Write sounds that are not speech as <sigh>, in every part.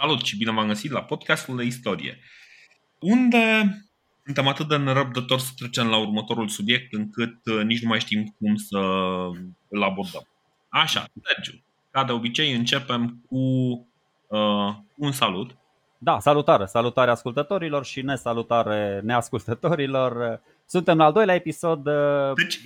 Salut și bine v-am găsit la podcastul de istorie, unde suntem atât de nerăbdători să trecem la următorul subiect încât uh, nici nu mai știm cum să îl abordăm. Așa, Sergiu, ca de obicei începem cu uh, un salut. Da, salutare, salutare ascultătorilor și nesalutare neascultătorilor. Suntem la al doilea episod. Uh, de ce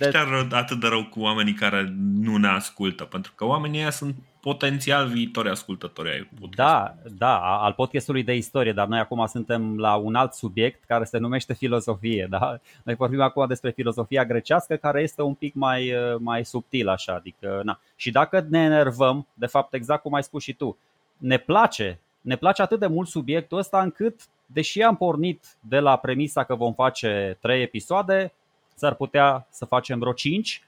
de... atât de rău cu oamenii care nu ne ascultă? Pentru că oamenii ăia sunt potențial viitori ascultători ai podcastului. Da, da, al podcastului de istorie, dar noi acum suntem la un alt subiect care se numește filozofie. Da? Noi vorbim acum despre filozofia grecească care este un pic mai, mai subtil așa. Adică, na. Și dacă ne enervăm, de fapt exact cum ai spus și tu, ne place, ne place atât de mult subiectul ăsta încât, deși am pornit de la premisa că vom face trei episoade, s-ar putea să facem vreo cinci,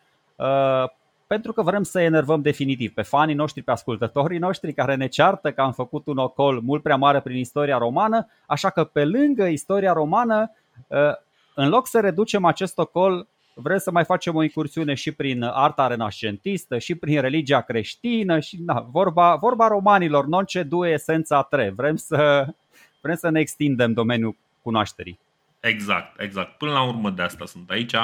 pentru că vrem să enervăm definitiv pe fanii noștri, pe ascultătorii noștri care ne ceartă că am făcut un ocol mult prea mare prin istoria romană, așa că pe lângă istoria romană, ă, în loc să reducem acest ocol, vrem să mai facem o incursiune și prin arta renascentistă, și prin religia creștină, și na, vorba, vorba romanilor, non ce due esența tre. Vrem să, vrem să ne extindem domeniul cunoașterii. Exact, exact. Până la urmă de asta sunt aici.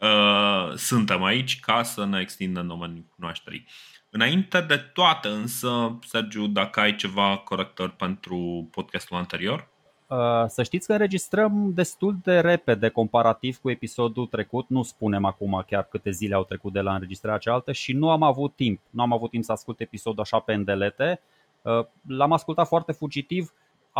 Uh, suntem aici ca să ne extindem domeniul cunoașterii. Înainte de toate însă, Sergiu, dacă ai ceva corector pentru podcastul anterior? Uh, să știți că înregistrăm destul de repede comparativ cu episodul trecut, nu spunem acum chiar câte zile au trecut de la înregistrarea cealaltă și nu am avut timp, nu am avut timp să ascult episodul așa pe îndelete. Uh, l-am ascultat foarte fugitiv,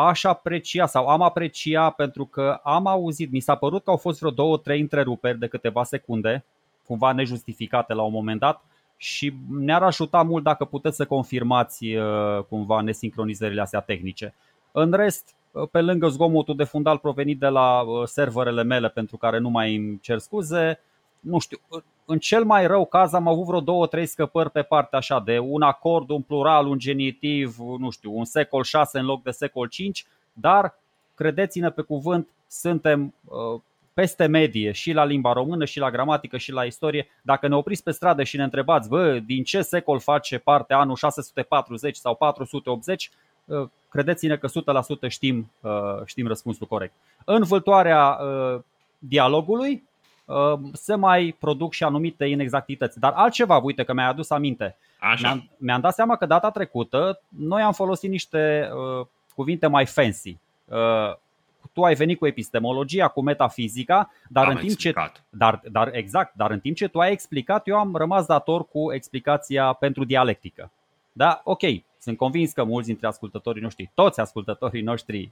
aș aprecia sau am aprecia pentru că am auzit, mi s-a părut că au fost vreo două, trei întreruperi de câteva secunde, cumva nejustificate la un moment dat și ne-ar ajuta mult dacă puteți să confirmați uh, cumva nesincronizările astea tehnice. În rest, uh, pe lângă zgomotul de fundal provenit de la uh, serverele mele pentru care nu mai îmi cer scuze, nu știu, în cel mai rău caz am avut vreo două, trei scăpări pe partea așa de un acord, un plural, un genitiv, nu știu, un secol 6 în loc de secol 5, dar credeți-ne pe cuvânt, suntem uh, peste medie și la limba română și la gramatică și la istorie. Dacă ne opriți pe stradă și ne întrebați, bă, din ce secol face parte anul 640 sau 480, uh, credeți-ne că 100% știm, uh, știm răspunsul corect. În vâltoarea dialogului Ehm, se mai produc și anumite inexactități. Dar altceva, uite că mi-ai adus aminte. Așa. Mi-am, mi-am dat seama că data trecută noi am folosit niște uh, cuvinte mai fancy. Uh, tu ai venit cu epistemologia, cu metafizica, dar am în timp explicat. ce dar, dar exact, dar în timp ce tu ai explicat, eu am rămas dator cu explicația pentru dialectică. Da, ok, sunt convins că mulți dintre ascultătorii noștri, toți ascultătorii noștri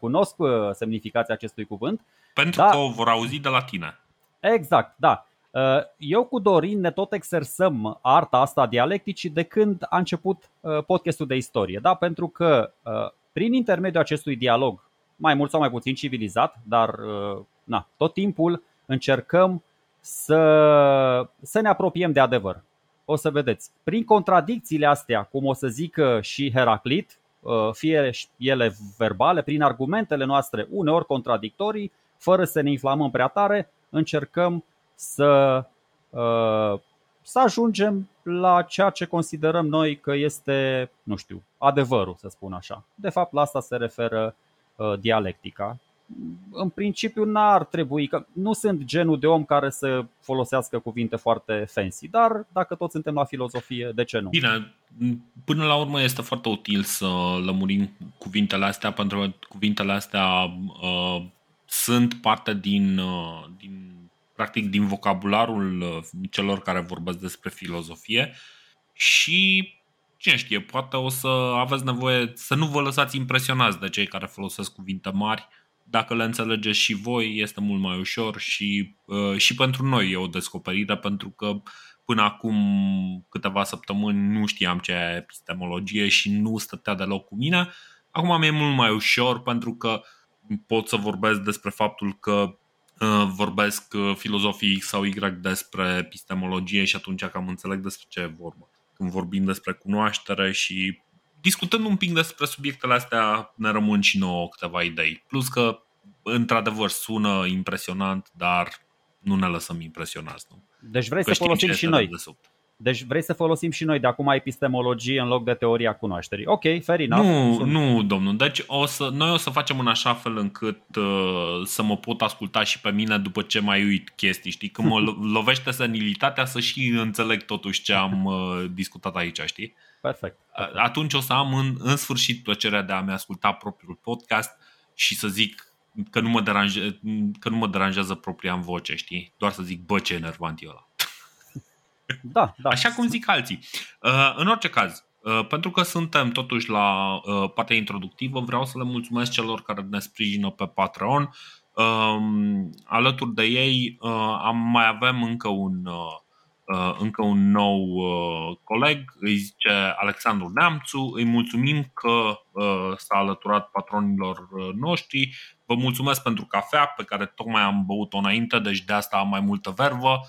cunosc uh, semnificația acestui cuvânt. Pentru da, că o vor auzi de la tine. Exact, da. Uh, eu cu Dorin ne tot exersăm arta asta dialecticii de când a început uh, podcastul de istorie, da? pentru că uh, prin intermediul acestui dialog, mai mult sau mai puțin civilizat, dar na, tot timpul încercăm să, să ne apropiem de adevăr. O să vedeți. Prin contradicțiile astea, cum o să zică și Heraclit, fie ele verbale, prin argumentele noastre uneori contradictorii, fără să ne inflamăm prea tare, încercăm să, uh, să ajungem la ceea ce considerăm noi că este, nu știu, adevărul, să spun așa. De fapt, la asta se referă uh, dialectica. În principiu n-ar trebui, că nu sunt genul de om care să folosească cuvinte foarte fancy, dar dacă toți suntem la filozofie, de ce nu? Bine, până la urmă este foarte util să lămurim cuvintele astea, pentru că cuvintele astea uh, sunt parte din, uh, din practic din vocabularul uh, celor care vorbesc despre filozofie și cine știe, poate o să aveți nevoie să nu vă lăsați impresionați de cei care folosesc cuvinte mari. Dacă le înțelegeți și voi, este mult mai ușor și, uh, și pentru noi e o descoperire, pentru că până acum câteva săptămâni nu știam ce e epistemologie și nu stătea deloc cu mine. Acum mi-e mult mai ușor pentru că uh, pot să vorbesc despre faptul că uh, vorbesc uh, filozofii X sau Y despre epistemologie și atunci cam înțeleg despre ce e vorba. Când vorbim despre cunoaștere și discutând un pic despre subiectele astea ne rămân și nouă câteva idei. Plus că într-adevăr sună impresionant, dar nu ne lăsăm impresionați. Nu? Deci vrei că să folosim și noi. Deci vrei să folosim și noi de acum epistemologie în loc de teoria cunoașterii. Ok, fair enough. Nu, Sunt... nu, domnul. Deci o să, noi o să facem în așa fel încât uh, să mă pot asculta și pe mine după ce mai uit chestii. Știi, când mă <laughs> lovește senilitatea să și înțeleg totuși ce am uh, discutat aici, știi? Perfect. perfect. Atunci o să am în, în sfârșit plăcerea de a-mi asculta propriul podcast și să zic că nu mă, deranje, că nu mă deranjează propria în voce, știi? Doar să zic, bă, ce enervant e ăla. Da, da. Așa cum zic alții. Uh, în orice caz, uh, pentru că suntem totuși la uh, partea introductivă, vreau să le mulțumesc celor care ne sprijină pe Patreon. Um, alături de ei am mai avem încă un încă un nou coleg, îi zice Alexandru Neamțu. Îi mulțumim că s-a alăturat patronilor noștri. Vă mulțumesc pentru cafea pe care tocmai am băut-o înainte, deci de asta am mai multă vervă.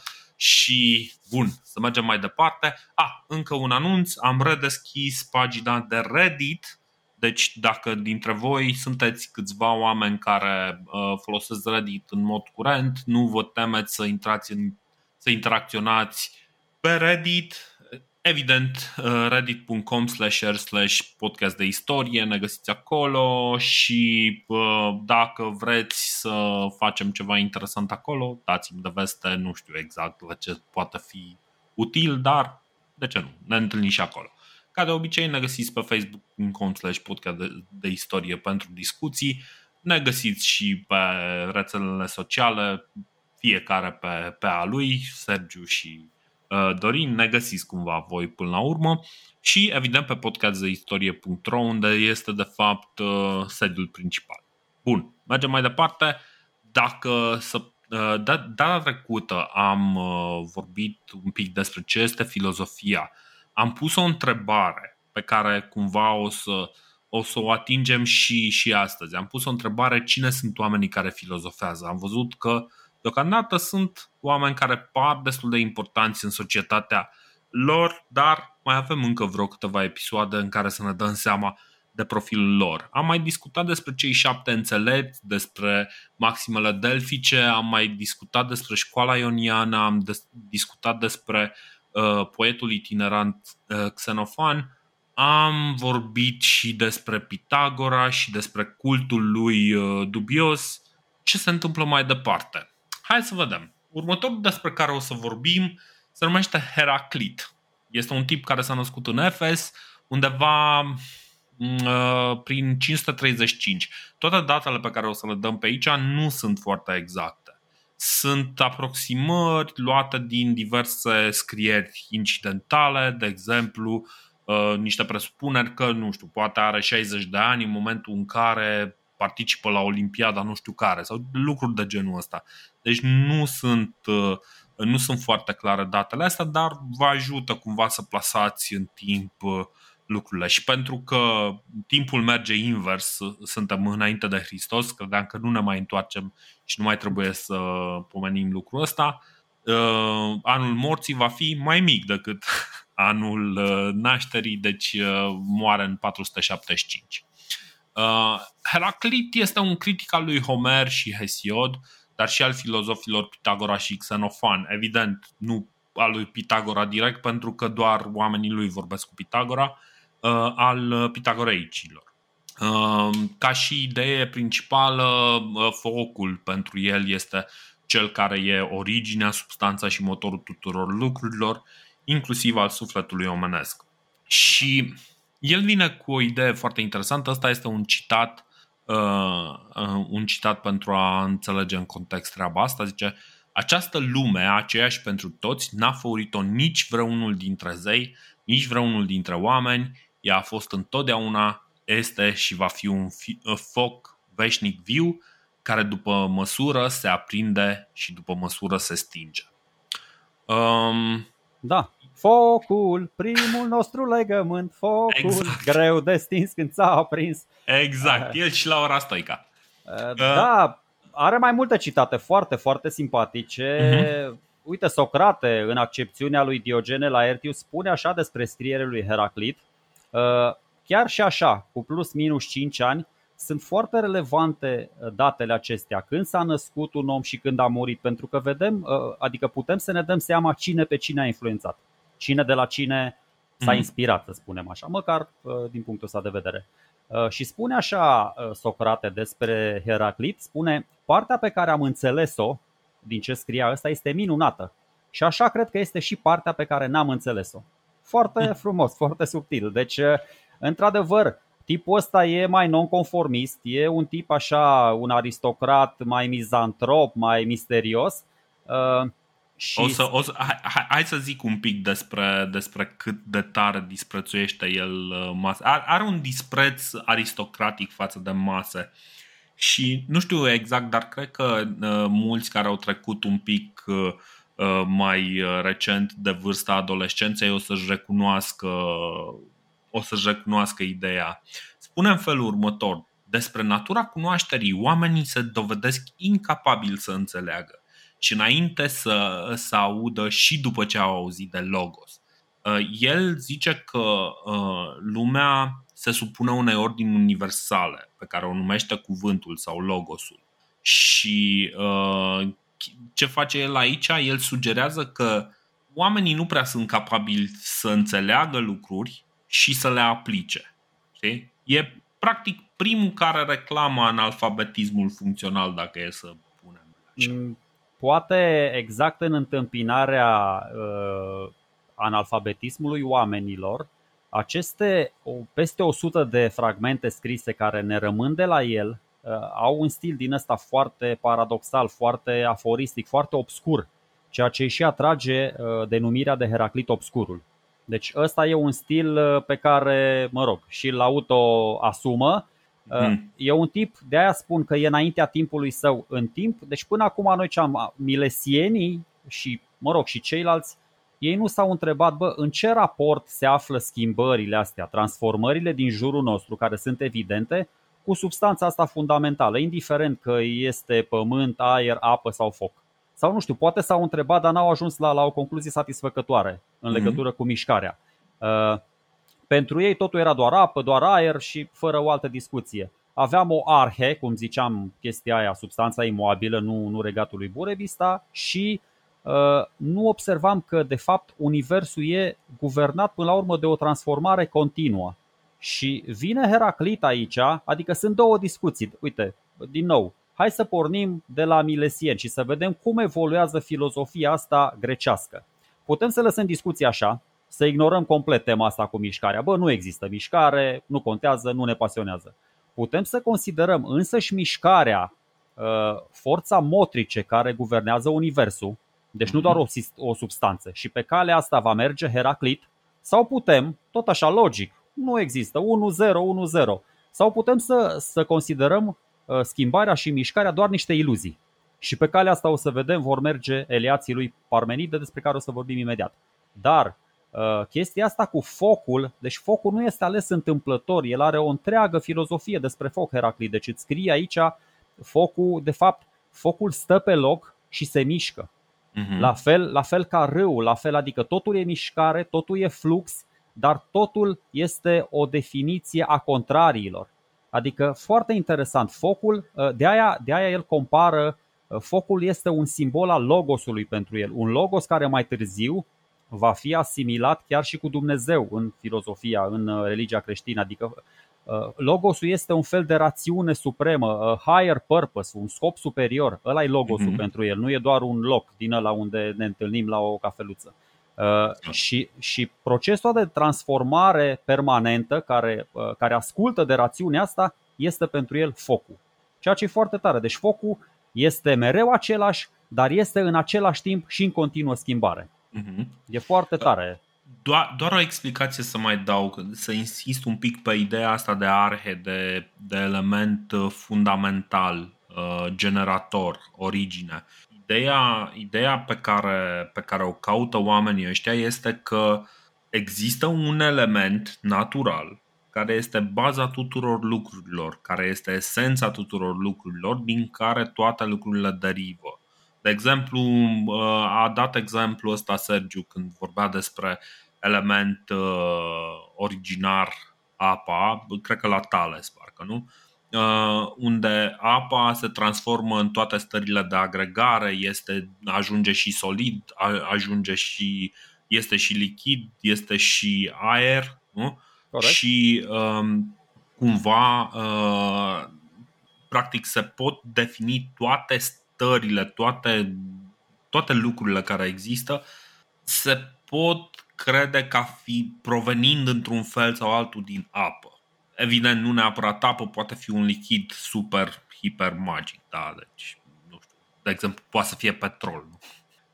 Și bun, să mergem mai departe. A, ah, încă un anunț, am redeschis pagina de Reddit. Deci dacă dintre voi sunteți câțiva oameni care uh, folosesc Reddit în mod curent, nu vă temeți să intrați în, să interacționați pe Reddit, Evident, uh, reddit.com slash slash podcast de istorie, ne găsiți acolo și uh, dacă vreți să facem ceva interesant acolo, dați-mi de veste, nu știu exact la ce poate fi util, dar de ce nu, ne întâlnim și acolo. Ca de obicei ne găsiți pe facebook.com slash podcast de, de istorie pentru discuții, ne găsiți și pe rețelele sociale, fiecare pe, pe a lui, Sergiu și Uh, Dorin, ne găsiți cumva voi până la urmă și evident pe podcastdeistorie.ro unde este de fapt uh, sediul principal. Bun, mergem mai departe. Dacă să uh, da, data trecută am vorbit un pic despre ce este filozofia. Am pus o întrebare pe care cumva o să, o să o atingem și, și astăzi. Am pus o întrebare cine sunt oamenii care filozofează. Am văzut că uh, Deocamdată sunt oameni care par destul de importanți în societatea lor, dar mai avem încă vreo câteva episoade în care să ne dăm seama de profilul lor. Am mai discutat despre cei șapte înțelepți, despre maximele delfice, am mai discutat despre școala ioniană, am des- discutat despre uh, poetul itinerant uh, Xenofan, am vorbit și despre Pitagora și despre cultul lui uh, dubios. Ce se întâmplă mai departe? Hai să vedem. Următorul despre care o să vorbim se numește Heraclit. Este un tip care s-a născut în Efes undeva mm, uh, prin 535. Toate datele pe care o să le dăm pe aici nu sunt foarte exacte. Sunt aproximări luate din diverse scrieri incidentale, de exemplu, uh, niște presupuneri că, nu știu, poate are 60 de ani în momentul în care participă la Olimpiada nu știu care sau lucruri de genul ăsta. Deci nu sunt, uh, nu sunt foarte clare datele astea, dar vă ajută cumva să plasați în timp uh, lucrurile. Și pentru că timpul merge invers, suntem înainte de Hristos, credeam că nu ne mai întoarcem și nu mai trebuie să pomenim lucrul ăsta, uh, anul morții va fi mai mic decât <laughs> anul nașterii, deci moare în 475. Heraclit este un critic al lui Homer și Hesiod, dar și al filozofilor Pitagora și Xenofan. Evident, nu al lui Pitagora direct, pentru că doar oamenii lui vorbesc cu Pitagora, uh, al pitagoreicilor. Uh, ca și idee principală, uh, focul pentru el este cel care e originea, substanța și motorul tuturor lucrurilor, inclusiv al sufletului omenesc. Și el vine cu o idee foarte interesantă. Asta este un citat Uh, uh, un citat pentru a înțelege în context treaba asta. Zice, această lume, aceeași pentru toți, n-a făurit-o nici vreunul dintre zei, nici vreunul dintre oameni. Ea a fost întotdeauna, este și va fi un fi, uh, foc veșnic viu, care după măsură se aprinde și după măsură se stinge. Um, da, Focul, primul nostru legământ, focul, exact. greu de stins când s-a aprins. Exact, el și la ora stoica. Uh, da, are mai multe citate foarte, foarte simpatice. Uh-huh. Uite, Socrate, în accepțiunea lui Diogene la Ertiu, spune așa despre scriere lui Heraclit. Uh, chiar și așa, cu plus minus 5 ani, sunt foarte relevante datele acestea, când s-a născut un om și când a murit, pentru că vedem, adică putem să ne dăm seama cine pe cine a influențat cine de la cine s-a mhm. inspirat, să spunem așa, măcar din punctul ăsta de vedere. Și spune așa Socrate despre Heraclit, spune partea pe care am înțeles-o din ce scria ăsta este minunată. Și așa cred că este și partea pe care n-am înțeles-o. Foarte frumos, foarte subtil. Deci, într-adevăr, tipul ăsta e mai nonconformist, e un tip așa, un aristocrat mai mizantrop, mai misterios. Uh, și... O să, o să, hai, hai să zic un pic despre, despre cât de tare disprețuiește el uh, masă. Are, are un dispreț aristocratic față de masă. Și nu știu exact, dar cred că uh, mulți care au trecut un pic uh, uh mai uh, recent de vârsta adolescenței o să-și recunoască o să-și recunoască ideea. Spune în felul următor, despre natura cunoașterii, oamenii se dovedesc incapabili să înțeleagă și înainte să, să audă și după ce au auzit de logos. Uh, el zice că uh, lumea se supune unei ordini universale pe care o numește cuvântul sau logosul. Și uh, ce face el aici? El sugerează că oamenii nu prea sunt capabili să înțeleagă lucruri și să le aplice. Știi? E practic primul care reclamă analfabetismul funcțional, dacă e să punem așa. Mm, poate exact în întâmpinarea uh, analfabetismului oamenilor, aceste peste 100 de fragmente scrise care ne rămân de la el uh, au un stil din ăsta foarte paradoxal, foarte aforistic, foarte obscur, ceea ce și atrage uh, denumirea de Heraclit obscurul. Deci ăsta e un stil uh, pe care, mă rog, și l auto-asumă. Mm. E un tip, de aia spun că e înaintea timpului său în timp. Deci până acum noi ce am, milesienii și, mă rog, și ceilalți, ei nu s-au întrebat, bă, în ce raport se află schimbările astea, transformările din jurul nostru, care sunt evidente, cu substanța asta fundamentală, indiferent că este pământ, aer, apă sau foc. Sau nu știu, poate s-au întrebat, dar n-au ajuns la, la o concluzie satisfăcătoare în mhm. legătură mm-hmm. cu mișcarea. Uh, pentru ei totul era doar apă, doar aer și fără o altă discuție. Aveam o arhe, cum ziceam, chestia aia, substanța imobilă, nu, nu regatul lui Burevista și uh, nu observam că, de fapt, universul e guvernat până la urmă de o transformare continuă. Și vine Heraclit aici, adică sunt două discuții. Uite, din nou, hai să pornim de la milesieni și să vedem cum evoluează filozofia asta grecească. Putem să lăsăm discuția așa, să ignorăm complet tema asta cu mișcarea. Bă, nu există mișcare, nu contează, nu ne pasionează. Putem să considerăm însăși mișcarea uh, forța motrice care guvernează universul, deci nu doar o, o substanță. Și pe calea asta va merge Heraclit, sau putem, tot așa logic, nu există 1-0, 1-0, sau putem să, să considerăm Uh, schimbarea și mișcarea doar niște iluzii. Și pe calea asta o să vedem, vor merge eliații lui Parmenide, despre care o să vorbim imediat. Dar uh, chestia asta cu focul, deci focul nu este ales întâmplător, el are o întreagă filozofie despre foc, Heraclit. Deci îți scrie aici focul, de fapt, focul stă pe loc și se mișcă. Uh-huh. La, fel, la fel ca râul, la fel, adică totul e mișcare, totul e flux, dar totul este o definiție a contrariilor. Adică foarte interesant, focul, uh, de aia, de aia el compară, uh, focul este un simbol al logosului pentru el, un logos care mai târziu va fi asimilat chiar și cu Dumnezeu în filozofia, în uh, religia creștină, adică Logosul este un fel de rațiune supremă, higher purpose, un scop superior. Ăla e logosul mm-hmm. pentru el, nu e doar un loc din ăla unde ne întâlnim la o cafeluță. Uh, și, și procesul de transformare permanentă care, uh, care ascultă de rațiunea asta este pentru el focul. Ceea ce e foarte tare. Deci focul este mereu același, dar este în același timp și în continuă schimbare. Uh-huh. E foarte tare. Doar, doar o explicație să mai dau, să insist un pic pe ideea asta de arhe, de, de element uh, fundamental, generator, origine ideea, ideea pe, care, pe care o caută oamenii ăștia este că există un element natural care este baza tuturor lucrurilor, care este esența tuturor lucrurilor, din care toate lucrurile derivă. De exemplu, uh, a dat exemplu ăsta Sergiu când vorbea despre element uh, originar apa, cred că la Tales, parcă, nu? Uh, unde apa se transformă în toate stările de agregare, este, ajunge și solid, ajunge și este și lichid, este și aer, nu? Corect. Și um, cumva uh, practic se pot defini toate stările, toate, toate lucrurile care există, se pot crede ca fi provenind într-un fel sau altul din apă. Evident, nu neapărat apă, poate fi un lichid super, hiper magic, da, deci, nu știu, de exemplu, poate să fie petrol. Nu?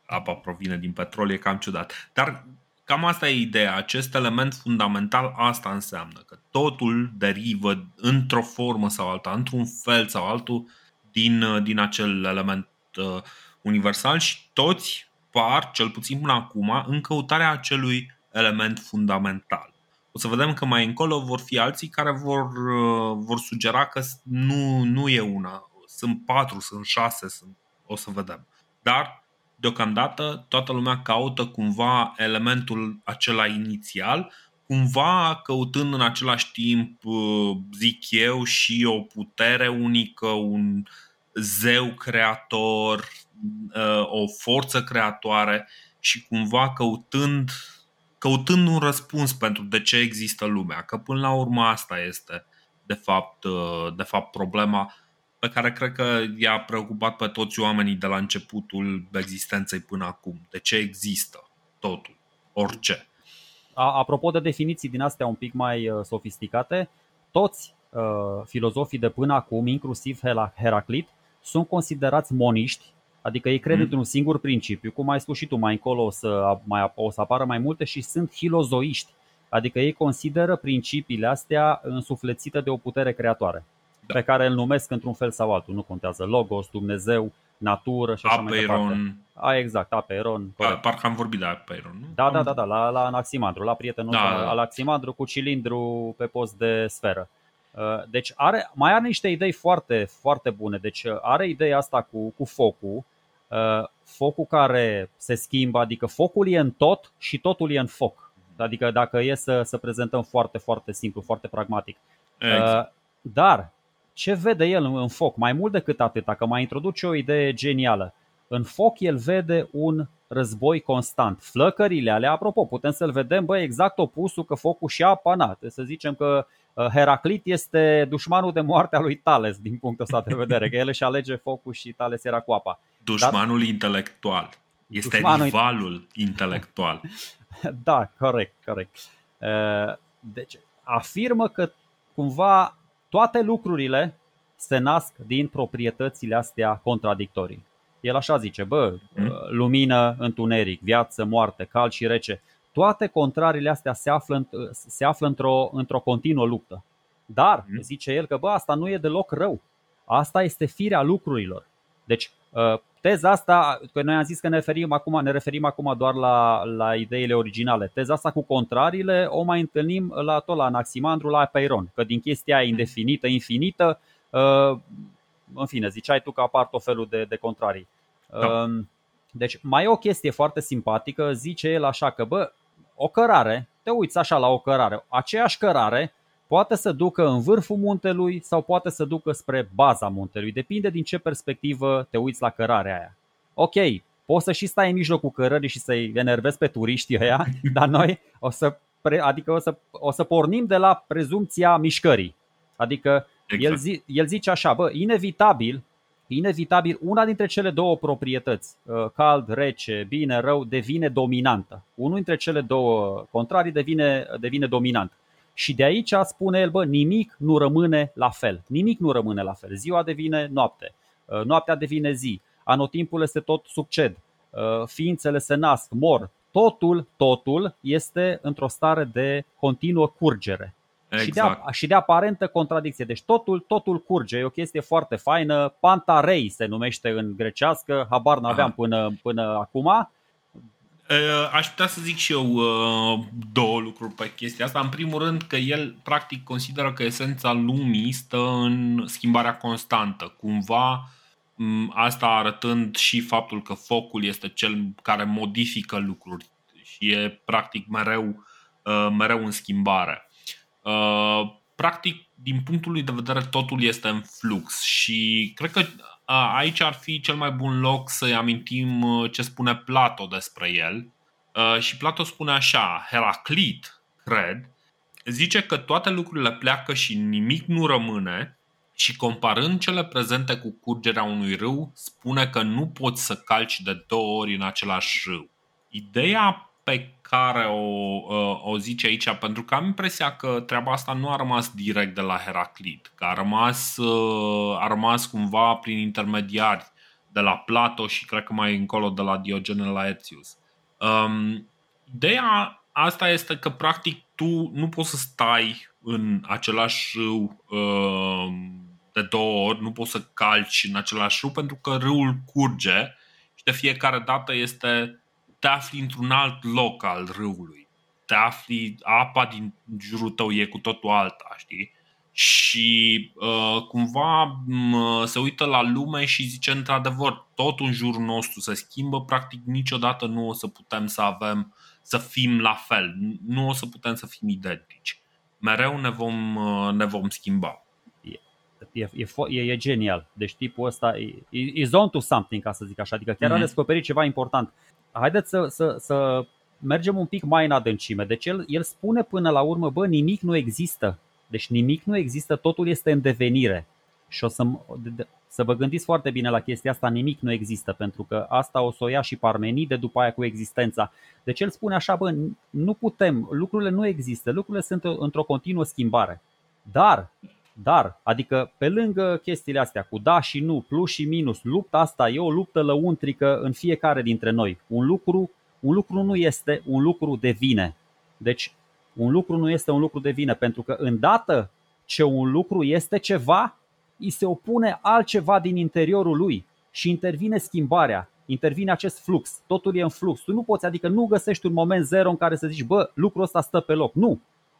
Apa provine din petrol, e cam ciudat. Dar cam asta e ideea. Acest element fundamental asta înseamnă că totul derivă într-o formă sau alta, într-un fel sau altul din, din acel element uh, universal și toți par, cel puțin până acum, în căutarea acelui element fundamental. O să vedem că mai încolo vor fi alții care vor, uh, vor sugera că nu, nu e una, sunt patru, sunt șase, sunt, o să vedem. Dar, deocamdată, toată lumea caută cumva elementul acela inițial, cumva căutând în același timp, uh, zic eu, și o putere unică, un zeu creator, uh, o forță creatoare și cumva căutând, căutând un răspuns pentru de ce există lumea. Că până la urmă asta este de fapt, uh, de fapt problema pe care cred că i-a preocupat pe toți oamenii de la începutul existenței până acum. De ce există totul, orice. Apropo de definiții din astea un pic mai uh, sofisticate, toți uh, filozofii de până acum, inclusiv Heraclit, sunt considerați moniști, adică ei cred mm. într-un singur principiu, cum ai spus și tu mai încolo o să, mai, o să apară mai multe și sunt hilozoiști, adică ei consideră principiile astea însuflețite de o putere creatoare, da. pe care îl numesc într-un fel sau altul, nu contează, logos, Dumnezeu, natură și așa Apeiron. mai departe. A, exact, Apeiron. Corect. Parcă am vorbit de Apeiron, nu? Da, da, da, da la, la Anaximandru, la prietenul da, da. Anaximandru cu cilindru pe post de sferă. Uh, deci are, mai are niște idei foarte, foarte bune. Deci uh, are ideea asta cu, cu focul, uh, focul care se schimbă, adică focul e în tot și totul e în foc. Adică dacă e să, să prezentăm foarte, foarte simplu, foarte pragmatic. Exact. Dar ce vede el în foc? Mai mult decât atât, dacă mai introduce o idee genială. În foc el vede un război constant. Flăcările alea, apropo, putem să-l vedem, bă, exact opusul că focul și apa, na, să zicem că Uh, Heraclit este dușmanul de moarte a lui Tales din punctul ăsta de vedere, că el își alege focul și Tales era cu apa. Dușmanul Dar... intelectual. Este dușmanul... rivalul intelectual. <laughs> da, corect, corect. Uh, deci afirmă că cumva toate lucrurile se nasc din proprietățile astea contradictorii. El așa zice, bă, hmm? lumină, întuneric, viață, moarte, cald și rece toate contrariile astea se află, se află într-o, într-o continuă luptă. Dar, mm. zice el că bă, asta nu e deloc rău. Asta este firea lucrurilor. Deci, ă, teza asta, că noi am zis că ne referim acum, ne referim acum doar la, la ideile originale. Teza asta cu contrariile o mai întâlnim la tot la Anaximandru, la Peiron, că din chestia aia indefinită, infinită, ă, în fine, ziceai tu că apar tot felul de, de contrarii. Da. Deci mai e o chestie foarte simpatică, zice el așa că, bă, o cărare, te uiți așa la o cărare, aceeași cărare poate să ducă în vârful muntelui sau poate să ducă spre baza muntelui, depinde din ce perspectivă te uiți la cărarea aia. Ok, poți să și stai în mijlocul cărării și să-i enervezi pe turiștii ăia, <laughs> dar noi o să, pre, adică o să, o să pornim de la prezumția mișcării. Adică exact. el, zi, el zice așa, bă, inevitabil inevitabil una dintre cele două proprietăți, uh, cald, rece, bine, rău, devine dominantă. Unul dintre cele două contrarii devine, devine dominant. Și de aici spune el, bă, nimic nu rămâne la fel. Nimic nu rămâne la fel. Ziua devine noapte, uh, noaptea devine zi, anotimpul se tot succed, uh, ființele se nasc, mor. Totul, totul este într-o stare de continuă curgere. Exact. Și, de, exact. și de aparentă contradicție. Deci totul, totul curge, e o chestie foarte faină. Pantarei se numește în grecească, habar n-aveam până, până acum. Aș putea să zic și eu două lucruri pe chestia asta. În primul rând că el practic consideră că esența lumii stă în schimbarea constantă. Cumva asta arătând și faptul că focul este cel care modifică lucruri și e practic mereu, mereu în schimbare. Uh, practic, din punctul lui de vedere, totul este în flux și cred că uh, aici ar fi cel mai bun loc să-i amintim uh, ce spune Plato despre el. Uh, și Plato spune așa, Heraclit, cred, zice că toate lucrurile pleacă și nimic nu rămâne și comparând cele prezente cu curgerea unui râu, spune că nu poți să calci de două ori în același râu. Ideea pe care o, uh, o zice aici, pentru că am impresia că treaba asta nu a rămas direct de la Heraclit, că a rămas, uh, a rămas cumva prin intermediari de la Plato și cred că mai încolo de la Diogene Laertius. Um, ideea asta este că practic tu nu poți să stai în același râu uh, de două ori, nu poți să calci în același râu pentru că râul curge și de fiecare dată este te afli într-un alt loc al râului. Te afli, apa din jurul tău e cu totul alta, știi? Și uh, cumva uh, se uită la lume și zice într-adevăr, tot în jurul nostru se schimbă, practic niciodată nu o să putem să avem, să fim la fel, nu o să putem să fim identici. Mereu ne vom, uh, ne vom schimba. E, e, e, e genial. Deci tipul ăsta e, e zone to something, ca să zic așa. Adică chiar mm-hmm. a mhm. descoperit ceva important haideți să, să, să mergem un pic mai în adâncime. Deci el, el spune până la urmă, bă, nimic nu există. Deci nimic nu există, totul este în devenire. Și o să, să vă gândiți foarte bine la chestia asta, nimic nu există, pentru că asta o să o ia și Parmenide după aia cu existența. Deci el spune așa, bă, nu putem, lucrurile nu există, lucrurile sunt într-o continuă schimbare. Dar dar, adică pe lângă chestiile astea cu da și nu, plus și minus, lupta asta e o luptă lăuntrică în fiecare dintre noi. Un lucru, un lucru nu este, un lucru devine. Deci, un lucru nu este, un lucru devine, pentru că îndată ce un lucru este ceva, îi se opune altceva din interiorul lui și intervine schimbarea, intervine acest flux, totul e în flux. Tu nu poți, adică nu găsești un moment zero în care să zici, bă, lucrul ăsta stă pe loc. Nu,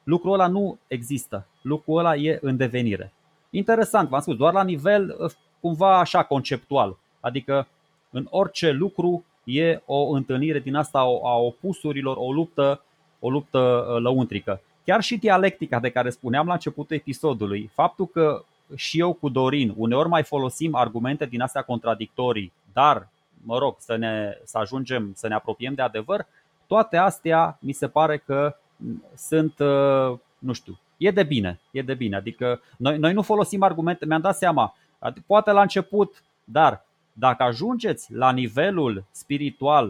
lucrul ăla nu există. Lucrul ăla e în devenire. Interesant, v-am spus, doar la nivel ă, cumva așa conceptual. Adică în orice lucru e o întâlnire din asta a opusurilor, o luptă, o luptă ă, lăuntrică. Chiar și dialectica de care spuneam la începutul episodului, faptul că și eu cu Dorin uneori mai folosim argumente din astea contradictorii, dar, mă rog, să, ne, să ajungem să ne apropiem de adevăr, toate astea mi se pare că sunt, uh, nu știu, e de bine, e de bine. Adică noi, noi nu folosim argumente, mi-am dat seama, adică poate la început, dar dacă ajungeți la nivelul spiritual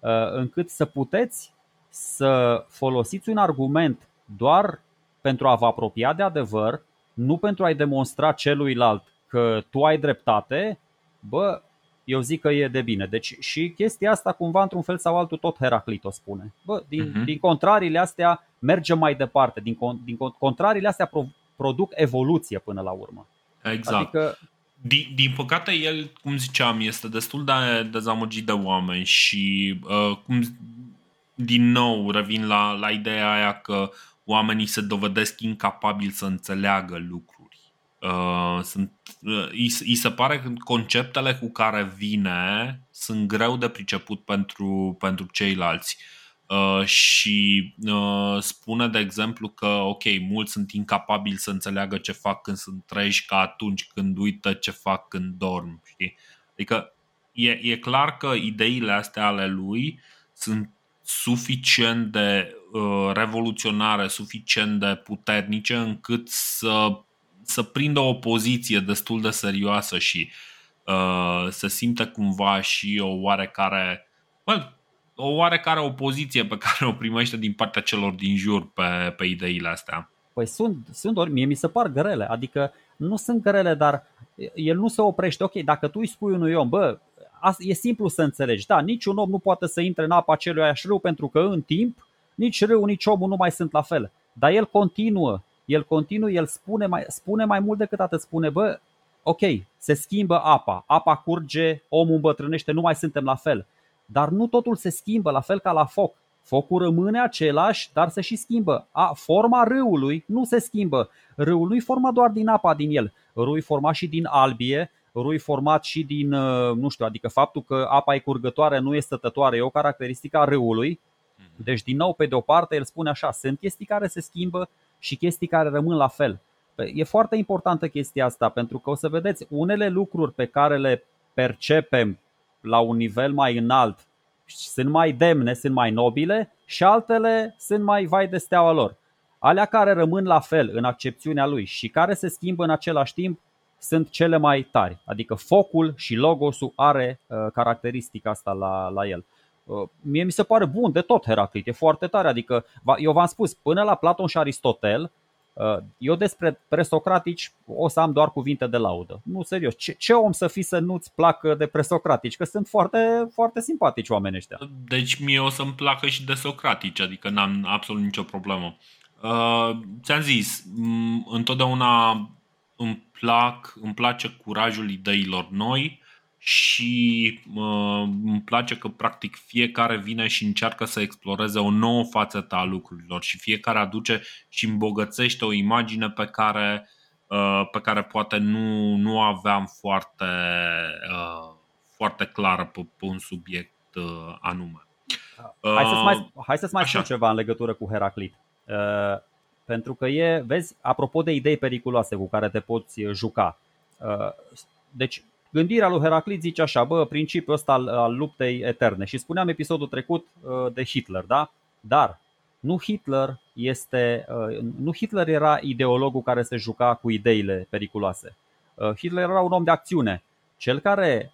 uh, încât să puteți să folosiți un argument doar pentru a vă apropia de adevăr, nu pentru a-i demonstra celuilalt că tu ai dreptate, bă, eu zic că e de bine. Deci și chestia asta cumva într-un fel sau altul tot Heraclit o spune. Bă, din, uh-huh. din contrariile astea mergem mai departe, din, din contrariile astea pro, produc evoluție până la urmă. Exact. Adică, din, din păcate, el, cum ziceam, este destul de dezamăgit de oameni și uh, cum, din nou revin la, la ideea aia că oamenii se dovedesc incapabili să înțeleagă lucruri Uh, sunt, uh, îi, îi se pare că conceptele cu care vine sunt greu de priceput pentru, pentru ceilalți. Uh, și uh, spune, de exemplu, că, ok, mulți sunt incapabili să înțeleagă ce fac când sunt treji ca atunci când uită ce fac când dorm. Știi? Adică e, e clar că ideile astea ale lui sunt suficient de uh, revoluționare, suficient de puternice încât să să prindă o poziție destul de serioasă și uh, să simtă cumva și o oarecare, bă, o oarecare opoziție pe <laughs> care o primește din partea celor din jur pe, pe ideile astea. Păi sunt, sunt ori mie mi se par grele, adică nu sunt grele, dar el nu se oprește. Ok, dacă tu îi spui unui om, bă, e simplu să înțelegi, da, niciun om nu poate să intre în apa acelui râu pentru că în timp nici râu, nici omul nu mai sunt la fel. Dar el continuă el continuă, el spune mai, spune mai mult decât atât, spune, bă, ok, se schimbă apa, apa curge, omul îmbătrânește, nu mai suntem la fel. Dar nu totul se schimbă, la fel ca la foc. Focul rămâne același, dar se și schimbă. A, forma râului nu se schimbă. Râul nu-i format doar din apa din el. Râul e format și din albie, râul e format și din, uh, nu știu, adică faptul că apa e curgătoare nu este stătătoare, e o caracteristică a râului. Mhm. Deci, din nou, pe de o parte, el spune așa, sunt chestii care se schimbă, și chestii care rămân la fel. E foarte importantă chestia asta pentru că o să vedeți unele lucruri pe care le percepem la un nivel mai înalt sunt mai demne, sunt mai nobile și altele sunt mai vai de steaua lor. Alea care rămân la fel în accepțiunea lui și care se schimbă în același timp sunt cele mai tari. Adică focul și logosul are uh, caracteristica asta la, la el. Uh, mie mi se pare bun de tot Heraclit, e foarte tare. Adică eu v-am spus, până la Platon și Aristotel, uh, eu despre presocratici o să am doar cuvinte de laudă. Nu, serios. Ce, ce om să fii să nu-ți placă de presocratici? Că sunt foarte, foarte simpatici oamenii ăștia. Deci mie o să-mi placă și de socratici, adică n-am absolut nicio problemă. Uh, ți-am zis, întotdeauna îmi, plac, îmi place curajul ideilor noi și uh, îmi place că practic fiecare vine și încearcă să exploreze o nouă fațetă a lucrurilor și fiecare aduce și îmbogățește o imagine pe care, uh, pe care poate nu, nu aveam foarte, uh, foarte clară pe, pe un subiect uh, anume. Hai să-ți mai, hai să mai spun ceva în legătură cu Heraclit. Uh, pentru că e, vezi, apropo de idei periculoase cu care te poți juca. Uh, deci, gândirea lui Heraclit zice așa, bă, principiul ăsta al, al luptei eterne. Și spuneam episodul trecut uh, de Hitler, da? Dar nu Hitler este, nu Hitler era ideologul care se juca cu ideile periculoase. Hitler era un om de acțiune. Cel care,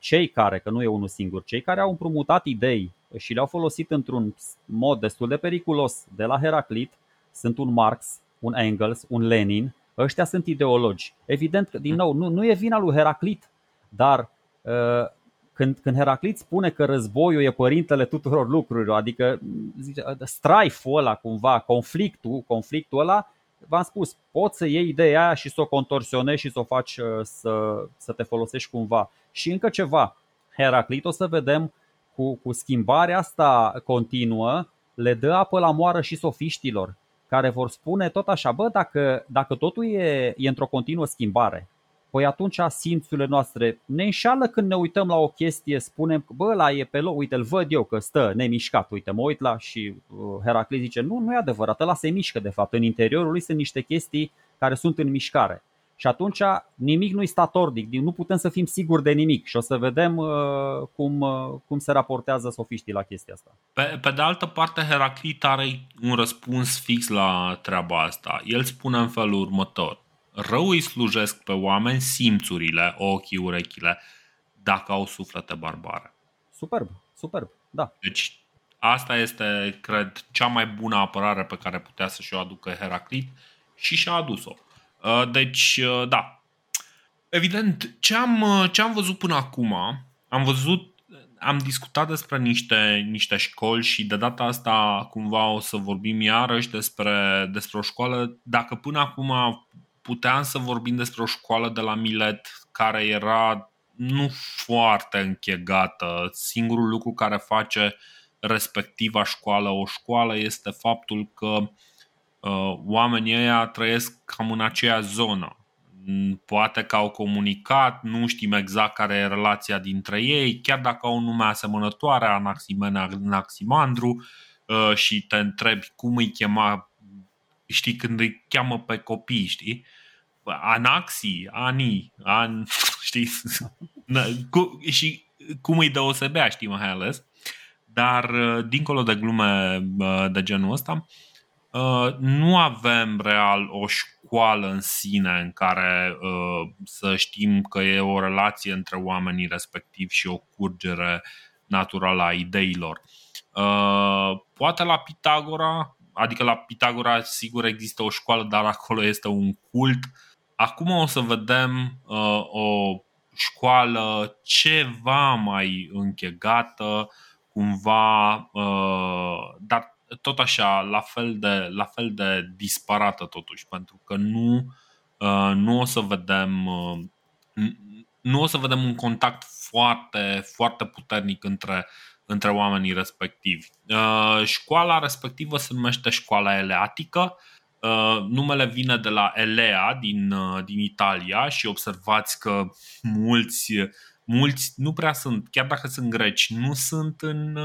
cei care, că nu e unul singur, cei care au împrumutat idei și le-au folosit într-un mod destul de periculos de la Heraclit sunt un Marx, un Engels, un Lenin, ăștia sunt ideologi. Evident că, din nou, nu, nu e vina lui Heraclit, dar uh, când, când Heraclit spune că războiul e părintele tuturor lucrurilor, adică zice, strife-ul ăla cumva, conflictul, conflictul ăla, v-am spus, poți să iei ideea aia și să o contorsionezi și să o faci uh, să, să te folosești cumva. Și încă ceva, Heraclit o să vedem cu, cu schimbarea asta continuă, le dă apă la moară și sofiștilor, care vor spune tot așa, bă, dacă, dacă totul e, e într-o continuă schimbare, păi atunci simțurile noastre ne înșală când ne uităm la o chestie, spunem, bă, la e pe loc, uite, îl văd eu că stă nemișcat, uite, mă uit la și uh, Heracles zice, nu, nu e adevărat, ăla se mișcă de fapt, în interiorul lui sunt niște chestii care sunt în mișcare. Și atunci nimic nu-i statornic, nu putem să fim siguri de nimic și o să vedem uh, cum, uh, cum se raportează sofiștii la chestia asta. Pe, pe de altă parte, Heraclit are un răspuns fix la treaba asta. El spune în felul următor. Rău îi slujesc pe oameni simțurile, ochii, urechile, dacă au suflete barbare. Superb, superb, da. Deci asta este, cred, cea mai bună apărare pe care putea să și-o aducă Heraclit și și-a adus-o. Uh, deci, uh, da. Evident, ce am, uh, ce am văzut până acum, am văzut, am discutat despre niște, niște școli și de data asta cumva o să vorbim iarăși despre, despre o școală. Dacă până acum puteam să vorbim despre o școală de la Milet care era nu foarte închegată, singurul lucru care face respectiva școală o școală este faptul că uh, Uh, oamenii ăia trăiesc cam în aceeași zonă. Mm, poate că au comunicat, nu știm exact care e relația dintre ei, chiar dacă au un nume asemănătoare, Anaximene, Anaximandru, uh, și te întrebi cum îi chema, știi, când îi cheamă pe copii, știi? Anaxi, Ani, An, <laughs> știi? și cum îi deosebea, știi, mai ales. Dar, uh, dincolo de glume de genul ăsta, Uh, nu avem real o școală în sine în care uh, să știm că e o relație între oamenii respectivi și o curgere naturală a ideilor. Uh, poate la Pitagora, adică la Pitagora sigur există o școală, dar acolo este un cult. Acum o să vedem o școală ceva mai închegată, cumva, dar tot așa, la fel de, la fel de disparată totuși, pentru că nu, uh, nu o să vedem uh, nu o să vedem un contact foarte, foarte puternic între, între oamenii respectivi. Uh, școala respectivă se numește școala eleatică. Numele vine de la Elea din, din Italia și observați că mulți, mulți nu prea sunt, chiar dacă sunt greci, nu sunt în,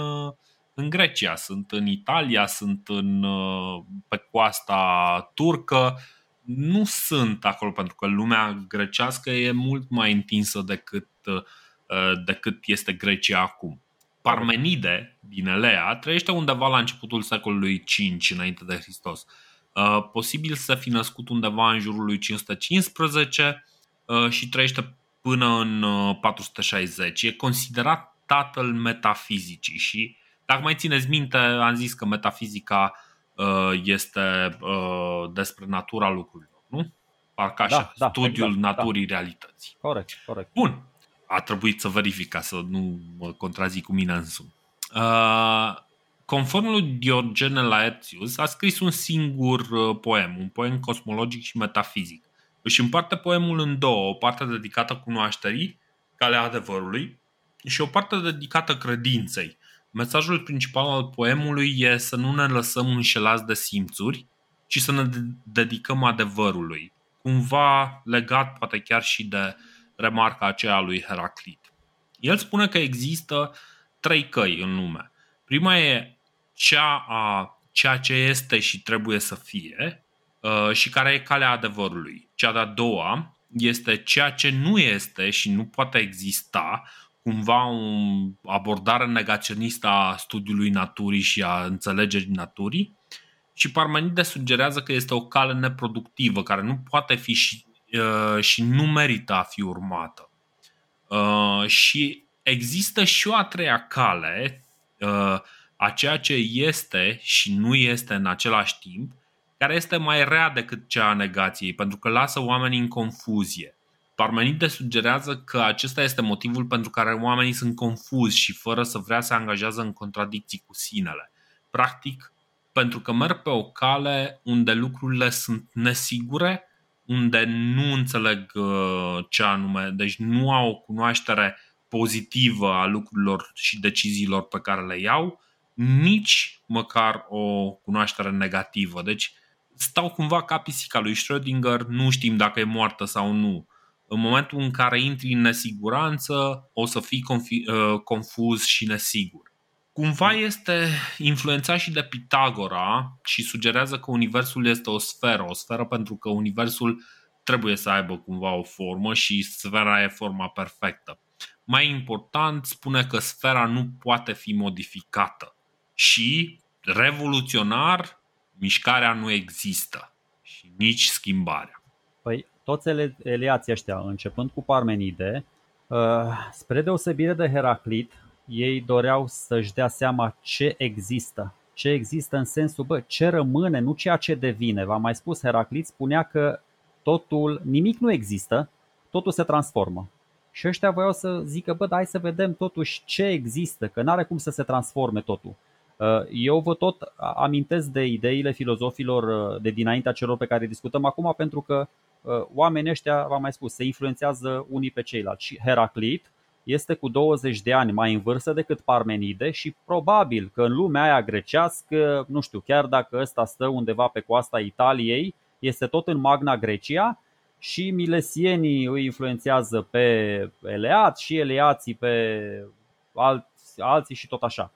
în Grecia, sunt în Italia, sunt în, uh, pe coasta turcă, nu sunt acolo pentru că lumea grecească e mult mai întinsă decât, uh, decât este Grecia acum. Parmenide din Elea trăiește undeva la începutul secolului 5 înainte de Hristos. Uh, posibil să fi născut undeva în jurul lui 515 uh, și trăiește până în 460. E considerat tatăl metafizicii și dacă mai țineți minte, am zis că metafizica este despre natura lucrurilor, nu? Parcă așa, da, da, studiul exact, da. naturii da. realității. Corect, corect. Bun, a trebuit să verific ca să nu mă contrazic cu mine însumi. Uh, conform lui Diogene Laertius, a scris un singur uh, poem, un poem cosmologic și metafizic. Își împarte poemul în două, o parte dedicată cunoașterii, calea adevărului, și o parte dedicată credinței. Mesajul principal al poemului e să nu ne lăsăm înșelați de simțuri, ci să ne dedicăm adevărului. Cumva legat poate chiar și de uh, remarca aceea lui Heraclit. El spune că există trei căi în lume. Prima e cea a ceea ce este și trebuie să fie uh, și care e calea adevărului. Cea de-a doua este ceea ce nu este și nu poate exista, cumva o abordare negaționistă a studiului naturii și a înțelegerii naturii. Și Parmenide sugerează că este o cale neproductivă, care nu poate fi și Uh, și nu merită a fi urmată. Uh, și există și o a treia cale uh, a ceea ce este și nu este în același timp, care este mai rea decât cea a negației, pentru că lasă oamenii în confuzie. Parmenide sugerează că acesta este motivul pentru care oamenii sunt confuzi și fără să vrea să angajează în contradicții cu sinele. Practic, pentru că merg pe o cale unde lucrurile sunt nesigure unde nu înțeleg uh, ce anume, deci nu au o cunoaștere pozitivă a lucrurilor și deciziilor pe care le iau, nici măcar o cunoaștere negativă. Deci stau cumva ca pisica lui Schrödinger, nu știm dacă e moartă sau nu. În momentul în care intri în nesiguranță, o să fii confi- uh, confuz și nesigur. Cumva este influențat și de Pitagora și sugerează că Universul este o sferă, o sferă pentru că Universul trebuie să aibă cumva o formă și sfera e forma perfectă. Mai important, spune că sfera nu poate fi modificată și, revoluționar, mișcarea nu există și nici schimbarea. Păi, toți eleații ăștia, începând cu Parmenide, uh, spre deosebire de Heraclit, ei doreau să-și dea seama ce există. Ce există în sensul, bă, ce rămâne, nu ceea ce devine. V-am mai spus, Heraclit spunea că totul, nimic nu există, totul se transformă. Și ăștia voiau să zică, bă, hai să vedem totuși ce există, că nu are cum să se transforme totul. Uh, eu vă tot amintesc de ideile filozofilor uh, de dinaintea celor pe care discutăm acum, pentru că uh, oamenii ăștia, v-am mai spus, se influențează unii pe ceilalți. Și Heraclit este cu 20 de ani mai în vârstă decât Parmenide și probabil că în lumea aia grecească, nu știu, chiar dacă ăsta stă undeva pe coasta Italiei, este tot în Magna Grecia și milesienii îi influențează pe eleat și eleații pe alți, alții și tot așa.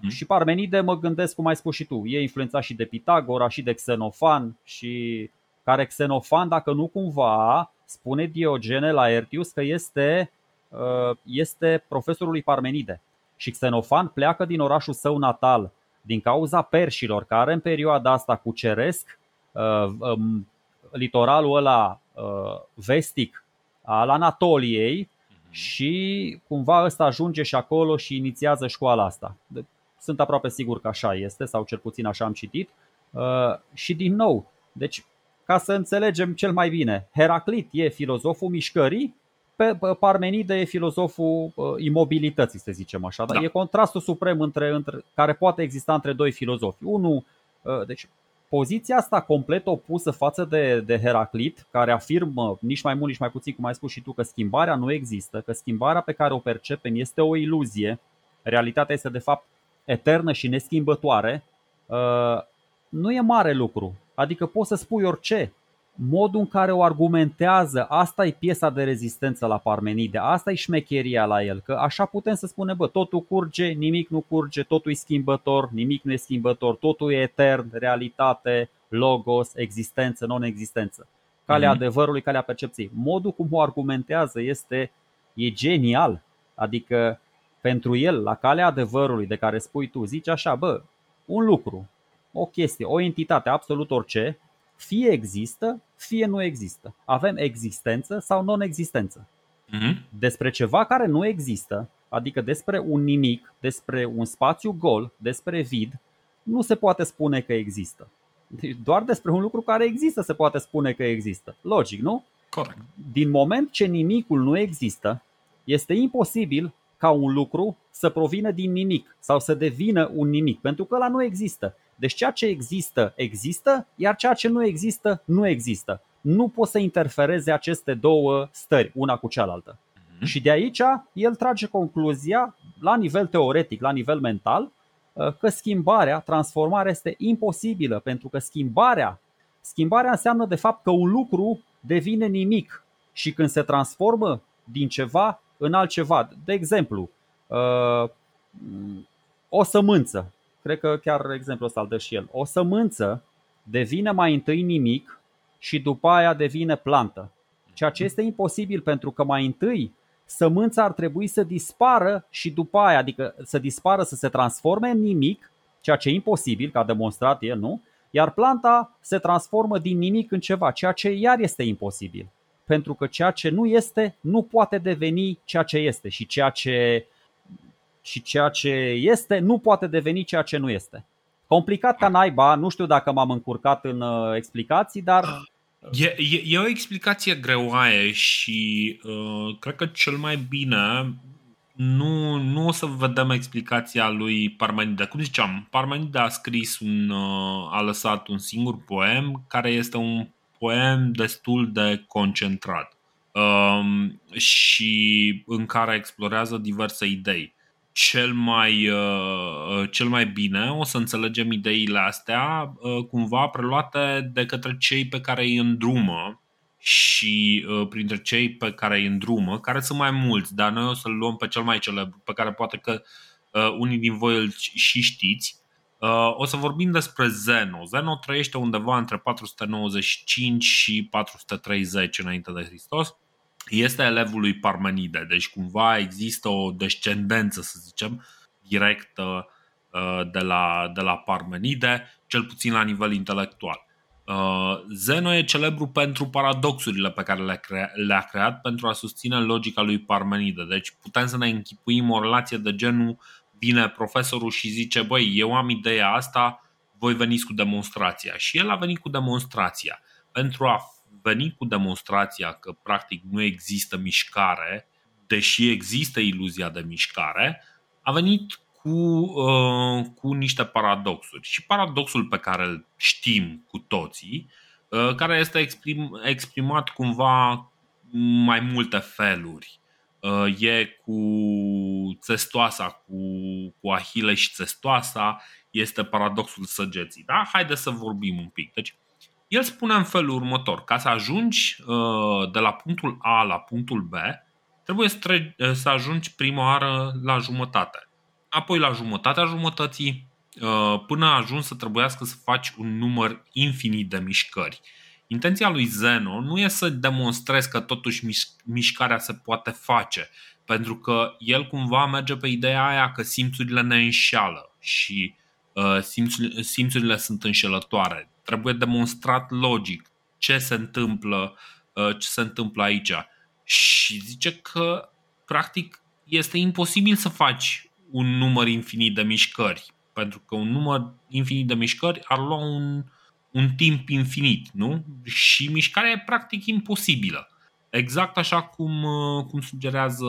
mm. Și Parmenide mă gândesc, cum ai spus și tu, e influențat și de Pitagora și de Xenofan și care Xenofan, dacă nu cumva, spune Diogene la Ertius că este Uh, este profesorul lui Parmenide. Și Xenofan pleacă din orașul său natal din cauza perșilor care în perioada asta cuceresc uh, um, litoralul ăla uh, vestic al Anatoliei mhm. și cumva ăsta ajunge și acolo și inițiază școala asta. Sunt aproape sigur că așa este, sau cel puțin așa am citit. Și din nou, deci ca să înțelegem cel mai bine, Heraclit e filozoful mișcării pe Parmenide e filozoful imobilității, să zicem așa. Da? E contrastul suprem între, între, care poate exista între doi filozofi. Unul, ă, deci poziția asta complet opusă față de, de Heraclit, care afirmă nici mai mult, nici mai puțin, cum ai spus și tu, că schimbarea nu există, că schimbarea pe care o percepem este o iluzie, realitatea este de fapt eternă și neschimbătoare, ă, nu e mare lucru. Adică poți să spui orice, modul în care o argumentează, asta e piesa de rezistență la Parmenide, asta e șmecheria la el, că așa putem să spunem, bă, totul curge, nimic nu curge, totul e schimbător, nimic nu e schimbător, totul e etern, realitate, logos, existență, non-existență. Calea mm-hmm. adevărului, calea percepției. Modul cum o argumentează este, e genial, adică pentru el, la calea adevărului de care spui tu, zici așa, bă, un lucru, o chestie, o entitate, absolut orice, fie există, fie nu există. Avem existență sau non-existență. Mm-hmm. Despre ceva care nu există, adică despre un nimic, despre un spațiu gol, despre vid, nu se poate spune că există. Deci doar despre un lucru care există se poate spune că există. Logic, nu? Corect. Din moment ce nimicul nu există, este imposibil ca un lucru să provină din nimic sau să devină un nimic, pentru că ăla nu există. Deci ceea ce există, există, iar ceea ce nu există, nu există. Nu pot să interfereze aceste două stări, una cu cealaltă. Mm-hmm. Și de aici el trage concluzia, la nivel teoretic, la nivel mental, că schimbarea, transformarea este imposibilă, pentru că schimbarea, schimbarea înseamnă de fapt că un lucru devine nimic și când se transformă din ceva în altceva. De exemplu, uh, o sămânță, cred că chiar exemplul ăsta îl dă și el. O sămânță devine mai întâi nimic și după aia devine plantă. Ceea ce este imposibil pentru că mai întâi sămânța ar trebui să dispară și după aia, adică să dispară, să se transforme în nimic, ceea ce e imposibil, ca demonstrat el, nu? Iar planta se transformă din nimic în ceva, ceea ce iar este imposibil. Pentru că ceea ce nu este nu poate deveni ceea ce este și ceea ce, și ceea ce este nu poate deveni ceea ce nu este. Complicat ca naiba, nu știu dacă m-am încurcat în uh, explicații, dar E, e, e o explicație greoaie și uh, cred că cel mai bine nu, nu o să vedem explicația lui Parmenida. Cum ziceam, Parmenida a scris un, uh, a lăsat un singur poem care este un poem destul de concentrat um, și în care explorează diverse idei cel mai, uh, cel mai bine o să înțelegem ideile astea uh, cumva preluate de către cei pe care îi îndrumă și uh, printre cei pe care îi îndrumă, care sunt mai mulți, dar noi o să-l luăm pe cel mai celebru, pe care poate că unii din voi îl și știți. O să vorbim despre Zeno. Zeno trăiește undeva între 495 și 430 înainte de Hristos este elevul lui Parmenide, deci cumva există o descendență, să zicem, directă uh, de la, de la Parmenide, cel puțin la nivel intelectual. Uh, Zeno e celebru pentru paradoxurile pe care le-a, crea, le-a creat pentru a susține logica lui Parmenide. Deci putem să ne închipuim o relație de genul vine profesorul și zice, băi, eu am ideea asta, voi veniți cu demonstrația. Și el a venit cu demonstrația pentru a venit cu demonstrația că practic nu există mișcare, deși există iluzia de mișcare, a venit cu, uh, cu niște paradoxuri. Și paradoxul pe care îl știm cu toții, uh, care este exprim, exprimat cumva mai multe feluri. Uh, e cu țestoasa, cu, cu Ahile și țestoasa, este paradoxul săgeții. Da? Haideți să vorbim un pic. Deci, el spune în felul următor, ca să ajungi uh, de la punctul A la punctul B, trebuie să, tre- uh, să ajungi prima oară la jumătate. Apoi la jumătatea jumătății, uh, până ajungi să trebuiască să faci un număr infinit de mișcări. Intenția lui Zeno nu e să demonstrezi că totuși mișcarea se poate face, pentru că el cumva merge pe ideea aia că simțurile ne înșeală și simțurile sunt înșelătoare trebuie demonstrat logic ce se întâmplă, uh, ce se întâmplă aici. Și zice că practic este imposibil să faci un număr infinit de mișcări, pentru că un număr infinit de mișcări ar lua un, un timp infinit, nu? Și mișcarea e practic imposibilă. Exact așa cum, uh, cum sugerează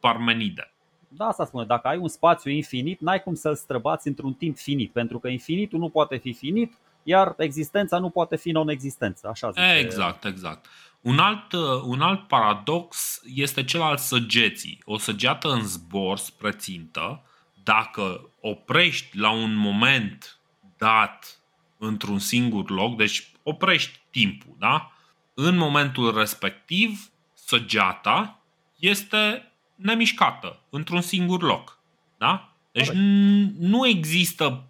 Parmenide. Da, asta spune. Dacă ai un spațiu infinit, n-ai cum să-l străbați într-un timp finit, pentru că infinitul nu poate fi finit, iar existența nu poate fi non-existență. Așa zice. Exact, exact. Un alt, uh, un alt paradox este cel al săgeții. O săgeată în zbor spre țintă, dacă oprești la un moment dat într-un singur loc, deci oprești timpul, da? În momentul respectiv, săgeata este nemișcată într-un singur loc. Da? Deci nu există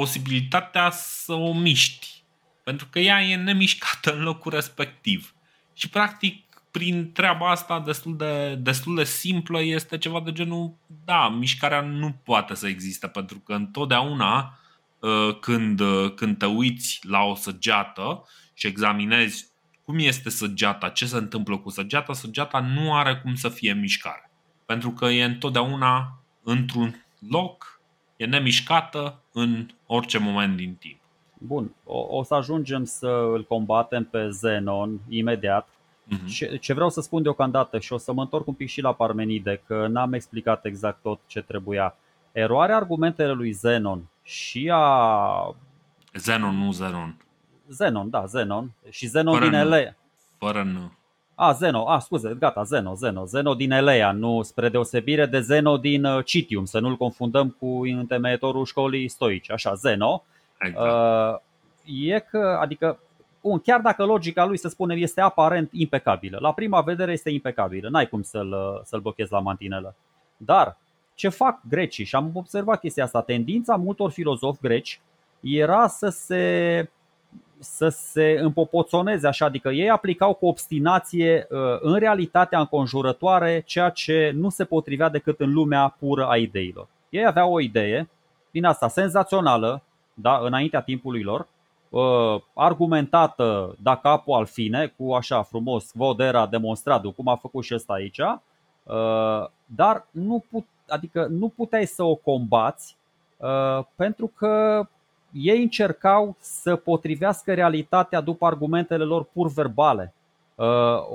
posibilitatea să o miști. Pentru că ea e nemișcată în locul respectiv. Și practic prin treaba asta destul de, destul de simplă este ceva de genul, da, mișcarea nu poate să existe pentru că întotdeauna uh, când, uh, când te uiți la o săgeată și examinezi cum este săgeata, ce se întâmplă cu săgeata, săgeata nu are cum să fie mișcare. Pentru că e întotdeauna într-un loc, e nemișcată în orice moment din timp. Bun, o, o să ajungem să îl combatem pe Zenon imediat. Uh-huh. Ce, ce vreau să spun deocamdată și o să mă întorc un pic și la Parmenide, că n-am explicat exact tot ce trebuia. Eroarea argumentele lui Zenon și a... Zenon, nu Zenon. Zenon, da, Zenon. Și Zenon Fără din Elea. Fără nu. A, Zeno, a, scuze, gata, Zeno, Zeno, Zeno din Elea, nu spre deosebire de Zeno din uh, Citium, să nu-l confundăm cu întemeietorul școlii stoici, așa, Zeno. Exact. Uh, e că, adică, un, chiar dacă logica lui, să spunem, este aparent impecabilă, la prima vedere este impecabilă, n-ai cum să-l, uh, să-l blochezi la mantinelă. Dar, ce fac grecii, și am observat chestia asta, tendința multor filozofi greci era să se să se împopoțoneze așa, adică ei aplicau cu obstinație uh, în realitatea înconjurătoare ceea ce nu se potrivea decât în lumea pură a ideilor. Ei aveau o idee din asta senzațională, da, înaintea timpului lor, uh, argumentată da capo al fine, cu așa frumos vodera demonstrat, cum a făcut și ăsta aici, uh, dar nu, put, adică nu puteai să o combați pentru că ei încercau să potrivească realitatea după argumentele lor pur verbale. Uh,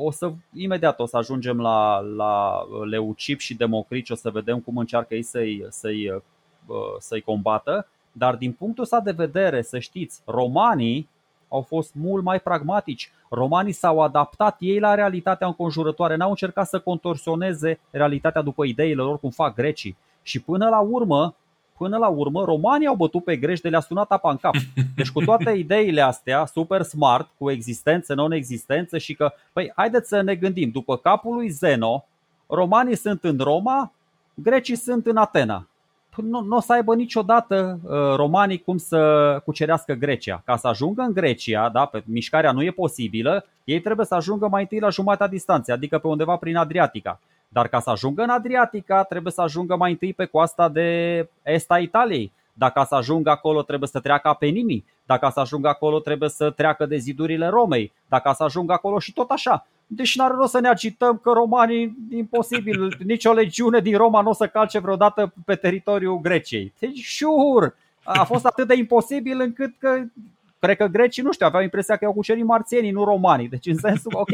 o să, imediat o să ajungem la, la Leucip și Democrici, o să vedem cum încearcă ei să-i, să-i, uh, să-i combată, dar din punctul ăsta de vedere, să știți, romanii au fost mult mai pragmatici. Romanii s-au adaptat ei la realitatea înconjurătoare, n-au încercat să contorsioneze realitatea după ideile lor cum fac grecii. Și până la urmă, până la urmă romanii au bătut pe greși de le-a sunat apa în cap. Deci cu toate <laughs> ideile astea, super smart, cu existență, non-existență și că, păi, haideți să ne gândim, după capul lui Zeno, romanii sunt în Roma, grecii sunt în Atena. Păi nu, nu o să aibă niciodată uh, romanii cum să cucerească Grecia. Ca să ajungă în Grecia, da, pe mișcarea nu e posibilă, ei trebuie să ajungă mai întâi la jumatea distanței, adică pe undeva prin Adriatica. Dar ca să ajungă în Adriatica, trebuie să ajungă mai întâi pe coasta de est a Italiei. Dacă să ajungă acolo, trebuie să treacă Apenimii. Dacă să ajungă acolo, trebuie să treacă de zidurile Romei. Dacă să ajungă acolo și tot așa. Deci n-are rost să ne agităm că romanii, imposibil, <laughs> nicio legiune din Roma nu o să calce vreodată pe teritoriul Greciei. Deci, șur, a fost atât de imposibil încât că cred că grecii, nu știu, aveau impresia că au cucerit marțienii, nu romanii. Deci în sensul, ok,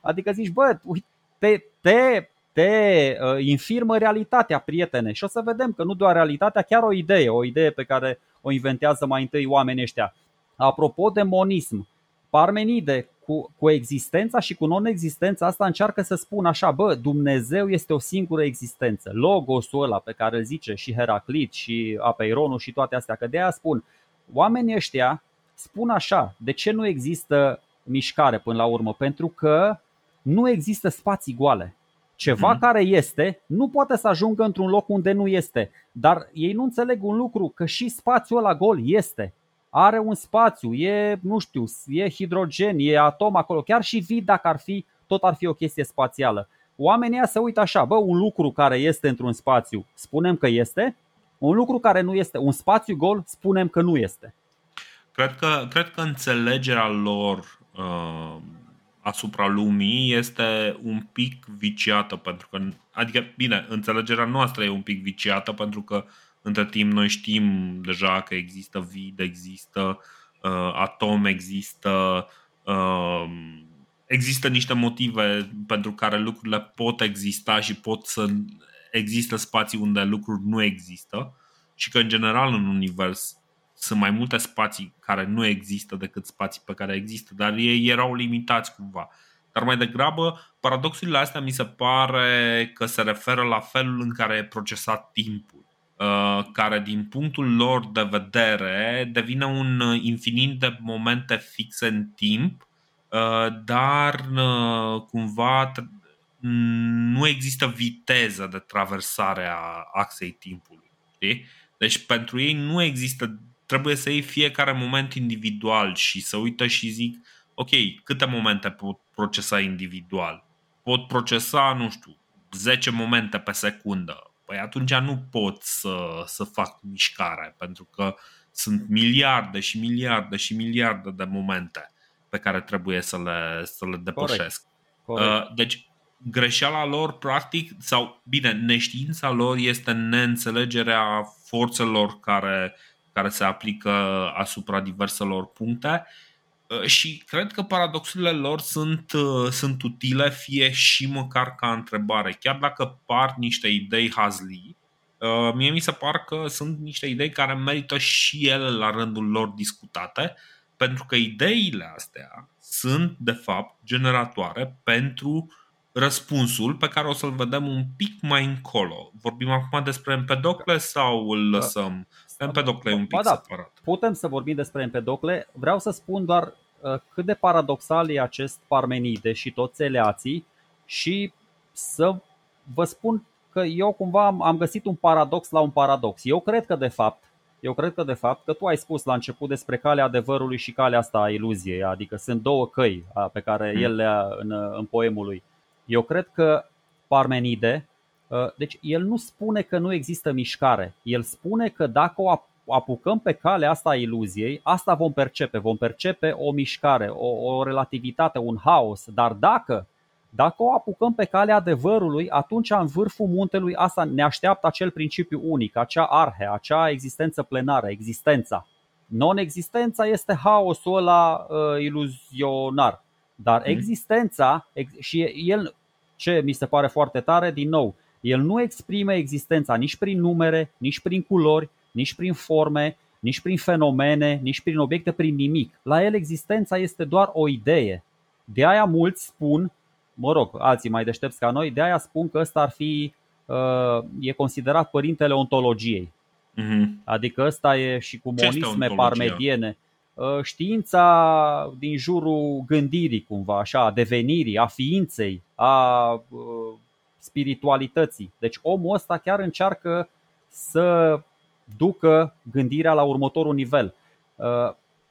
adică zici, bă, uite, te, te te uh, infirmă realitatea, prietene. Și o să vedem că nu doar realitatea, chiar o idee, o idee pe care o inventează mai întâi oamenii ăștia. Apropo de monism, Parmenide cu, cu existența și cu non-existența asta încearcă să spună așa, bă, Dumnezeu este o singură existență. Logosul ăla pe care îl zice și Heraclit și Apeironul și toate astea, că de aia spun, oamenii ăștia spun așa, de ce nu există mișcare până la urmă? Pentru că nu există spații goale. Ceva mm-hmm. care este nu poate să ajungă într-un loc unde nu este. Dar ei nu înțeleg un lucru, că și spațiul ăla gol este. Are un spațiu, e, nu știu, e hidrogen, e atom acolo, chiar și vid dacă ar fi, tot ar fi o chestie spațială. Oamenii se uită așa, bă, un lucru care este într-un spațiu, spunem că este, un lucru care nu este, un spațiu gol, spunem că nu este. Cred că, cred că înțelegerea lor uh, asupra lumii este un pic viciată pentru că, adică, bine, înțelegerea noastră e un pic viciată pentru că între timp noi știm deja că există vid, există uh, atom, există uh, există niște motive pentru care lucrurile pot exista și pot să există spații unde lucruri nu există și că în general în univers sunt mai multe spații care nu există decât spații pe care există, dar ei erau limitați cumva. Dar mai degrabă, paradoxurile astea mi se pare că se referă la felul în care e procesat timpul, uh, care din punctul lor de vedere devine un infinit de momente fixe în timp, uh, dar uh, cumva nu există viteză de traversare a axei timpului. Deci pentru ei nu există trebuie să iei fiecare moment individual și să uită și zic, ok, câte momente pot procesa individual? pot procesa, nu știu, 10 momente pe secundă. Păi atunci nu pot să, să fac mișcare, pentru că sunt miliarde și miliarde și miliarde de momente pe care trebuie să le, să le depășesc. Corect. Corect. Uh, deci, greșeala lor, practic, sau, bine, neștiința lor este neînțelegerea forțelor care, care se aplică asupra diverselor puncte uh, și cred că paradoxurile lor sunt, uh, sunt utile fie și măcar ca întrebare. Chiar dacă par niște idei hazli, mie mi se par că sunt niște idei care merită și ele la rândul lor discutate, pentru că ideile astea sunt, de fapt, generatoare pentru răspunsul pe care o să-l vedem un pic mai încolo. Vorbim acum despre Empedocle sau îl da. lăsăm? Empedocle e un pic da, separat. Putem să vorbim despre Empedocle. Vreau să spun doar uh, cât de paradoxal e acest Parmenide și toți eleații și să vă spun că eu cumva am găsit un paradox la un paradox. Eu cred că de fapt eu cred că de fapt că tu ai spus la început despre calea adevărului și calea asta a iluziei, adică sunt două căi pe care mm. el le a în, în poemul lui. Eu cred că Parmenide, deci el nu spune că nu există mișcare, el spune că dacă o apucăm pe calea asta a iluziei, asta vom percepe, vom percepe o mișcare, o, o relativitate, un haos, dar dacă dacă o apucăm pe calea adevărului, atunci în vârful muntelui asta ne așteaptă acel principiu unic, acea arhe, acea existență plenară, existența. Non-existența este haosul ăla uh, iluzionar. Dar mhm. existența, ex- și el, ce mi se pare foarte tare, din nou, el nu exprime existența nici prin numere, nici prin culori, nici prin forme, nici prin fenomene, nici prin obiecte, prin nimic. La el existența este doar o idee. De aia mulți spun mă rog, alții mai deștepți ca noi, de aia spun că ăsta ar fi, uh, e considerat părintele ontologiei. Mm-hmm. Adică ăsta e și cu monisme parmediene. Uh, știința din jurul gândirii, cumva, așa, a devenirii, a ființei, a uh, spiritualității. Deci omul ăsta chiar încearcă să ducă gândirea la următorul nivel.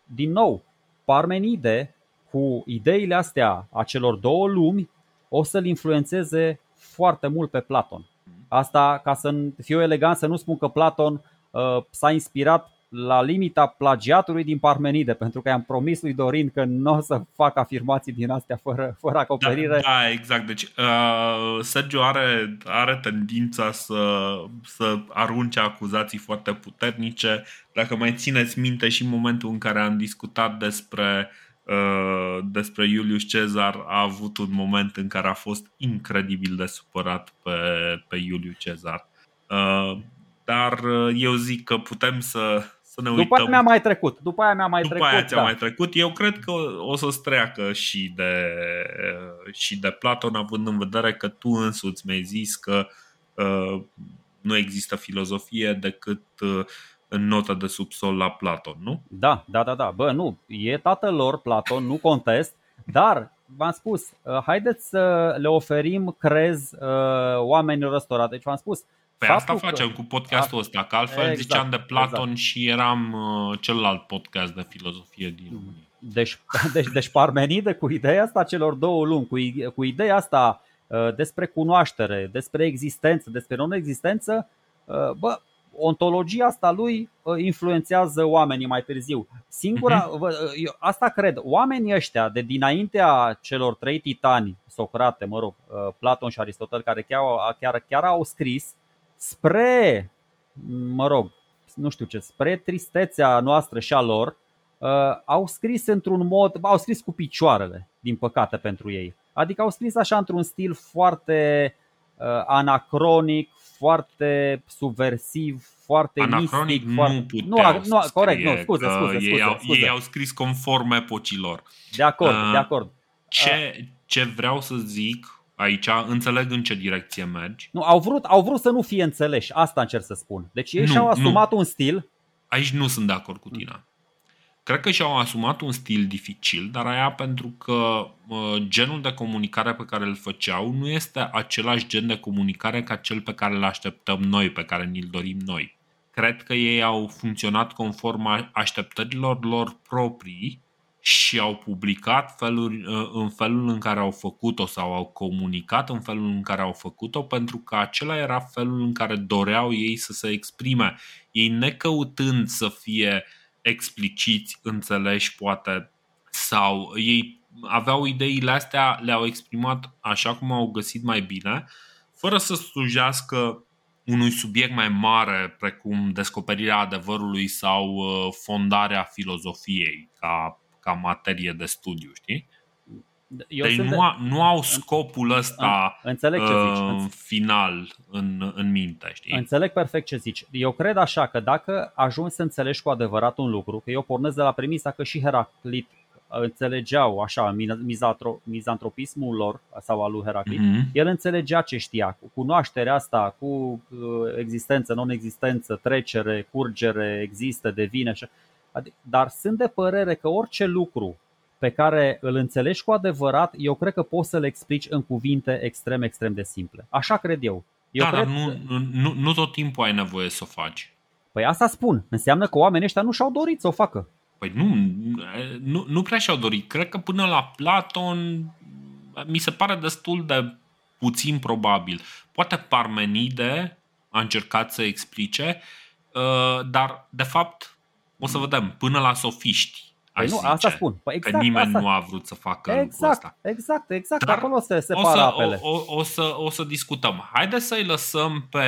Din nou, Parmenide, cu ideile astea a celor două lumi, o să-l influențeze foarte mult pe Platon. Asta, ca să fiu elegant, să nu spun că Platon uh, s-a inspirat la limita plagiatului din Parmenide, pentru că i-am promis lui Dorin că nu o să fac afirmații din astea fără, fără acoperire. Da, da exact. Deci uh, Sergio are, are tendința să, să arunce acuzații foarte puternice. Dacă mai țineți minte și în momentul în care am discutat despre uh, Uh, despre Iulius Cezar a avut un moment în care a fost incredibil de supărat pe, pe Iulius Cezar. Uh, dar uh, eu zic că putem să, să ne uităm. După aia mi-a mai trecut. După aia mi-a mai După trecut. Aia ți-a da. mai trecut. Eu cred că o să-ți treacă și de, și de Platon, având în vedere că tu însuți mi-ai zis că uh, nu există filozofie decât uh, în nota de subsol la Platon, nu? Da, da, da, da. Bă, nu, e tatăl lor, Platon, nu contest, dar v-am spus, uh, haideți să le oferim crez uh, oamenilor ăstora. Deci v-am spus, Păi asta facem că... cu podcastul a... ăsta, că altfel exact, ziceam de Platon exact. și eram uh, celălalt podcast de filozofie din România. Deci, <laughs> deci, deci Parmenide cu ideea asta celor două luni, cu, cu ideea asta uh, despre cunoaștere, despre existență, despre non-existență, uh, bă, ontologia asta lui uh, influențează oamenii mai târziu. Singura, uh-huh. eu asta cred, oamenii ăștia de dinaintea celor trei titani, Socrate, mă rog, uh, Platon și Aristotel, care chiar, chiar, chiar au scris spre, mă rog, nu știu ce, spre tristețea noastră și a lor, au scris într-un mod, au scris cu picioarele, din păcate pentru ei. Adică au scris așa într-un stil foarte anacronic, foarte subversiv, foarte Anacronic mistic. Foarte... Nu, nu, nu, corect, nu, scuze, scuze, scuze, ei, au, scuze. ei au scris conform epocilor. De acord, uh, de acord. Ce, uh. ce vreau să zic aici, înțeleg în ce direcție mergi. Nu, au vrut, au vrut să nu fie înțeleși, asta încerc să spun. Deci ei nu, și-au asumat nu. un stil. Aici nu sunt de acord cu tine. Cred că și-au asumat un stil dificil, dar aia pentru că uh, genul de comunicare pe care îl făceau nu este același gen de comunicare ca cel pe care îl așteptăm noi, pe care ni-l dorim noi. Cred că ei au funcționat conform așteptărilor lor proprii și au publicat feluri, uh, în felul în care au făcut-o sau au comunicat în felul în care au făcut-o pentru că acela era felul în care doreau ei să se exprime. Ei necăutând să fie expliciți, înțeleși poate sau ei aveau ideile astea, le-au exprimat așa cum au găsit mai bine, fără să slujească unui subiect mai mare, precum descoperirea adevărului sau uh, fondarea filozofiei ca, ca materie de studiu, știi? Eu deci nu, a, nu au scopul ăsta Înțeleg ce zici. Uh, final în, în minte. Știi? Înțeleg perfect ce zici. Eu cred așa că dacă ajungi să înțelegi cu adevărat un lucru, că eu pornesc de la premisa că și Heraclit înțelegeau așa mizantropismul lor sau al lui Heraclit, mm-hmm. el înțelegea ce știa, cu cunoașterea asta, cu uh, existență, non-existență, trecere, curgere, există, devine așa. Dar sunt de părere că orice lucru pe care îl înțelegi cu adevărat, eu cred că poți să-l explici în cuvinte extrem, extrem de simple. Așa cred eu. eu da, cred dar nu, nu, nu tot timpul ai nevoie să o faci. Păi asta spun. Înseamnă că oamenii ăștia nu și-au dorit să o facă. Păi nu, nu, nu prea și-au dorit. Cred că până la Platon mi se pare destul de puțin probabil. Poate Parmenide a încercat să explice, uh, dar de fapt o să vedem, până la sofiști Păi nu, zice, asta spun. Păi exact, că nimeni asta. nu a vrut să facă exact, lucrul ăsta. Exact, exact. Dar acolo se separă o să, apele. O, o, o, să, o să discutăm. Haideți să-i lăsăm pe,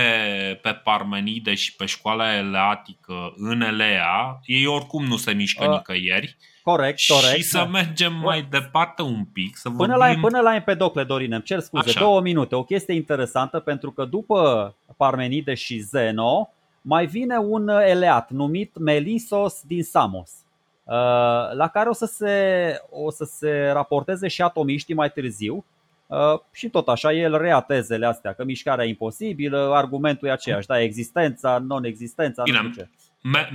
pe Parmenide și pe școala eleatică în Elea. Ei oricum nu se mișcă uh, nicăieri. Corect, corect. Și să mergem mai departe un pic. Să până, vorbim... la, până la Empedocle, Dorin, îmi cer scuze, Așa. două minute. O chestie interesantă pentru că după Parmenide și Zeno mai vine un eleat numit Melisos din Samos. Uh, la care o să se, o să se raporteze și atomiștii mai târziu. Uh, și tot așa, el rea tezele astea, că mișcarea e imposibilă, argumentul e aceeași, da, existența, non-existența, Bine, nu știu ce.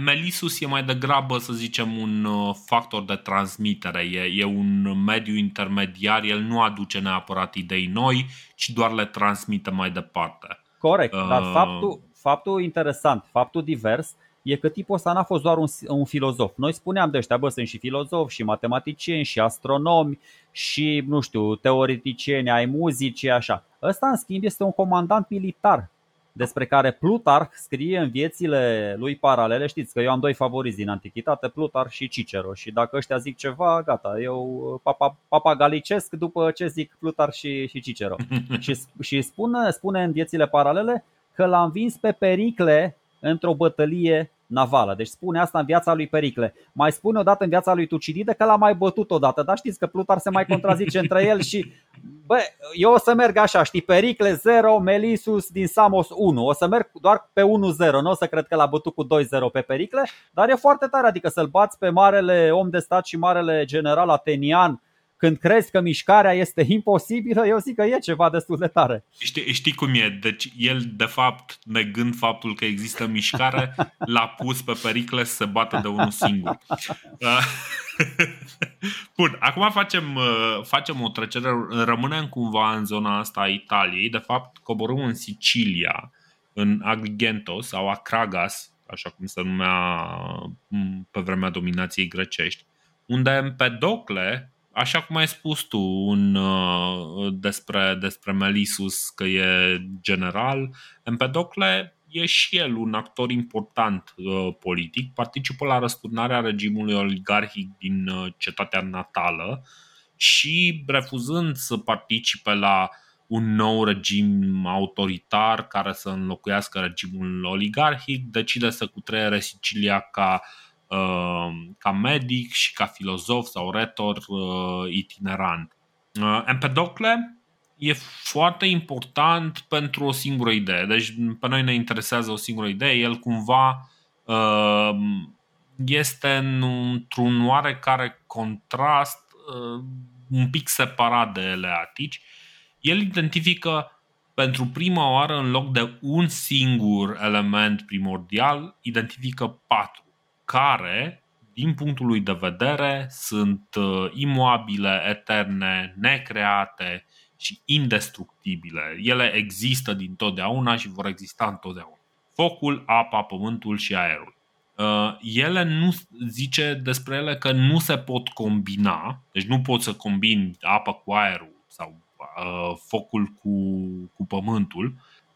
Melisus e mai degrabă, să zicem, un uh, factor de transmitere, e, e un mediu intermediar, el nu aduce neapărat idei noi, ci doar le transmite mai departe. Corect, uh... dar faptul, faptul interesant, faptul divers, e că tipul ăsta n-a fost doar un, un filozof. Noi spuneam de ăștia, bă, sunt și filozofi, și matematicieni, și astronomi, și, nu știu, teoreticieni ai muzicii, așa. Ăsta, în schimb, este un comandant militar despre care Plutarh scrie în viețile lui paralele. Știți că eu am doi favoriți din antichitate, Plutarh și Cicero. Și dacă ăștia zic ceva, gata, eu papa, papagalicesc după ce zic Plutarh și, și Cicero. <laughs> și și spune, spune în viețile paralele că l-a învins pe Pericle într-o bătălie navală. Deci spune asta în viața lui Pericle. Mai spune odată în viața lui Tucidide că l-a mai bătut odată, dar știți că Plutar se mai contrazice între el și bă, eu o să merg așa, știi, Pericle 0, Melisus din Samos 1. O să merg doar pe 1-0, nu o să cred că l-a bătut cu 2-0 pe Pericle, dar e foarte tare, adică să-l bați pe marele om de stat și marele general atenian când crezi că mișcarea este imposibilă, eu zic că e ceva destul de tare. Știi, știi cum e? Deci el, de fapt, negând faptul că există mișcare, <laughs> l-a pus pe pericle să se bată de unul singur. <laughs> Bun, acum facem, uh, facem o trecere, rămânem cumva în zona asta a Italiei, de fapt coborâm în Sicilia, în Agrigento sau Acragas, așa cum se numea mm, pe vremea dominației grecești, unde Empedocle așa cum ai spus tu un, uh, despre, despre Melisus că e general, Empedocle e și el un actor important uh, politic, participă la răsturnarea regimului oligarhic din uh, cetatea natală și refuzând să participe la un nou regim autoritar care să înlocuiască regimul oligarhic, decide să cutreiere Sicilia ca uh, Uh, ca medic și ca filozof sau retor uh, itinerant. Uh, Empedocle e foarte important pentru o singură idee. Deci pe noi ne interesează o singură idee. El cumva este într-un oarecare contrast un pic separat de eleatici. El identifică pentru prima oară, în loc de un singur element primordial, identifică patru care, din punctul lui de vedere, sunt uh, imobile, eterne, necreate și indestructibile. Ele există din totdeauna și vor exista întotdeauna. Focul, apa, pământul și aerul. Uh, ele nu zice despre ele că nu se pot combina, deci nu poți să combini apa cu aerul sau uh, focul cu, cu pământul,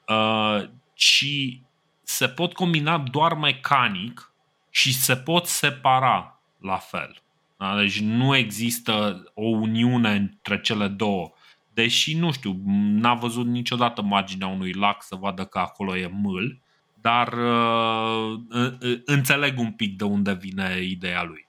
uh, ci se pot combina doar mecanic și se pot separa la fel. Da? Deci nu există o uniune între cele două. Deși, nu știu, n-a văzut niciodată marginea unui lac să vadă că acolo e mâl, dar uh, înțeleg un pic de unde vine ideea lui.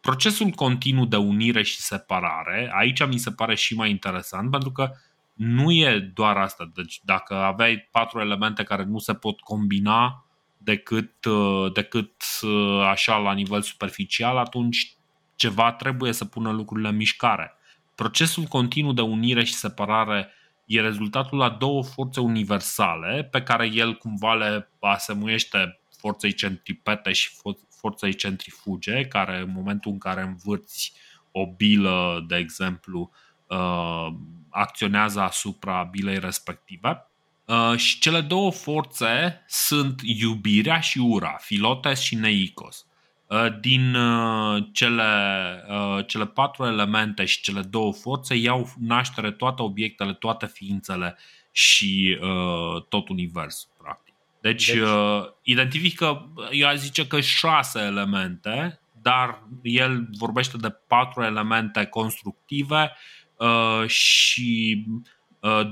Procesul continuu de unire și separare, aici mi se pare și mai interesant pentru că nu e doar asta. Deci dacă aveai patru elemente care nu se pot combina decât, uh, decât uh, așa la nivel superficial, atunci ceva trebuie să pună lucrurile în mișcare. Procesul continuu de unire și separare e rezultatul la două forțe universale pe care el cumva le asemuiește forței centripete și forței centrifuge, care în momentul în care învârți o bilă, de exemplu, uh, acționează asupra bilei respective. Uh, și cele două forțe sunt iubirea și ura, Filotes și Neicos. Uh, din uh, cele, uh, cele patru elemente și cele două forțe iau naștere toate obiectele, toate ființele și tot universul, practic. Deci, deci identifică, eu aș zice că șase elemente, dar el vorbește de patru elemente constructive și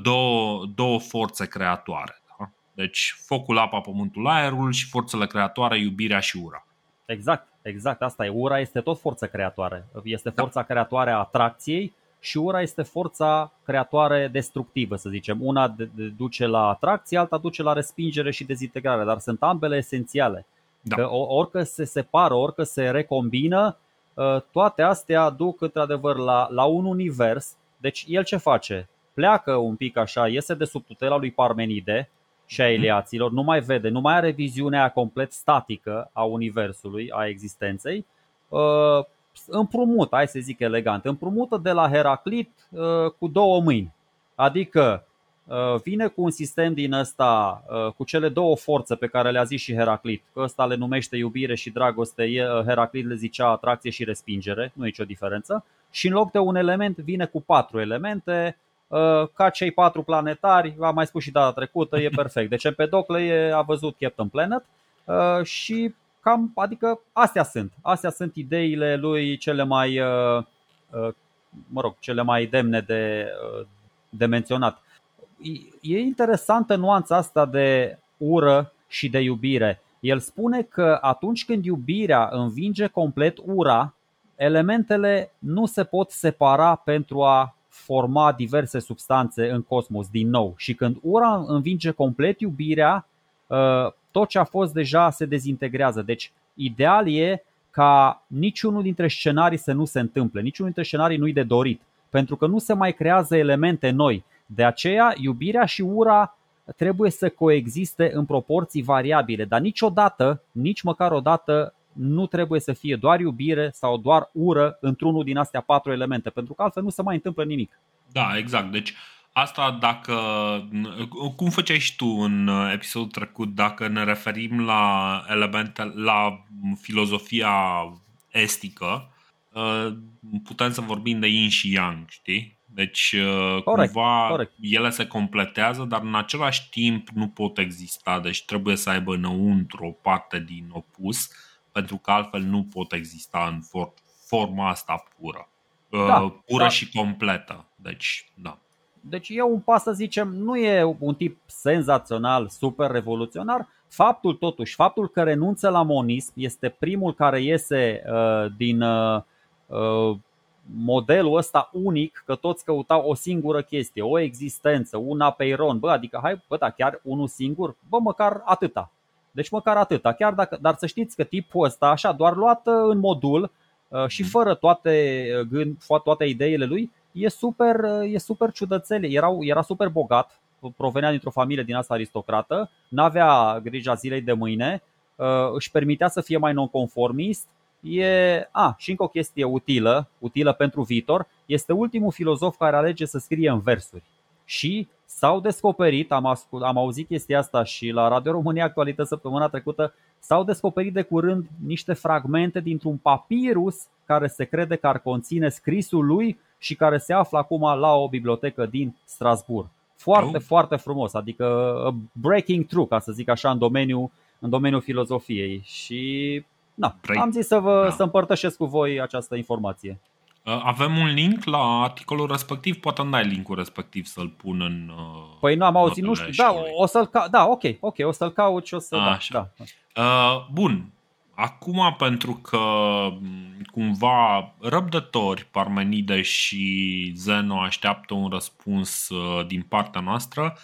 două, două forțe creatoare. Da? Deci focul, apa, pământul, aerul și forțele creatoare, iubirea și ura. Exact. Exact, asta e. Ura este tot forță creatoare. Este da. forța creatoare a atracției și ura este forța creatoare destructivă, să zicem. Una de, de, duce la atracție, alta duce la respingere și dezintegrare, dar sunt ambele esențiale. Da. Că orică se separă, orică se recombină, ă, toate astea duc într-adevăr la, la un univers. Deci el ce face? Pleacă un pic așa, iese de sub tutela lui Parmenide, și a mhm. eliaților, nu mai vede, nu mai are viziunea complet statică a universului, a existenței, uh, împrumută, hai să zic elegant, împrumută de la Heraclit uh, cu două mâini. Adică uh, vine cu un sistem din ăsta, cu cele două forțe pe care le-a zis și Heraclit, că ăsta le numește iubire și dragoste, Heraclit le zicea atracție și respingere, nu e nicio diferență, și în loc de un element vine cu patru elemente, Uh, ca cei patru planetari, am mai spus și data trecută, e perfect. Deci Empedocle a văzut Captain Planet uh, și cam, adică astea sunt. Astea sunt ideile lui cele mai, uh, mă rog, cele mai demne de, de menționat. E interesantă nuanța asta de ură și de iubire. El spune că atunci când iubirea învinge complet ura, elementele nu se pot separa pentru a forma diverse substanțe în cosmos din nou. Și când ura învinge complet iubirea, uh, tot ce a fost deja se dezintegrează. Deci, ideal e ca niciunul dintre scenarii să nu se întâmple, niciunul dintre scenarii nu-i de dorit, pentru că nu se mai creează elemente noi. De aceea, iubirea și ura trebuie să coexiste în proporții variabile, dar niciodată, nici măcar o dată, nu trebuie să fie doar iubire sau doar ură într-unul din astea patru elemente, pentru că altfel nu se mai întâmplă nimic. Da, exact. Deci asta dacă, cum făceai și tu în episodul trecut, dacă ne referim la elemente, la filozofia estică, putem să vorbim de yin și yang, știi? Deci corect, cumva corect. ele se completează, dar în același timp nu pot exista, deci trebuie să aibă înăuntru o parte din opus pentru că altfel nu pot exista în for- forma asta pură. Da, uh, pură da. și completă. Deci, da. Deci e un pas, să zicem, nu e un tip senzațional, super revoluționar. Faptul totuși, faptul că renunță la monism este primul care iese uh, din uh, uh, modelul ăsta unic, că toți căutau o singură chestie, o existență, un apeiron, bă, adică hai, bă, da, chiar unul singur, bă, măcar atâta. Deci măcar atâta. Chiar dacă, dar să știți că tipul ăsta, așa, doar luat în modul uh, și mhm. fără toate, uh, gând, toate ideile lui, e super, uh, e super ciudățel. Era, era super bogat, provenea dintr-o familie din asta aristocrată, n-avea grija zilei de mâine, își permitea să fie mai nonconformist. E, a, și încă o chestie utilă, utilă pentru viitor, este ultimul filozof care alege să scrie în versuri și s-au descoperit, am, ascult, am auzit chestia asta și la Radio România Actualită săptămâna trecută, s-au descoperit de curând niște fragmente dintr-un papirus care se crede că ar conține scrisul lui și care se află acum la o bibliotecă din Strasbourg. Foarte, oh. foarte frumos, adică breaking through, ca să zic așa, în domeniul, în domeniul filozofiei. Și na, am zis să, vă, da. să împărtășesc cu voi această informație. Uh, avem un link la articolul respectiv, poate îmi dai linkul respectiv să-l pun în. Uh, păi nu am auzit, nu știu. Da, o să-l ca- da, ok, ok, o să-l caut și o să. Da, Așa. Da, da. Uh, bun. Acum, pentru că mm, cumva răbdători, Parmenide și Zeno așteaptă un răspuns uh, din partea noastră,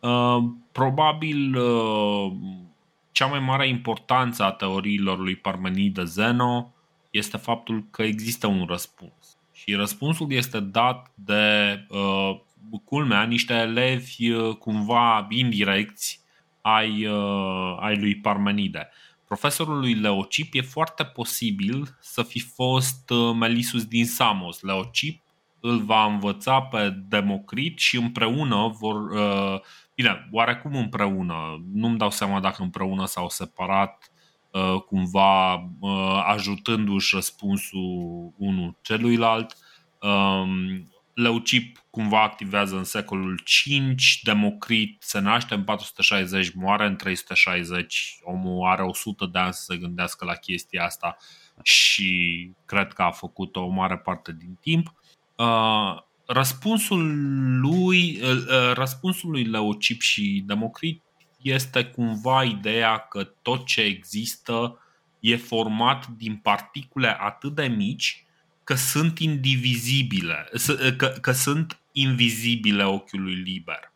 uh, probabil uh, cea mai mare importanță a teoriilor lui Parmenide-Zeno este faptul că există un răspuns. Și răspunsul este dat de, uh, culmea, niște elevi uh, cumva indirecți ai, uh, ai lui Parmenide. Profesorul lui Leocip e foarte posibil să fi fost uh, Melisus din Samos. Leocip îl va învăța pe Democrit și împreună vor. Uh, bine, oarecum împreună. Nu-mi dau seama dacă împreună sau separat Uh, cumva uh, ajutându-și răspunsul unul celuilalt. Um, Leucip cumva activează în secolul 5, Democrit se naște în 460, moare în 360, omul are 100 de ani să se gândească la chestia asta și cred că a făcut o mare parte din timp. Uh, răspunsul lui, răspunsul lui Leucip și Democrit este cumva ideea că tot ce există e format din particule atât de mici că sunt indivizibile, că, că sunt invizibile ochiului liber.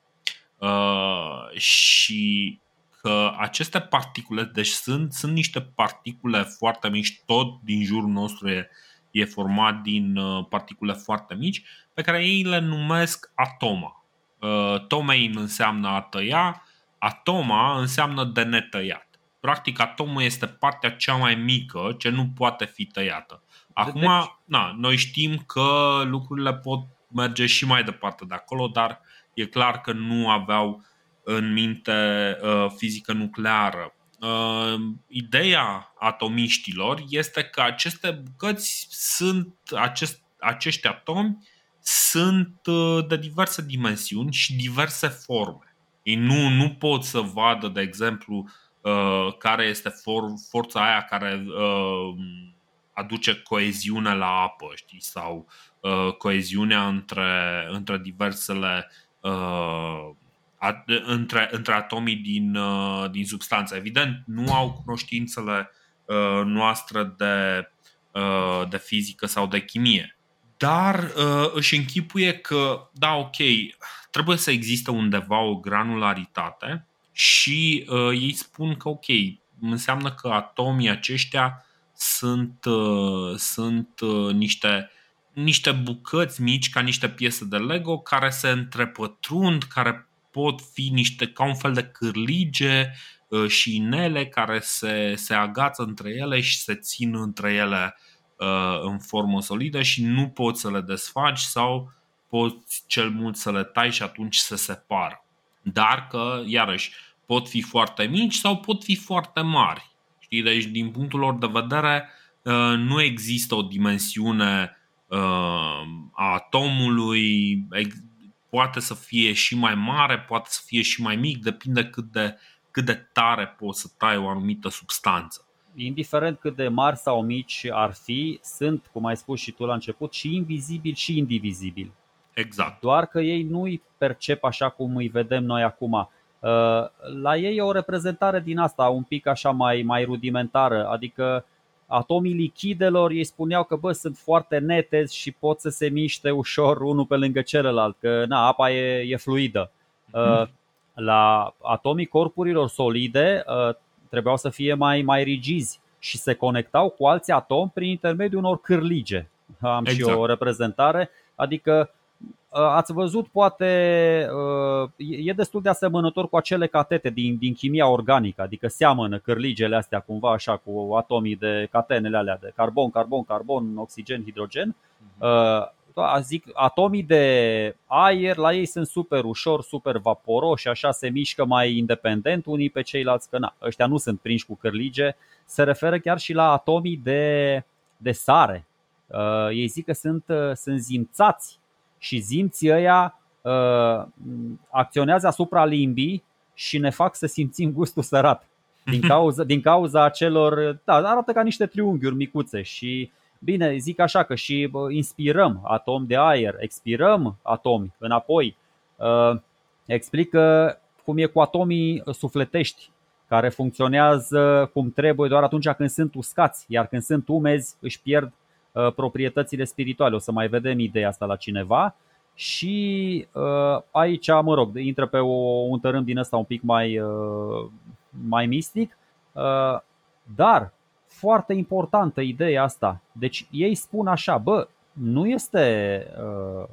Uh, și că aceste particule, deci sunt, sunt niște particule foarte mici, tot din jurul nostru e, e format din uh, particule foarte mici, pe care ei le numesc atoma. Uh, tomein înseamnă a tăia, Atoma înseamnă de netăiat. Practic, atomul este partea cea mai mică ce nu poate fi tăiată. Acum, deci... na, noi știm că lucrurile pot merge și mai departe de acolo, dar e clar că nu aveau în minte uh, fizică nucleară. Uh, ideea atomiștilor este că aceste bucăți sunt, acest, acești atomi sunt uh, de diverse dimensiuni și diverse forme. Ei nu, nu pot să vadă, de exemplu, uh, care este for, forța aia care uh, aduce coeziune la apă, știi, sau uh, coeziunea între, între diversele între, între atomii din, din substanță. Evident, nu au cunoștințele noastre de, de fizică sau de chimie. Dar își închipuie că, da, ok, trebuie să existe undeva o granularitate și uh, ei spun că ok, înseamnă că atomii aceștia sunt, uh, sunt uh, niște, niște bucăți mici, ca niște piese de Lego, care se întrepătrund, care pot fi niște ca un fel de cârlige uh, și inele care se, se agață între ele și se țin între ele uh, în formă solidă și nu poți să le desfaci sau poți cel mult să le tai și atunci se separă. Dar că, iarăși, pot fi foarte mici sau pot fi foarte mari. Știi? Deci, din punctul lor de vedere, uh, nu există o dimensiune uh, a atomului, poate să fie și mai mare, poate să fie și mai mic, depinde cât de, cât de tare poți să tai o anumită substanță. Indiferent cât de mari sau mici ar fi, sunt, cum ai spus și tu la început, și invizibili și indivizibili. Exact. Doar că ei nu îi percep așa cum îi vedem noi acum. Uh, la ei e o reprezentare din asta, un pic așa mai, mai rudimentară, adică atomii lichidelor ei spuneau că bă, sunt foarte netezi și pot să se miște ușor unul pe lângă celălalt, că na, apa e, e fluidă. Mhm. La atomii corpurilor solide uh, trebuiau să fie mai, mai rigizi și se conectau cu alți atomi prin intermediul unor cârlige. Am exact. și o reprezentare, adică Uh, ați văzut, poate uh, e destul de asemănător cu acele catete din, din chimia organică, adică seamănă cârligele astea cumva așa cu atomii de catenele alea de carbon, carbon, carbon, oxigen, hidrogen. Mhm. Uh, zic, atomii de aer la ei sunt super ușor, super vaporoși, așa se mișcă mai independent unii pe ceilalți, că na, ăștia nu sunt prinși cu cârlige, se referă chiar și la atomii de, de sare. Uh, ei zic că sunt, uh, sunt zimțați și zimții ăia uh, acționează asupra limbii și ne fac să simțim gustul sărat. Din <laughs> cauza, din cauza acelor, da, arată ca niște triunghiuri micuțe și bine, zic așa că și inspirăm atom de aer, expirăm atomi înapoi. Explică cum e cu atomii sufletești care funcționează cum trebuie doar atunci când sunt uscați, iar când sunt umezi își pierd uh, proprietățile spirituale. O să mai vedem ideea asta la cineva. Și uh, aici, mă rog, intră pe o, un tărâm din ăsta un pic mai, uh, mai mistic, uh, dar foarte importantă ideea asta. Deci ei spun așa, bă, nu este, uh,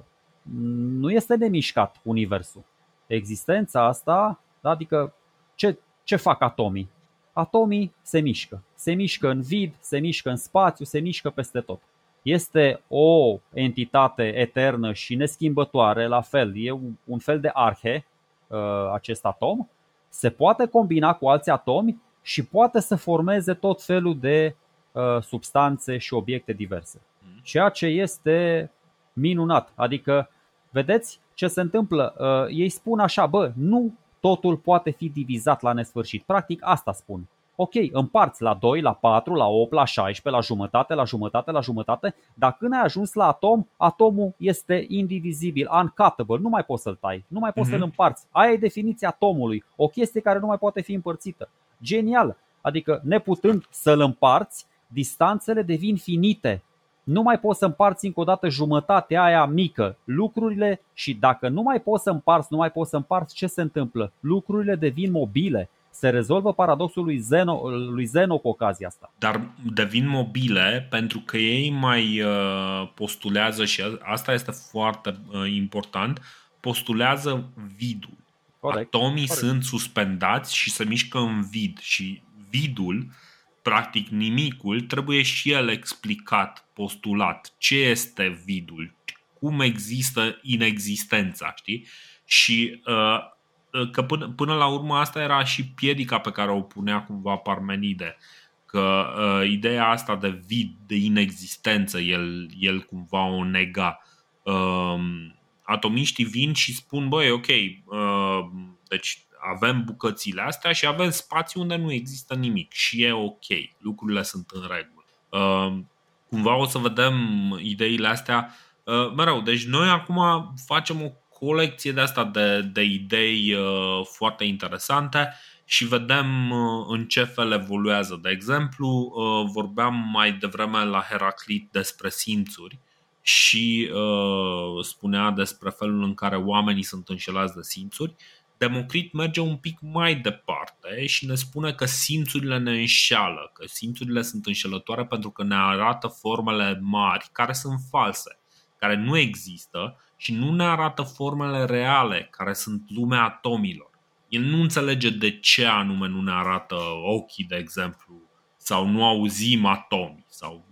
nu este nemișcat Universul. Existența asta, adică ce, ce fac atomii? Atomii se mișcă. Se mișcă în vid, se mișcă în spațiu, se mișcă peste tot. Este o entitate eternă și neschimbătoare, la fel, e un fel de arhe uh, acest atom. Se poate combina cu alți atomi și poate să formeze tot felul de uh, substanțe și obiecte diverse. Mm. Ceea ce este minunat. Adică, vedeți ce se întâmplă? Uh, ei spun așa, bă, nu totul poate fi divizat la nesfârșit. Practic asta spun. Ok, împarți la 2, la 4, la 8, la 16, la jumătate, la jumătate, la jumătate, dar când ai ajuns la atom, atomul este indivizibil, uncuttable, nu mai poți să-l tai, nu mai poți uh-huh. să-l mhm. împarți. Aia e definiția atomului, o chestie care nu mai poate fi împărțită. Genial! Adică, neputând să-l împarți, distanțele devin finite nu mai poți să împarți încă o dată jumătatea aia mică, lucrurile și dacă nu mai poți să împarți, nu mai poți să împarți, ce se întâmplă? Lucrurile devin mobile. Se rezolvă paradoxul lui Zeno, lui Zeno cu ocazia asta. Dar devin mobile pentru că ei mai uh, postulează și asta este foarte uh, important, postulează vidul. Corect. Atomii Corect. sunt suspendați și se mișcă în vid și vidul practic nimicul, trebuie și el explicat, postulat. Ce este vidul? Cum există inexistența, știi? Și uh, uh, că până, până la urmă asta era și piedica pe care o punea cumva Parmenide. Că uh, ideea asta de vid, de inexistență, el, el cumva o nega. Uh, atomiștii vin și spun, băi, ok, uh, deci avem bucățile astea și avem spații unde nu există nimic și e ok, lucrurile sunt în regulă. Uh, cumva o să vedem ideile astea uh, mereu. Deci noi acum facem o colecție de asta de, de idei uh, foarte interesante și vedem în ce fel evoluează. De exemplu, vorbeam mai devreme la Heraclit despre simțuri și spunea despre felul în care oamenii sunt înșelați de simțuri Democrit merge un pic mai departe și ne spune că simțurile ne înșeală, că simțurile sunt înșelătoare pentru că ne arată formele mari care sunt false, care nu există și nu ne arată formele reale, care sunt lumea atomilor. El nu înțelege de ce anume nu ne arată ochii, de exemplu, sau nu auzim atomi, sau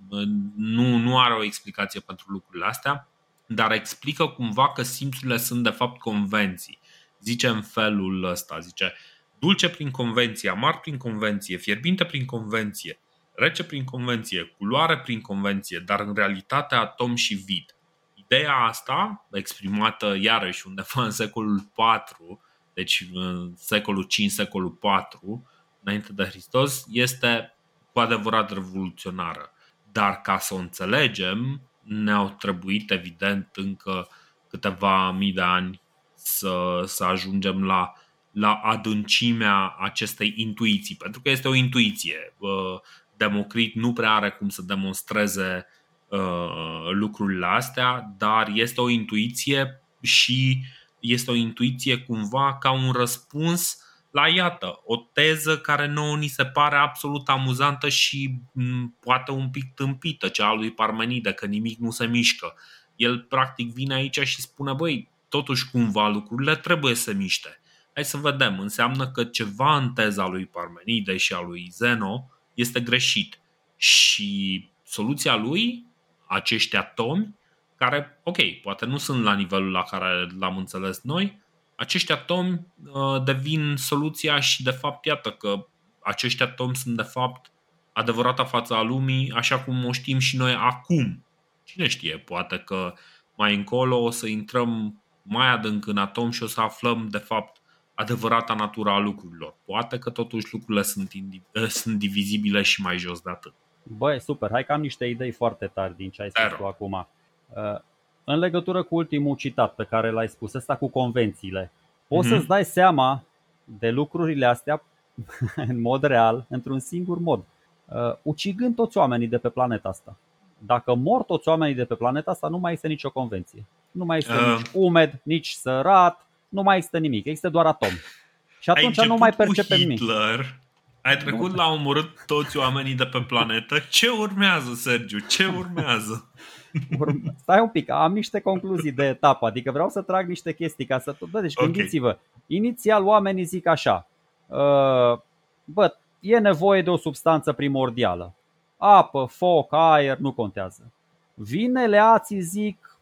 nu, nu are o explicație pentru lucrurile astea, dar explică cumva că simțurile sunt de fapt convenții zice în felul ăsta, zice dulce prin convenție, amar prin convenție, fierbinte prin convenție, rece prin convenție, culoare prin convenție, dar în realitate atom și vid. Ideea asta, exprimată iarăși undeva în secolul 4, deci în secolul 5, secolul 4, înainte de Hristos, este cu adevărat revoluționară. Dar ca să o înțelegem, ne-au trebuit evident încă câteva mii de ani să, să ajungem la, la adâncimea acestei intuiții, pentru că este o intuiție. Democrit nu prea are cum să demonstreze uh, lucrurile astea, dar este o intuiție și este o intuiție cumva ca un răspuns la iată, o teză care nouă ni se pare absolut amuzantă și poate un pic tâmpită, cea a lui Parmenide, că nimic nu se mișcă. El practic vine aici și spune, băi, totuși cumva lucrurile trebuie să miște. Hai să vedem, înseamnă că ceva în teza lui Parmenide și a lui Zeno este greșit. Și soluția lui, acești atomi, care, ok, poate nu sunt la nivelul la care l-am înțeles noi, acești atomi uh, devin soluția și de fapt iată că acești atomi sunt de fapt adevărata fața a lumii așa cum o știm și noi acum. Cine știe, poate că mai încolo o să intrăm mai adânc în atom și o să aflăm de fapt adevărata natura a lucrurilor. Poate că totuși lucrurile sunt, indi- <laughs> sunt divizibile și mai jos de atât. Băi, super, hai că am niște idei foarte tari din ce ai spus tu acum. Uh, în legătură cu ultimul citat pe care l-ai spus, ăsta cu convențiile, poți mm-hmm. să-ți dai seama de lucrurile astea <laughs> în mod real, într-un singur mod, uh, ucigând toți oamenii de pe planeta asta. Dacă mor toți oamenii de pe planeta asta, nu mai este nicio convenție. Nu mai este uh. nici umed, nici sărat, nu mai există nimic, există doar atom. Și atunci nu mai percepem nimic. Ai trecut nu. la omorât toți oamenii de pe planetă. Ce urmează, Sergiu? Ce urmează? Stai un pic, am niște concluzii de etapă, adică vreau să trag niște chestii ca să... Bă, deci okay. gândiți-vă, inițial oamenii zic așa, uh, bă, e nevoie de o substanță primordială. Apă, foc, aer, nu contează. Vine leații zic,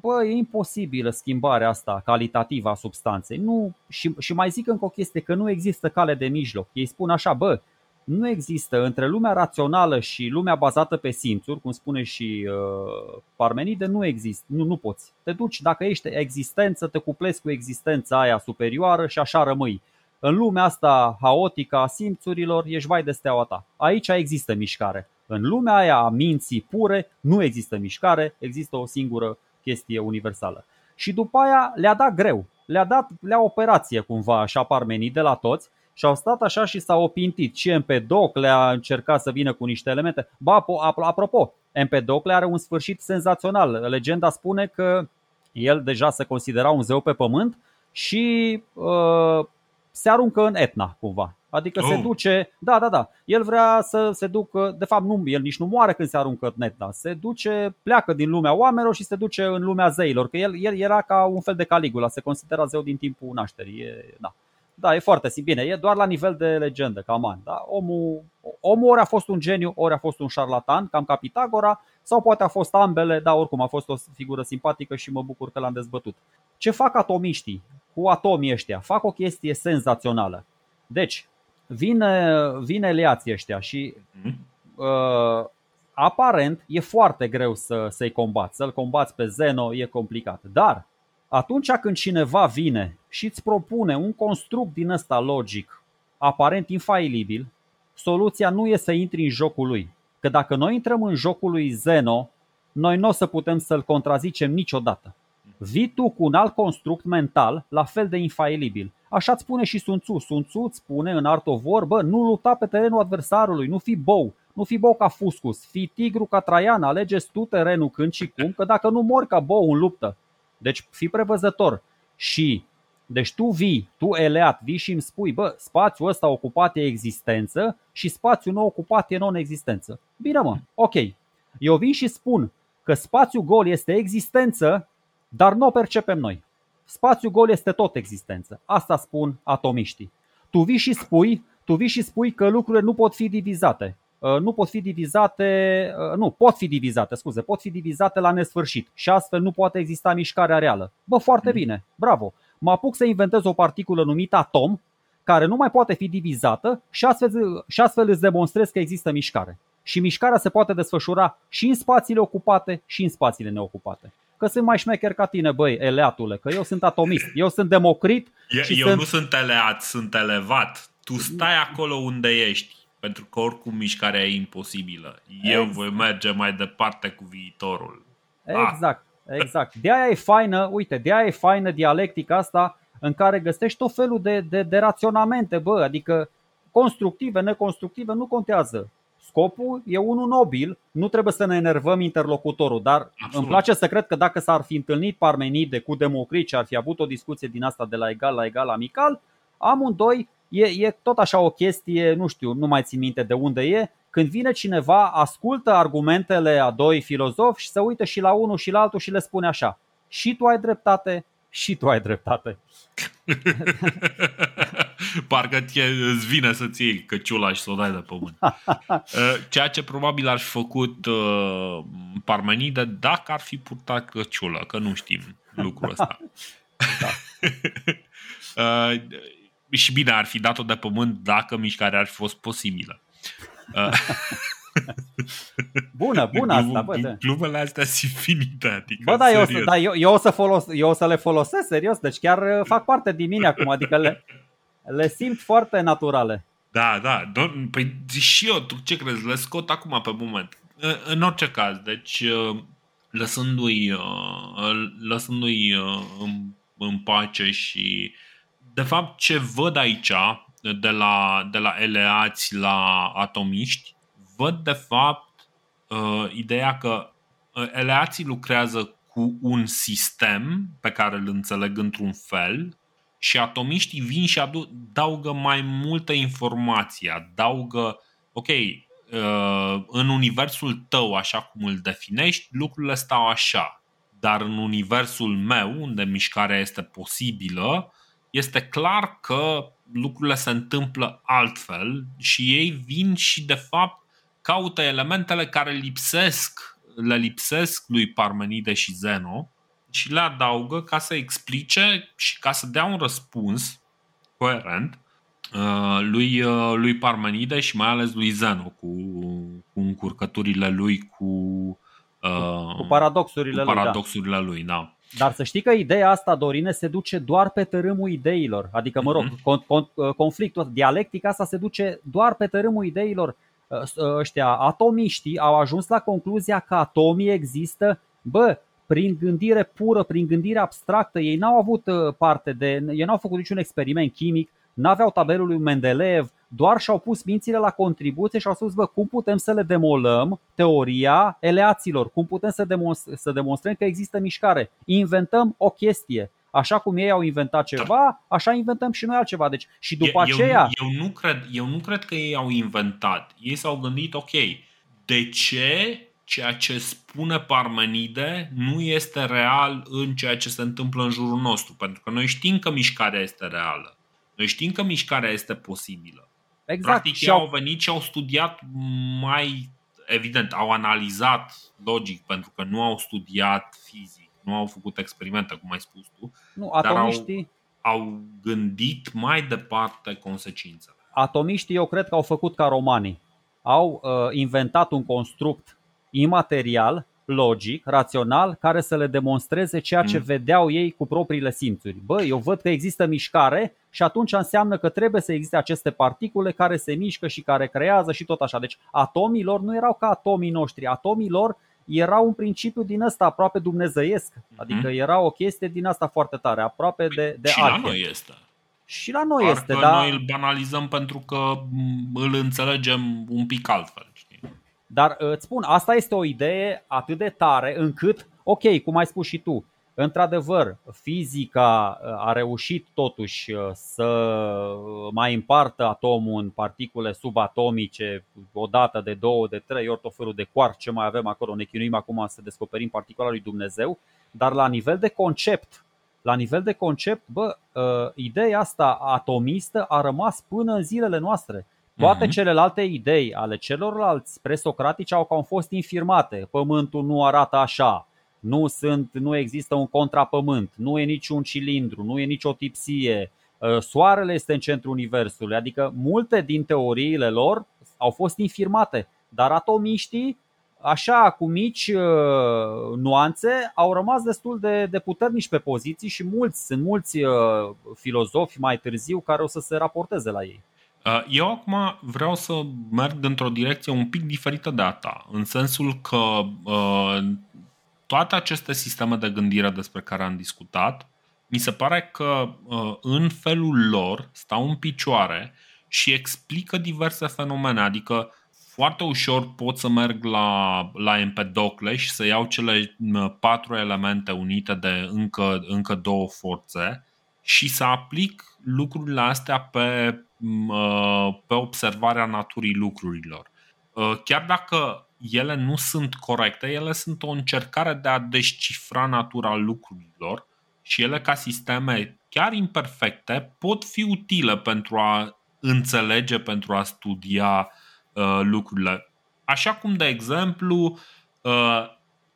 bă, e imposibilă schimbarea asta calitativă a substanței. Nu, și, și mai zic încă o chestie, că nu există cale de mijloc. Ei spun așa, bă, nu există între lumea rațională și lumea bazată pe simțuri, cum spune și uh, Parmenide, nu există, nu, nu poți. Te duci, dacă ești existență, te cuplezi cu existența aia superioară și așa rămâi. În lumea asta haotică a simțurilor, ești vai de steaua ta. Aici există mișcare. În lumea aia a minții pure nu există mișcare, există o singură chestie universală. Și după aia le-a dat greu, le-a dat le-a operație cumva așa parmenii de la toți și au stat așa și s-au opintit. Și Empedocle a încercat să vină cu niște elemente. Ba, apropo, Empedocle are un sfârșit senzațional. Legenda spune că el deja se considera un zeu pe pământ și uh, se aruncă în Etna cumva. Adică oh. se duce, da, da, da, el vrea să se ducă, de fapt nu, el nici nu moare când se aruncă în Etna, se duce, pleacă din lumea oamenilor și se duce în lumea zeilor, că el, el era ca un fel de Caligula, se considera zeu din timpul nașterii, e, da. Da, e foarte bine, e doar la nivel de legendă, cam an. Da? Omul, omul ori a fost un geniu, ori a fost un șarlatan, cam ca Pitagora, sau poate a fost ambele, dar oricum a fost o figură simpatică și mă bucur că l-am dezbătut. Ce fac atomiștii cu atomii ăștia? Fac o chestie senzațională. Deci, vine, vine leații ăștia și mhm. uh, aparent e foarte greu să, să-i combați. Să-l combați pe Zeno e complicat. Dar atunci când cineva vine și îți propune un construct din ăsta logic, aparent infailibil, soluția nu e să intri în jocul lui. Că dacă noi intrăm în jocul lui Zeno, noi nu o să putem să-l contrazicem niciodată. Vii tu cu un alt construct mental la fel de infailibil. Așa îți spune și Sun Tzu. Sun Tzu îți spune în Art of War, bă, nu luta pe terenul adversarului, nu fi bou, nu fi bou ca Fuscus, fi tigru ca Traian, alegeți tu terenul când și cum, că dacă nu mori ca bou în luptă. Deci fii prevăzător. Și deci tu vii, tu eleat, vii și îmi spui, bă, spațiul ăsta ocupat e existență și spațiul nou ocupat e non-existență. Bine mă, ok. Eu vin și spun că spațiul gol este existență, dar nu o percepem noi. Spațiul gol este tot existență. Asta spun atomiștii. Tu vii și spui, tu vii și spui că lucrurile nu pot fi divizate. Uh, nu pot fi divizate, uh, nu, pot fi divizate, scuze, pot fi divizate la nesfârșit și astfel nu poate exista mișcarea reală. Bă, foarte mm. bine, bravo. Mă apuc să inventez o particulă numită atom, care nu mai poate fi divizată și astfel, și astfel îți demonstrez că există mișcare. Și mișcarea se poate desfășura și în spațiile ocupate și în spațiile neocupate că sunt mai șmecher ca tine, băi, eleatule, că eu sunt atomist, eu sunt democrit. Eu, și eu sunt... nu sunt eleat, sunt elevat. Tu stai acolo unde ești, pentru că oricum mișcarea e imposibilă. Eu exact. voi merge mai departe cu viitorul. Exact, ah. exact. De aia e faină, uite, de aia e faină dialectica asta în care găsești tot felul de, de, de raționamente, bă, adică constructive, neconstructive, nu contează. Scopul e unul nobil, nu trebuie să ne enervăm interlocutorul, dar Absolut. îmi place să cred că dacă s-ar fi întâlnit Parmenide cu Democrit și ar fi avut o discuție din asta de la egal la egal amical, amândoi e, e tot așa o chestie, nu știu, nu mai țin minte de unde e, când vine cineva, ascultă argumentele a doi filozofi și se uită și la unul și la altul și le spune așa, și tu ai dreptate, și tu ai dreptate. <laughs> Parcă îți vine să-ți iei căciula și să o dai de pământ. <laughs> Uh, ceea ce probabil ar fi făcut uh, Parmenide dacă ar fi purtat căciulă, că nu știm lucrul ăsta. Da. <laughs> uh, și bine, ar fi dat-o de pământ dacă mișcarea ar fi fost posibilă. Uh, <laughs> bună, bună asta, bă. Da. Glumele astea sunt finite, adică Bă, da, eu, să, da eu, eu, o să folos, eu o să le folosesc serios, deci chiar uh, fac parte din mine acum, adică le, le simt foarte naturale. Da, da, do- păi și eu, tu ce crezi, le scot acum pe moment. În orice caz, deci uh, lăsându-i, uh, lăsându-i în, în pace și de fapt ce văd aici de la, de la eleați la atomiști văd de fapt uh, ideea că uh, eleații lucrează cu un sistem pe care îl înțeleg într-un fel și atomiștii vin și adaugă mai multă informație, adaugă, ok, uh, în universul tău, așa cum îl definești, lucrurile stau așa, dar în universul meu, unde mișcarea este posibilă, este clar că lucrurile se întâmplă altfel și ei vin și de fapt caută elementele care lipsesc, le lipsesc lui Parmenide și Zeno și le adaugă ca să explice și ca să dea un răspuns coerent uh, lui, uh, lui Parmenide și mai ales lui Zeno cu, cu încurcăturile lui cu, uh, cu paradoxurile, cu paradoxurile lui, da. lui da. Dar să știi că ideea asta, Dorine, se duce doar pe tărâmul ideilor. Adică, mă rog, uh-huh. conflictul, dialectica asta se duce doar pe tărâmul ideilor ăștia atomiștii au ajuns la concluzia că atomii există, bă, prin gândire pură, prin gândire abstractă. Ei n-au avut uh, parte de, ei n-au făcut niciun experiment chimic, n-aveau tabelul lui Mendeleev, doar și-au pus mințile la contribuție și au spus, bă, cum putem să le demolăm teoria eleaților, cum putem să, demonstrăm, să demonstrăm că există mișcare. Inventăm o chestie. Așa cum ei au inventat ceva, așa inventăm și noi altceva. Deci, și după eu, aceea. Eu, eu, nu cred, eu nu cred că ei au inventat. Ei s-au gândit, ok, de ce ceea ce spune Parmenide nu este real în ceea ce se întâmplă în jurul nostru? Pentru că noi știm că mișcarea este reală. Noi știm că mișcarea este posibilă. Exact. Practic, și au venit și au studiat mai evident, au analizat logic pentru că nu au studiat fizic nu au făcut experimente, cum ai spus tu, nu, atomiștii... dar au, au gândit mai departe consecințele. Atomiștii eu cred că au făcut ca romanii. Au uh, inventat un construct imaterial, logic, rațional, care să le demonstreze ceea ce mm. vedeau ei cu propriile simțuri. Bă, eu văd că există mișcare și atunci înseamnă că trebuie să existe aceste particule care se mișcă și care creează și tot așa. Deci atomii lor nu erau ca atomii noștri. Atomii lor era un principiu din ăsta aproape dumnezeiesc. Adică mhm. era o chestie din asta foarte tare, aproape de, de Și la noi este. Și la noi Parcă este, da. noi îl banalizăm pentru că îl înțelegem un pic altfel. Știi? Dar îți spun, asta este o idee atât de tare încât, ok, cum ai spus și tu, Într-adevăr, fizica uh, a reușit totuși uh, să mai împartă atomul în particule subatomice o dată de două, de trei ori tot felul de quark ce mai avem acolo. Ne chinuim acum să descoperim particula lui Dumnezeu, dar la nivel de concept, la nivel de concept, bă, uh, ideea asta atomistă a rămas până în zilele noastre. Toate uh-huh. celelalte idei ale celorlalți presocratici au fost infirmate. Pământul nu arată așa, nu, sunt, nu există un contrapământ, nu e niciun cilindru, nu e nicio tipsie, ă, soarele este în centrul universului, adică multe din teoriile lor au fost infirmate, dar atomiștii, așa cu mici uh, nuanțe, au rămas destul de, de puternici pe poziții și mulți, sunt mulți uh, filozofi mai târziu care o să se raporteze la ei. Eu acum vreau să merg într-o direcție un pic diferită de a ta, în sensul că uh, toate aceste sisteme de gândire despre care am discutat, mi se pare că uh, în felul lor stau în picioare și explică diverse fenomene. Adică foarte ușor pot să merg la, la Empedocle și să iau cele uh, patru elemente unite de încă, încă două forțe și să aplic lucrurile astea pe, uh, pe observarea naturii lucrurilor. Chiar dacă ele nu sunt corecte, ele sunt o încercare de a descifra natura lucrurilor și ele ca sisteme chiar imperfecte pot fi utile pentru a înțelege, pentru a studia uh, lucrurile. Așa cum, de exemplu, uh,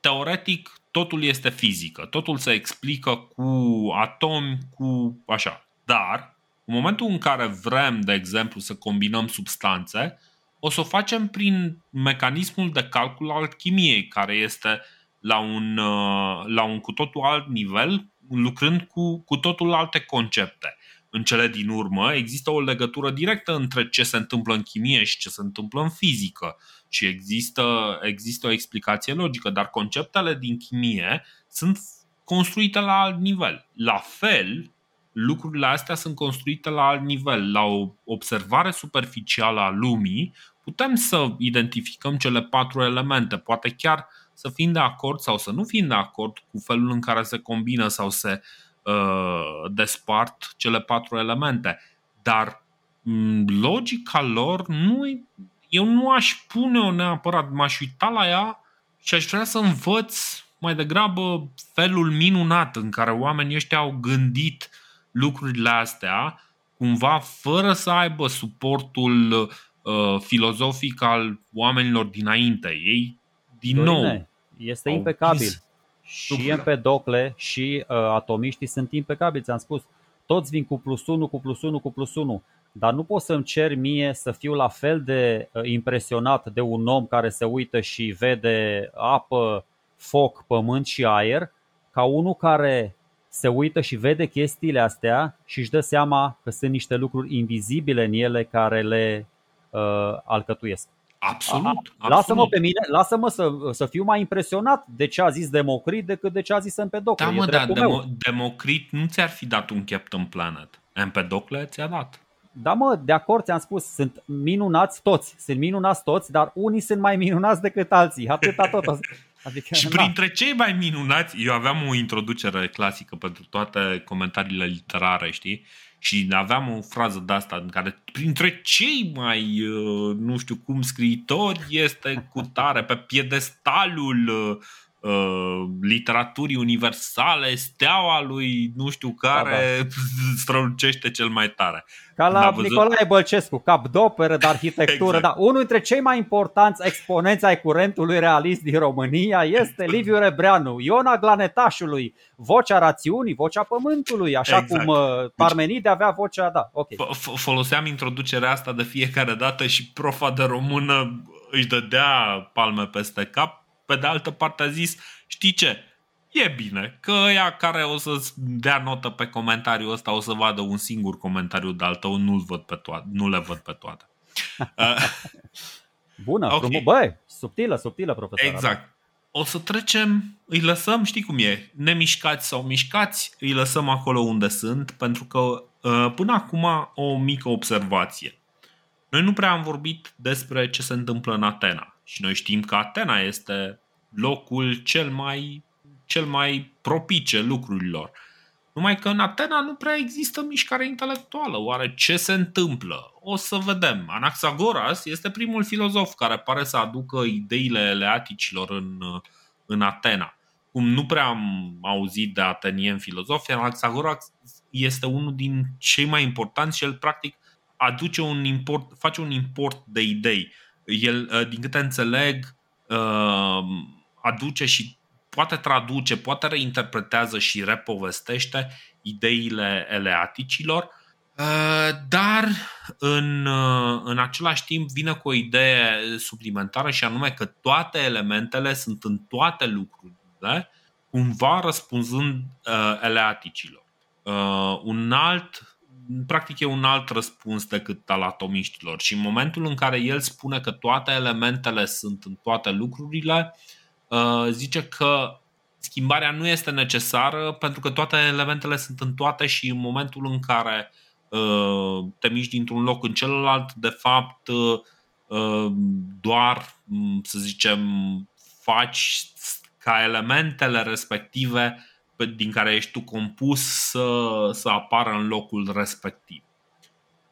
teoretic totul este fizică, totul se explică cu atomi, cu așa. Dar, în momentul în care vrem, de exemplu, să combinăm substanțe, o să o facem prin mecanismul de calcul al chimiei, care este la un, uh, la un cu totul alt nivel, lucrând cu, cu totul alte concepte. În cele din urmă există o legătură directă între ce se întâmplă în chimie și ce se întâmplă în fizică și există, există o explicație logică, dar conceptele din chimie sunt construite la alt nivel. La fel, lucrurile astea sunt construite la alt nivel. La o observare superficială a lumii, putem să identificăm cele patru elemente, poate chiar să fim de acord sau să nu fim de acord cu felul în care se combină sau se uh, despart cele patru elemente. Dar mm, logica lor nu eu nu aș pune-o neapărat, m-aș uita la ea și aș vrea să învăț mai degrabă felul minunat în care oamenii ăștia au gândit lucrurile astea, cumva fără să aibă suportul uh, filozofic al oamenilor dinainte. Ei, din Dorine, nou, este impecabil. Și Empedocle și uh, atomiștii sunt impecabili, ți-am spus. Toți vin cu plus 1, cu plus 1, cu plus 1 dar nu pot să-mi cer mie să fiu la fel de uh, impresionat de un om care se uită și vede apă, foc, pământ și aer, ca unul care se uită și vede chestiile astea și își dă seama că sunt niște lucruri invizibile în ele care le uh, alcătuiesc. Absolut, absolut. Lasă-mă pe mine, lasă-mă să, să fiu mai impresionat de ce a zis Democrit decât de ce a zis Empedocle. Da, mă, da, Demo- Democrit nu ți-ar fi dat un Captain Planet. Empedocle ți-a dat. Da, mă, de acord, ți-am spus, sunt minunați toți, sunt minunați toți, dar unii sunt mai minunați decât alții, atâta tot. <laughs> Adică, și printre cei mai minunați, eu aveam o introducere clasică pentru toate comentariile literare, știi? Și aveam o frază de asta în care printre cei mai, uh, nu știu cum, scriitori este cu tare pe piedestalul uh, Uh, literaturii universale, steaua lui nu știu care da, da. <laughs> strălucește cel mai tare. Ca la văzut... Nicolae Bălcescu, cap de operă de arhitectură, exact. da. Unul dintre cei mai importanți exponenți ai curentului realist din România este Liviu Rebreanu, Iona Glanetașului, vocea rațiunii, vocea pământului, așa exact. cum uh, Parmenide avea vocea, da, ok. Foloseam introducerea asta de fiecare dată și profa de română își dădea palme peste cap pe de altă parte a zis, știi ce, e bine că ea care o să dea notă pe comentariul ăsta o să vadă un singur comentariu de al tău, nu, văd pe toate, nu le văd pe toate. <laughs> Bună, okay. frumos, băi, subtilă, subtilă profesor. Exact. O să trecem, îi lăsăm, știi cum e, nemișcați sau mișcați, îi lăsăm acolo unde sunt, pentru că uh, până acum o mică observație. Noi nu prea am vorbit despre ce se întâmplă în Atena. Și noi știm că Atena este locul cel mai, cel mai propice lucrurilor. Numai că în Atena nu prea există mișcare intelectuală. Oare ce se întâmplă? O să vedem. Anaxagoras este primul filozof care pare să aducă ideile eleaticilor în, în Atena. Cum nu prea am auzit de atenieni filozofi, Anaxagoras este unul din cei mai importanți și el practic aduce un import, face un import de idei el, uh, din câte înțeleg, uh, aduce și poate traduce, poate reinterpretează și repovestește ideile eleaticilor, uh, dar în, în același timp vine cu o idee suplimentară și anume că toate elementele sunt în toate lucrurile, cumva răspunzând eleaticilor. Un alt practic e un alt răspuns decât al atomiștilor și în momentul în care el spune că toate elementele sunt în toate lucrurile, uh, zice că schimbarea nu este necesară pentru că toate elementele sunt în toate și în momentul în care uh, te miști dintr-un loc în celălalt, de fapt uh, doar, să zicem, faci ca elementele respective din care ești tu compus să, să apară în locul respectiv.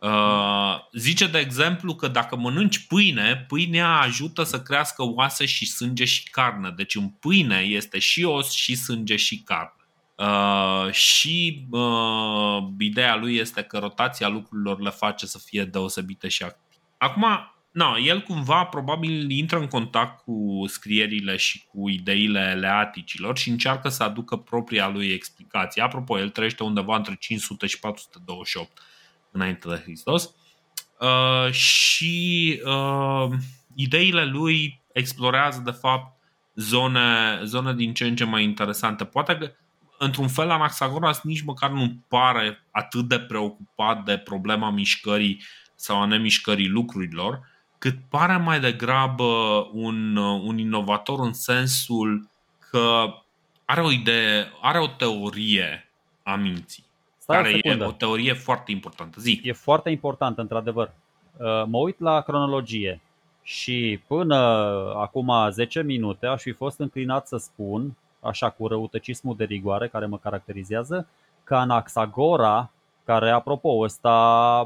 Uh, zice, de exemplu, că dacă mănânci pâine, pâinea ajută să crească oase și sânge și carne. Deci în pâine este și os, și sânge, și carne. Uh, și uh, ideea lui este că rotația lucrurilor le face să fie deosebită și active. Acum, no, el cumva probabil intră în contact cu scrierile și cu ideile leaticilor și încearcă să aducă propria lui explicație. Apropo, el trăiește undeva între 500 și 428 înainte de Hristos. Uh, și uh, ideile lui explorează, de fapt, zone, zone din ce în ce mai interesante. Poate că într-un fel, Anaxagoras nici măcar nu pare atât de preocupat de problema mișcării sau a nemișcării lucrurilor, cât pare mai degrabă un, un inovator în sensul că are o idee, are o teorie a minții. Stai care o e o teorie foarte importantă. Zi. E foarte importantă, într-adevăr. Uh, mă uit la cronologie și până acum 10 minute aș fi fost înclinat să spun așa cu răutăcismul de rigoare care mă caracterizează, că Anaxagora, care apropo ăsta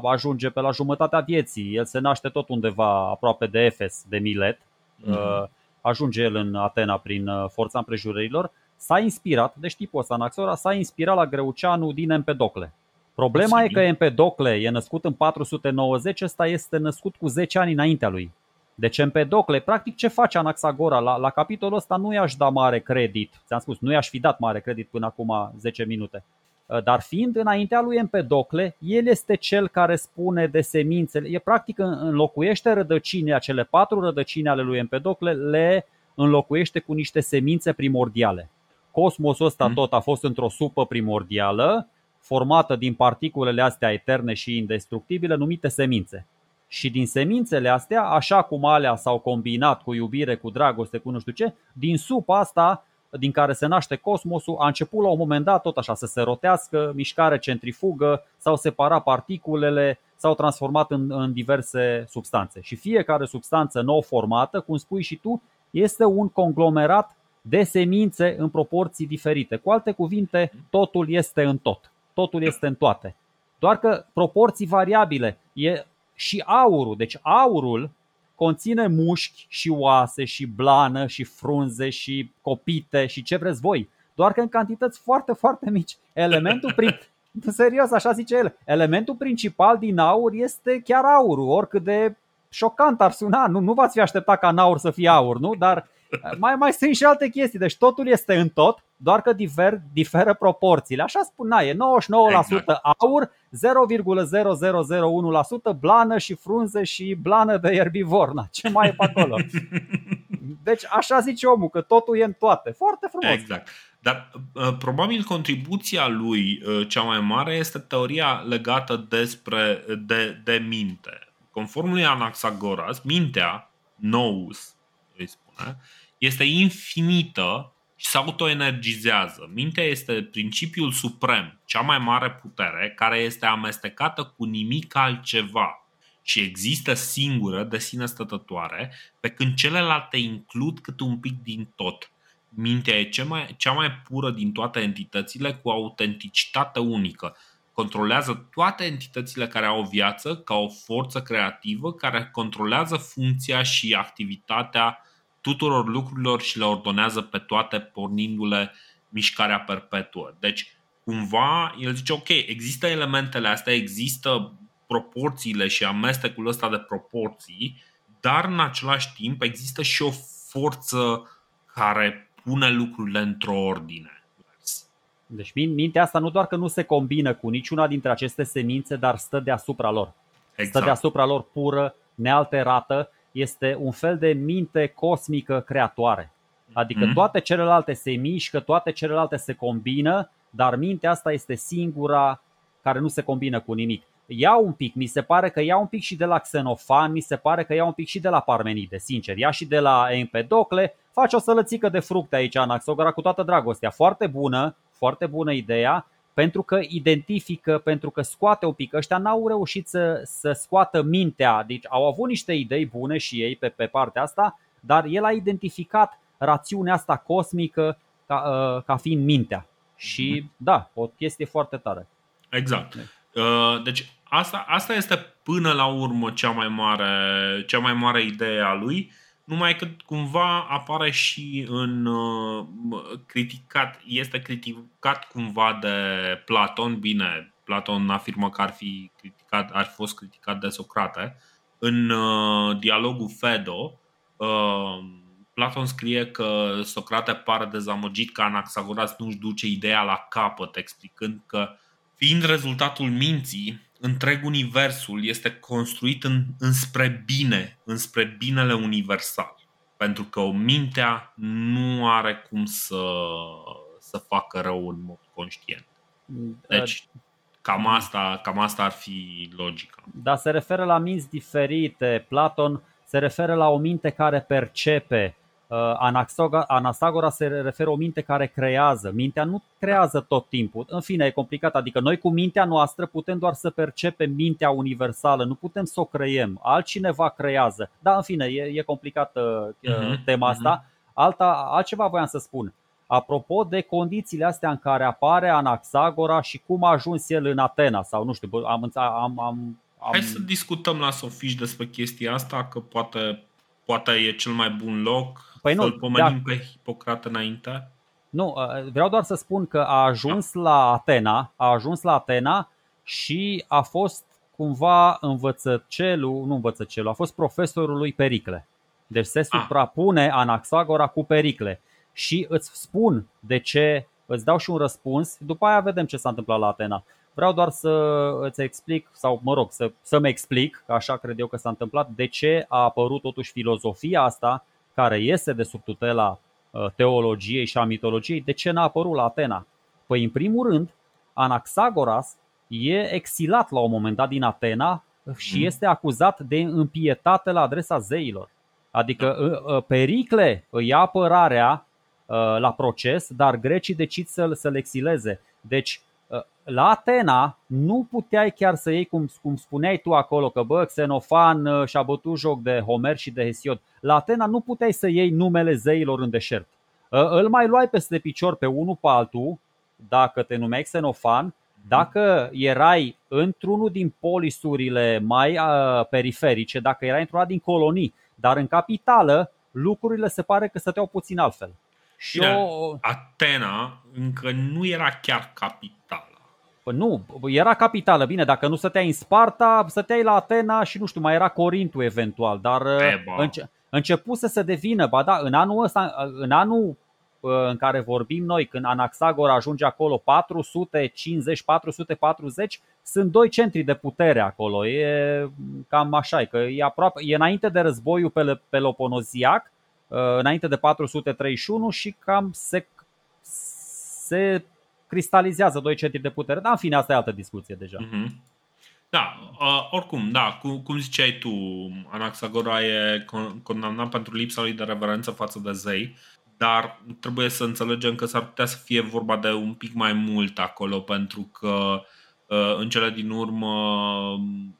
ajunge pe la jumătatea vieții, el se naște tot undeva aproape de Efes, de Milet, mm-hmm. ajunge el în Atena prin uh, forța împrejurărilor, s-a inspirat, deci tipul ăsta Anaxagora s-a inspirat la Greuceanu din Empedocle. Problema Posibil. e că Empedocle e născut în 490, ăsta este născut cu 10 ani înaintea lui. Deci Empedocle, practic ce face Anaxagora? La, la capitolul ăsta nu i-aș da mare credit. Ți-am spus, nu i-aș fi dat mare credit până acum 10 minute. Uh, dar fiind înaintea lui Empedocle, el este cel care spune de semințele. E practic înlocuiește rădăcinile, acele patru rădăcini ale lui Empedocle, le înlocuiește cu niște semințe primordiale. Cosmosul ăsta mm. tot a fost într-o supă primordială, formată din particulele astea eterne și indestructibile, numite semințe. Și din semințele astea, așa cum alea s-au combinat cu iubire, cu dragoste, cu nu știu ce, din supa asta din care se naște cosmosul, a început la un moment dat tot așa să se rotească, mișcare centrifugă, s-au separat particulele, s-au transformat în, în diverse substanțe. Și fiecare substanță nou formată, cum spui și tu, este un conglomerat de semințe în proporții diferite. Cu alte cuvinte, totul este în tot. Totul este în toate. Doar că proporții variabile. E și aurul. Deci aurul conține mușchi și oase și blană și frunze și copite și ce vreți voi. Doar că în cantități foarte, foarte mici. Elementul prin... <laughs> Serios, așa zice el. Elementul principal din aur este chiar aurul, oricât de șocant ar suna. Nu, nu v-ați fi așteptat ca în aur să fie aur, nu? Dar mai, mai sunt și alte chestii. Deci totul este în tot, doar că difer, diferă proporțiile. Așa spunea, e 99% exact. aur, 0,0001% blană și frunze și blană de erbivorna. Ce mai e pe acolo? <laughs> Deci așa zice omul, că totul e în toate. Foarte frumos. Exact. Dar uh, probabil contribuția lui uh, cea mai mare este teoria legată despre de, de minte. Conform lui Anaxagoras, mintea, nous, îi spune, este infinită și se autoenergizează. Mintea este principiul suprem, cea mai mare putere, care este amestecată cu nimic altceva și există singură de sine stătătoare, pe când celelalte includ cât un pic din tot. Mintea e cea mai, cea mai pură din toate entitățile cu autenticitate unică. Controlează toate entitățile care au o viață ca o forță creativă care controlează funcția și activitatea tuturor lucrurilor și le ordonează pe toate pornindu-le mișcarea perpetuă. Deci, cumva, el zice, ok, există elementele astea, există proporțiile și amestecul ăsta de proporții, dar în același timp există și o forță care pune lucrurile într-o ordine. Deci mintea asta nu doar că nu se combină cu niciuna dintre aceste semințe, dar stă deasupra lor. Exact. Stă deasupra lor pură, nealterată este un fel de minte cosmică creatoare. Adică mm-hmm. toate celelalte se mișcă, toate celelalte se combină, dar mintea asta este singura care nu se combină cu nimic. Ia un pic, mi se pare că ia un pic și de la Xenofan, mi se pare că ia un pic și de la Parmenide, sincer. Ia și de la Empedocle, face o sălățică de fructe aici, Anaxogora, cu toată dragostea. Foarte bună, foarte bună ideea, pentru că identifică, pentru că scoate un pic. Ăștia n-au reușit să, să scoată mintea, deci au avut niște idei bune și ei pe, pe partea asta, dar el a identificat rațiunea asta cosmică ca, uh, ca fiind mintea. Și mm-hmm. da, o chestie foarte tare. Exact. Uh, deci asta, asta este până la urmă cea mai mare, cea mai mare idee a lui. Numai că cumva apare și în uh, criticat, este criticat cumva de Platon, bine, Platon afirmă că ar fi criticat, ar fi fost criticat de Socrate. În uh, dialogul Fedo, uh, Platon scrie că Socrate pare dezamăgit că Anaxagoras nu-și duce ideea la capăt, explicând că fiind rezultatul minții, întreg universul este construit în, înspre bine, înspre binele universal. Pentru că o mintea nu are cum să, să facă rău în mod conștient. Deci, cam asta, cam asta ar fi logica. Dar se referă la minți diferite. Platon se referă la o minte care percepe Uh, Anastagora se referă o minte care creează. Mintea nu creează tot timpul. În fine, e complicat. Adică noi cu mintea noastră putem doar să percepem mintea universală, nu putem să o creiem. Altcineva creează. Da, în fine, e, e complicată uh-huh, tema asta. Uh-huh. Alta, altceva voiam să spun. Apropo de condițiile astea în care apare Anaxagora și cum a ajuns el în Atena sau nu știu, am, am, am, am Hai să discutăm la Sofiș despre chestia asta, că poate, poate e cel mai bun loc Păi nu, Să-l pomenim da. pe Hipocrat înainte? Nu, uh, vreau doar să spun că a ajuns la Atena, a ajuns la Atena și a fost cumva învățăcelul, nu învățăcelul, a fost profesorul lui Pericle. Deci se ah. suprapune Anaxagora cu Pericle. Și îți spun de ce, îți dau și un răspuns, după aia vedem ce s-a întâmplat la Atena. Vreau doar să îți explic, sau mă rog, să, să-mi explic, așa cred eu că s-a întâmplat, de ce a apărut totuși filozofia asta care iese de sub tutela uh, teologiei și a mitologiei, de ce n-a apărut la Atena? Păi, în primul rând, Anaxagoras e exilat la un moment dat din Atena și mm. este acuzat de împietate la adresa zeilor. Adică da. uh, uh, Pericle îi ia apărarea la proces, dar grecii decid să-l, să-l exileze. Deci la Atena nu puteai chiar să iei, cum, cum spuneai tu acolo, că bă, Xenofan uh, și-a bătut joc de Homer și de Hesiod. La Atena nu puteai să iei numele zeilor în deșert. Uh, îl mai luai peste picior pe unul pe altul, dacă te numeai Xenofan, dacă erai într-unul din polisurile mai uh, periferice, dacă erai într-una din colonii, dar în capitală, lucrurile se pare că stăteau puțin altfel. Și o... Atena încă nu era chiar capitală. Păi nu, era capitală, bine, dacă nu stăteai în Sparta, stăteai la Atena și nu știu, mai era Corintul eventual, dar uh, înce- începuse să devină, ba da, în anul ăsta, în anul uh, în care vorbim noi, când Anaxagora ajunge acolo 450-440, sunt doi centri de putere acolo. E cam așa, că e, aproape, e înainte de războiul peloponoziac, uh, înainte de 431 și cam se, se cristalizează doi centri de putere. Dar în fine, asta e altă discuție deja. Mm-hmm. Da, uh, oricum, da, cum, cum ziceai tu, Anaxagora e condamnat pentru lipsa lui de reverență față de zei, dar trebuie să înțelegem că s-ar putea să fie vorba de un pic mai mult acolo, pentru că uh, în cele din urmă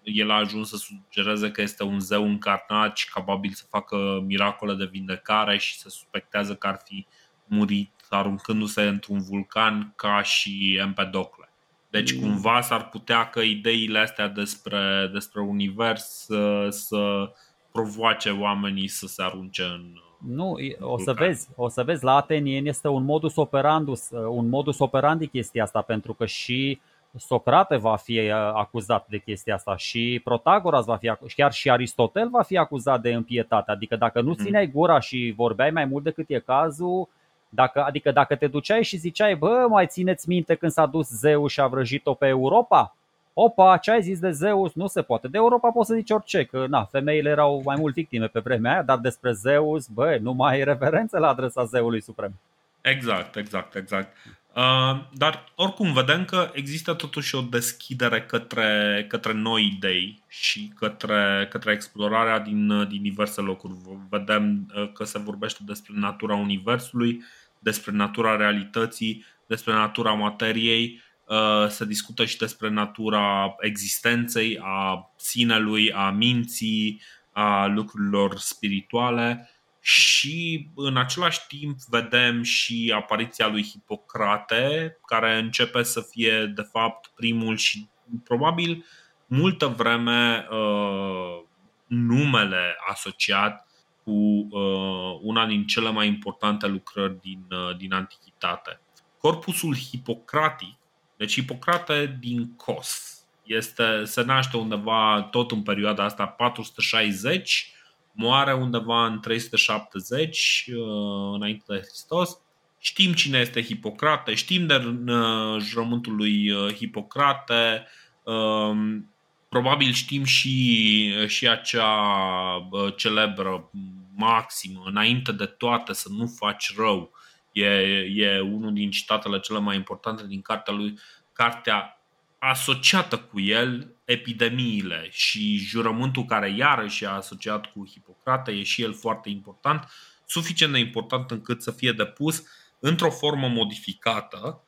el a ajuns să sugereze că este un zeu încarnat și capabil să facă miracole de vindecare și se suspectează că ar fi murit aruncându-se într-un vulcan ca și Empedocle. Deci mm. cumva s-ar putea că ideile astea despre, despre univers să, să provoace oamenii să se arunce în nu, o să vezi, o să vezi la Atenien este un modus operandus, un modus operandi chestia asta pentru că și Socrate va fi uh, acuzat de chestia asta și Protagoras va fi acuzat, chiar și Aristotel va fi acuzat de împietate. Adică dacă nu mm. țineai gura și vorbeai mai mult decât e cazul, dacă, adică dacă te duceai și ziceai, bă, mai țineți minte când s-a dus Zeus și a vrăjit-o pe Europa? Opa, ce ai zis de Zeus? Nu se poate. De Europa poți să zici orice, că na, femeile erau mai mult victime pe vremea aia, dar despre Zeus, bă, nu mai ai reverență la adresa Zeului Suprem. Exact, exact, exact. Uh, dar oricum vedem că există totuși o deschidere către, către noi idei și către, către explorarea din, din diverse locuri. Vedem uh, că se vorbește despre natura Universului, despre natura realității, despre natura materiei, uh, se discută și despre natura existenței, a sinelui, a minții, a lucrurilor spirituale și în același timp vedem și apariția lui Hipocrate, care începe să fie de fapt primul și probabil multă vreme uh, numele asociat cu uh, una din cele mai importante lucrări din, uh, din antichitate. Corpusul hipocratic, deci Hipocrate din Cos, este, se naște undeva tot în perioada asta 460, moare undeva în 370 uh, înainte de Hristos. Știm cine este Hipocrate, știm de uh, jurământul lui uh, Hipocrate, um, probabil știm și, și acea celebră maximă, înainte de toate să nu faci rău. E, e unul din citatele cele mai importante din cartea lui, cartea asociată cu el epidemiile și jurământul care iarăși e asociat cu Hipocrate e și el foarte important, suficient de important încât să fie depus într-o formă modificată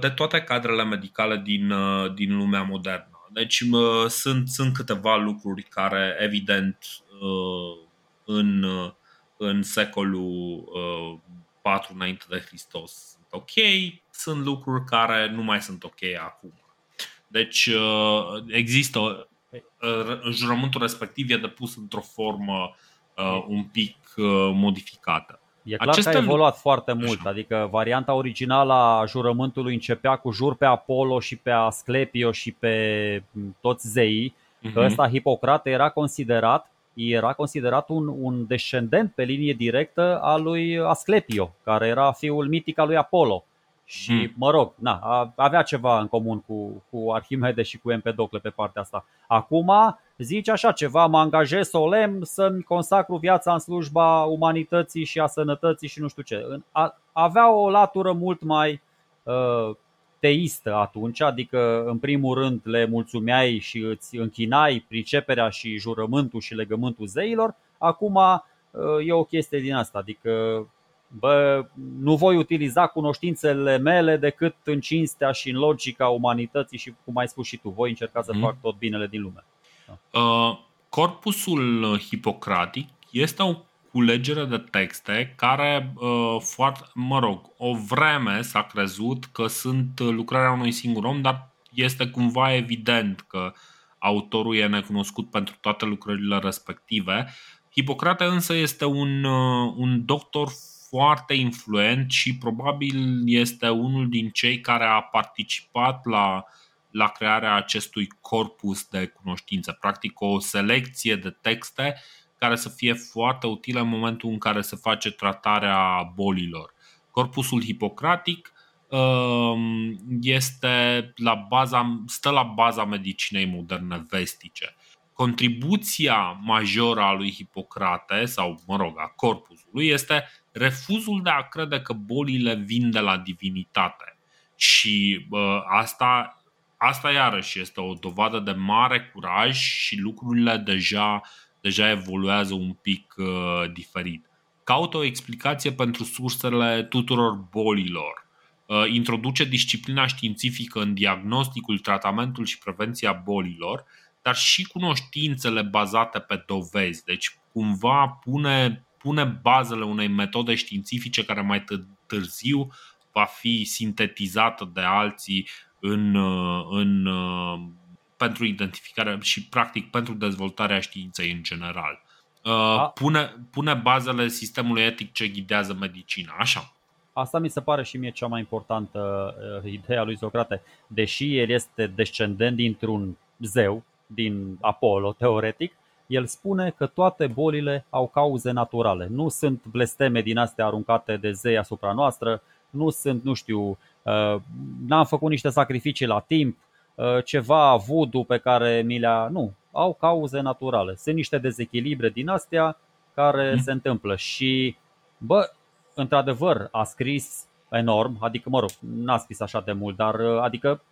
de toate cadrele medicale din, din lumea modernă. Deci sunt, sunt câteva lucruri care, evident, uh, în, uh, în secolul 4 uh, înainte de Hristos sunt ok, sunt lucruri care nu mai sunt ok acum. Deci există jurământul respectiv e depus într-o formă un pic modificată. E clar Aceste că a evoluat lu- foarte mult, Așa. adică varianta originală a jurământului începea cu jur pe Apollo și pe Asclepio și pe toți zeii, uh-huh. că mhm. ăsta Hipocrate era considerat era considerat un, un descendent pe linie directă al lui Asclepio, care era fiul mitic al lui Apollo. Și, hmm. mă rog, na, avea ceva în comun cu, cu Arhimede și cu Empedocle pe partea asta. Acum zice așa ceva, mă angajez solemn să-mi consacru viața în slujba umanității și a sănătății și nu știu ce. Avea o latură mult mai uh, teistă atunci, adică în primul rând le mulțumeai și îți închinai priceperea și jurământul și legământul zeilor. Acum uh, e o chestie din asta, adică bă, nu voi utiliza cunoștințele mele decât în cinstea și în logica umanității și cum ai spus și tu, voi încerca să mm. fac tot binele din lume. Da. Uh, corpusul hipocratic este o culegere de texte care, uh, foarte, mă rog, o vreme s-a crezut că sunt lucrarea unui singur om, dar este cumva evident că autorul e necunoscut pentru toate lucrările respective. Hipocrate însă este un, uh, un doctor foarte influent și probabil este unul din cei care a participat la, la crearea acestui corpus de cunoștințe, practic o selecție de texte care să fie foarte utile în momentul în care se face tratarea bolilor. Corpusul hipocratic um, este la baza, stă la baza medicinei moderne vestice. Contribuția majoră a lui Hipocrate, sau mă rog, a corpusului, este refuzul de a crede că bolile vin de la divinitate. Și uh, asta, asta iarăși este o dovadă de mare curaj și lucrurile deja, deja evoluează un pic uh, diferit. Caută o explicație pentru sursele tuturor bolilor. Uh, introduce disciplina științifică în diagnosticul, tratamentul și prevenția bolilor, dar și cunoștințele bazate pe dovezi. Deci, cumva pune pune bazele unei metode științifice care mai târziu va fi sintetizată de alții în, în, pentru identificarea și practic pentru dezvoltarea științei în general. Uh, pune, pune bazele sistemului etic ce ghidează medicina. Așa. Asta mi se pare și mie cea mai importantă uh, idee a lui Socrate. Deși el este descendent dintr-un zeu, din Apollo, teoretic, el spune că toate bolile au cauze naturale. Nu sunt blesteme din astea aruncate de zei asupra noastră, nu sunt, nu știu, uh, n-am făcut niște sacrificii la timp, uh, ceva voodoo pe care mi le-a... Nu, au cauze naturale. Sunt niște dezechilibre din astea care mm. se întâmplă și, bă, într-adevăr, a scris enorm, adică, mă rog, n-a scris așa de mult, dar uh, adică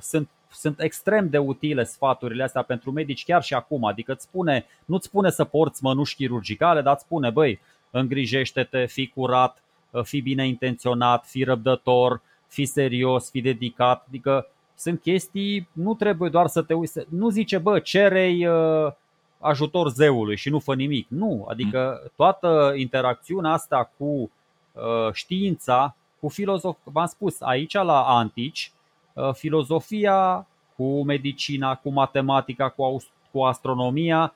sunt sunt extrem de utile sfaturile astea pentru medici chiar și acum. Adică îți spune, nu-ți spune să porți mănuși chirurgicale, dar îți spune, băi, îngrijește-te, fii curat, fii bine intenționat, fii răbdător, fii serios, fii dedicat. Adică sunt chestii, nu trebuie doar să te uiți, nu zice, bă, cerei uh, ajutor zeului și nu fă nimic. Nu, adică toată interacțiunea asta cu uh, știința, cu filozof, v-am spus, aici la antici, Uh, filozofia, cu medicina, cu matematica, cu, cu astronomia,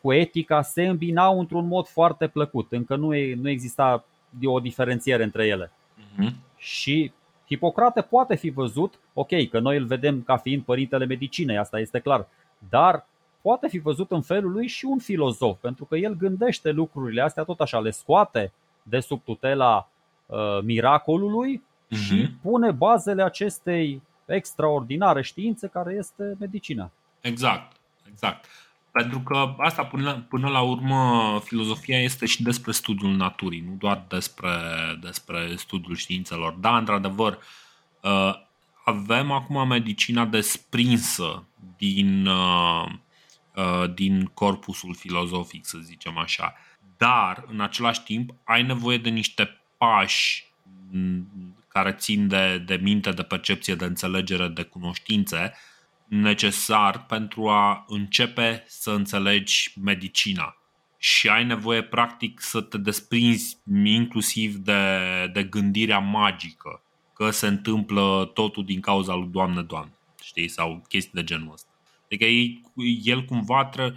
cu etica se îmbinau într-un mod foarte plăcut. Încă nu, e, nu exista o diferențiere între ele. Uh-huh. Și Hipocrate poate fi văzut, ok, că noi îl vedem ca fiind părintele medicinei, asta este clar, dar poate fi văzut în felul lui și un filozof, pentru că el gândește lucrurile astea tot așa, le scoate de sub tutela uh, miracolului uh-huh. și pune bazele acestei extraordinare științe care este medicina. Exact, exact. Pentru că asta până, până la urmă filozofia este și despre studiul naturii, nu doar despre, despre studiul științelor. Da, într-adevăr, uh, avem acum medicina desprinsă din, uh, uh, din corpusul filozofic, să zicem așa. Dar, în același timp, ai nevoie de niște pași care țin de, de minte, de percepție, de înțelegere, de cunoștințe, necesar pentru a începe să înțelegi medicina. Și ai nevoie, practic, să te desprinzi inclusiv de, de gândirea magică, că se întâmplă totul din cauza lui Doamne, Doamne, știi, sau chestii de genul ăsta. Adică el cumva tră,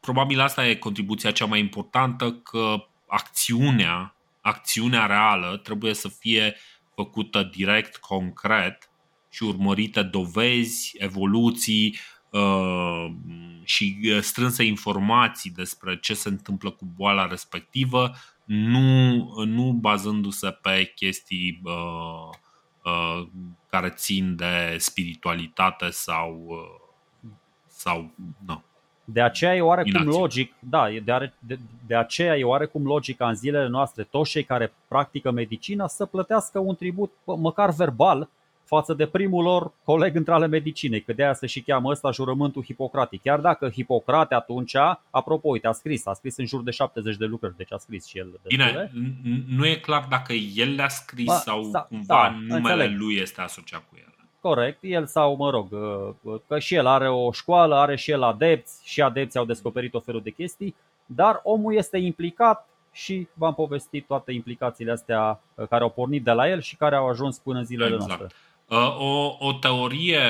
probabil asta e contribuția cea mai importantă, că acțiunea, acțiunea reală trebuie să fie făcută direct, concret și urmărite dovezi, evoluții uh, și uh, strânse informații despre ce se întâmplă cu boala respectivă, nu, nu bazându-se pe chestii uh, uh, care țin de spiritualitate sau, uh, sau nu. De aceea e oarecum Inație. logic, da, de, de, de aceea e oarecum logic în zilele noastre toți cei care practică medicina să plătească un tribut măcar verbal față de primul lor coleg între ale medicinei, că de aia se și cheamă ăsta jurământul hipocratic. Chiar dacă Hipocrate atunci, apropo, uite, a scris, a scris în jur de 70 de lucruri, deci a scris și el. Bine, nu e clar dacă el le-a scris ba, sau sa, cumva da, numele înțeleg. lui este asociat cu el. Corect, el sau, mă rog, uh, că și el are o școală, are și el adepți, și adepți au descoperit o felul de chestii, dar omul este implicat și v-am povestit toate implicațiile astea uh, care au pornit de la el și care au ajuns până în zilele exact. noastre. Uh, o, o teorie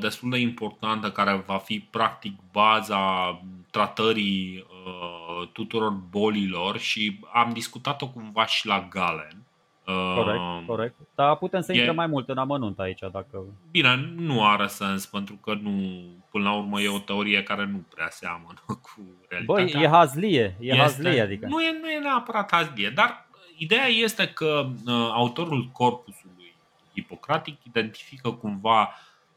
destul de importantă care va fi practic baza tratării uh, tuturor bolilor și am discutat-o cumva și la Galen. Uh, corect, corect. Dar putem să e... intrăm mai mult în amănunt aici dacă... Bine, nu are sens pentru că nu, până la urmă e o teorie care nu prea seamănă <laughs> cu realitatea. Băi, e hazlie, e este, hazlie adică. Nu e, nu e neapărat hazlie, dar ideea este că uh, autorul corpusului hipocratic identifică cumva,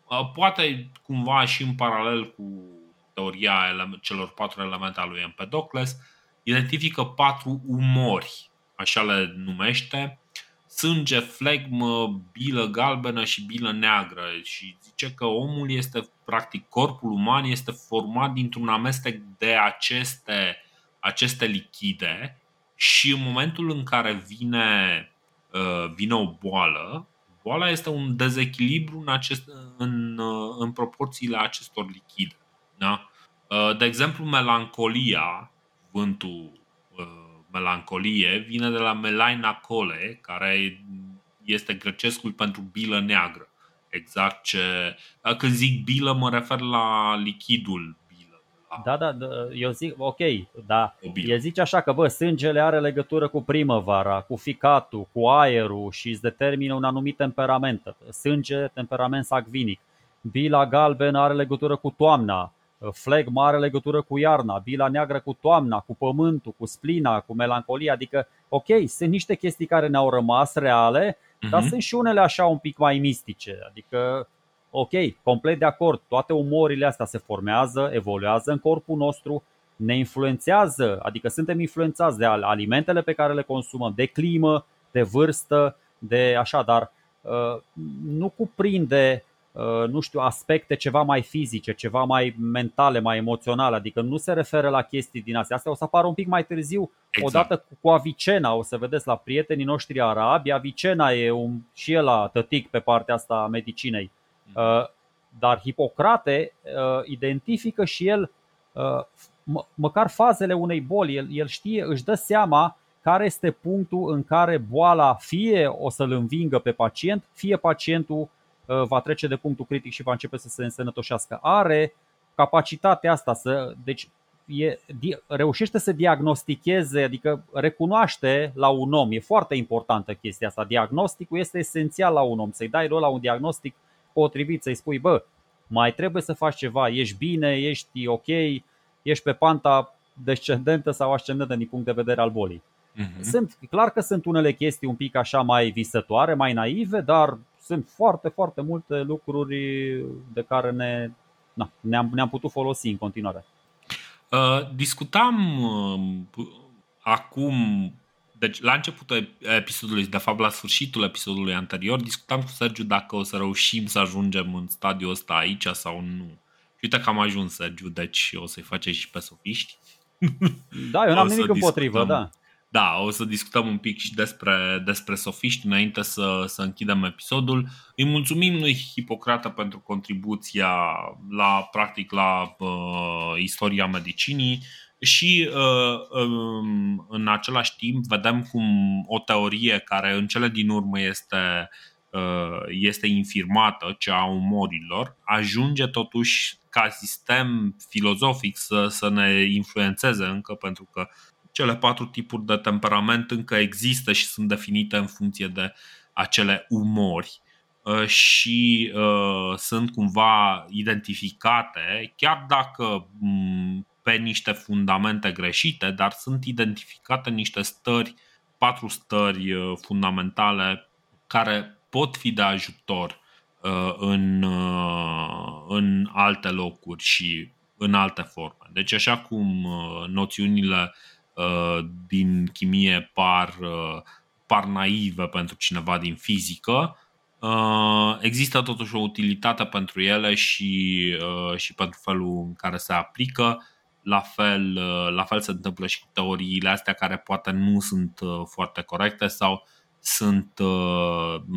uh, poate cumva și în paralel cu teoria celor patru elemente ale lui Empedocles, identifică patru umori, așa le numește, sânge, flegmă, bilă galbenă și bilă neagră și zice că omul este, practic, corpul uman este format dintr-un amestec de aceste, aceste lichide și în momentul în care vine, uh, vine o boală, Boala este un dezechilibru în, acest, în, în proporțiile acestor lichide. Da? Uh, de exemplu, melancolia, vântul uh, melancolie, vine de la melaina cole, care este grecescul pentru bilă neagră. Exact ce. Când zic bilă, mă refer la lichidul da, da, da, eu zic, ok, da. El zice așa că, bă, sângele are legătură cu primăvara, cu ficatul, cu aerul și îți determină un anumit temperament. Sânge, temperament sacvinic. Bila galbenă are legătură cu toamna, flegma are legătură cu iarna, bila neagră cu toamna, cu pământul, cu splina, cu melancolia. Adică, ok, sunt niște chestii care ne-au rămas reale, uh-huh. dar mhm. sunt și unele așa un pic mai mistice. Adică ok, complet de acord, toate umorile astea se formează, evoluează în corpul nostru, ne influențează, adică suntem influențați de alimentele pe care le consumăm, de climă, de vârstă, de așa, dar uh, nu cuprinde uh, nu știu, aspecte ceva mai fizice, ceva mai mentale, mai emoționale, adică nu se referă la chestii din astea. Astea o să apară un pic mai târziu, exact. odată cu, cu Avicena, o să vedeți la prietenii noștri arabi, Avicena e un, și el la tătic pe partea asta a medicinei. Uh, dar Hipocrate uh, identifică și el uh, măcar fazele unei boli, el, el știe, își dă seama care este punctul în care boala fie o să-l învingă pe pacient, fie pacientul va trece de punctul critic și va începe să se însănătoșească. Are capacitatea asta să. Deci e, reușește să diagnosticheze, adică recunoaște la un om. E foarte importantă chestia asta. Diagnosticul este esențial la un om. Să-i dai la un diagnostic potrivit, să-i spui, bă, mai trebuie să faci ceva, ești bine, ești ok, ești pe panta descendentă sau ascendentă din punct de vedere al bolii. Uh-huh. Sunt clar că sunt unele chestii un pic așa mai visătoare, mai naive, dar sunt foarte, foarte multe lucruri de care ne, na, ne-am, ne-am putut folosi în continuare. Uh, discutam uh, acum, deci la începutul episodului, de fapt la sfârșitul episodului anterior, discutam cu Sergiu dacă o să reușim să ajungem în stadiul ăsta aici sau nu. Și uite că am ajuns, Sergiu, deci o să-i face și pe sofiști. Da, eu n-am <laughs> nimic împotrivă, da. Da, o să discutăm un pic și despre, despre sofiști înainte să, să închidem episodul. Îi mulțumim lui Hipocrata pentru contribuția la, practic, la uh, istoria medicinii și uh, um, în același timp vedem cum o teorie care în cele din urmă este, uh, este infirmată, cea a umorilor, ajunge totuși ca sistem filozofic să, să ne influențeze încă pentru că cele patru tipuri de temperament încă există și sunt definite în funcție de acele umori uh, și uh, sunt cumva identificate, chiar dacă mm, pe niște fundamente greșite, dar sunt identificate niște stări, patru stări uh, fundamentale care pot fi de ajutor în, în alte locuri și în alte forme. Deci așa cum noțiunile Uh, din chimie par, uh, par naive pentru cineva din fizică, uh, există totuși o utilitate pentru ele și, și pentru felul în care se aplică. La fel, la fel se întâmplă și cu teoriile astea care poate nu sunt foarte corecte sau sunt,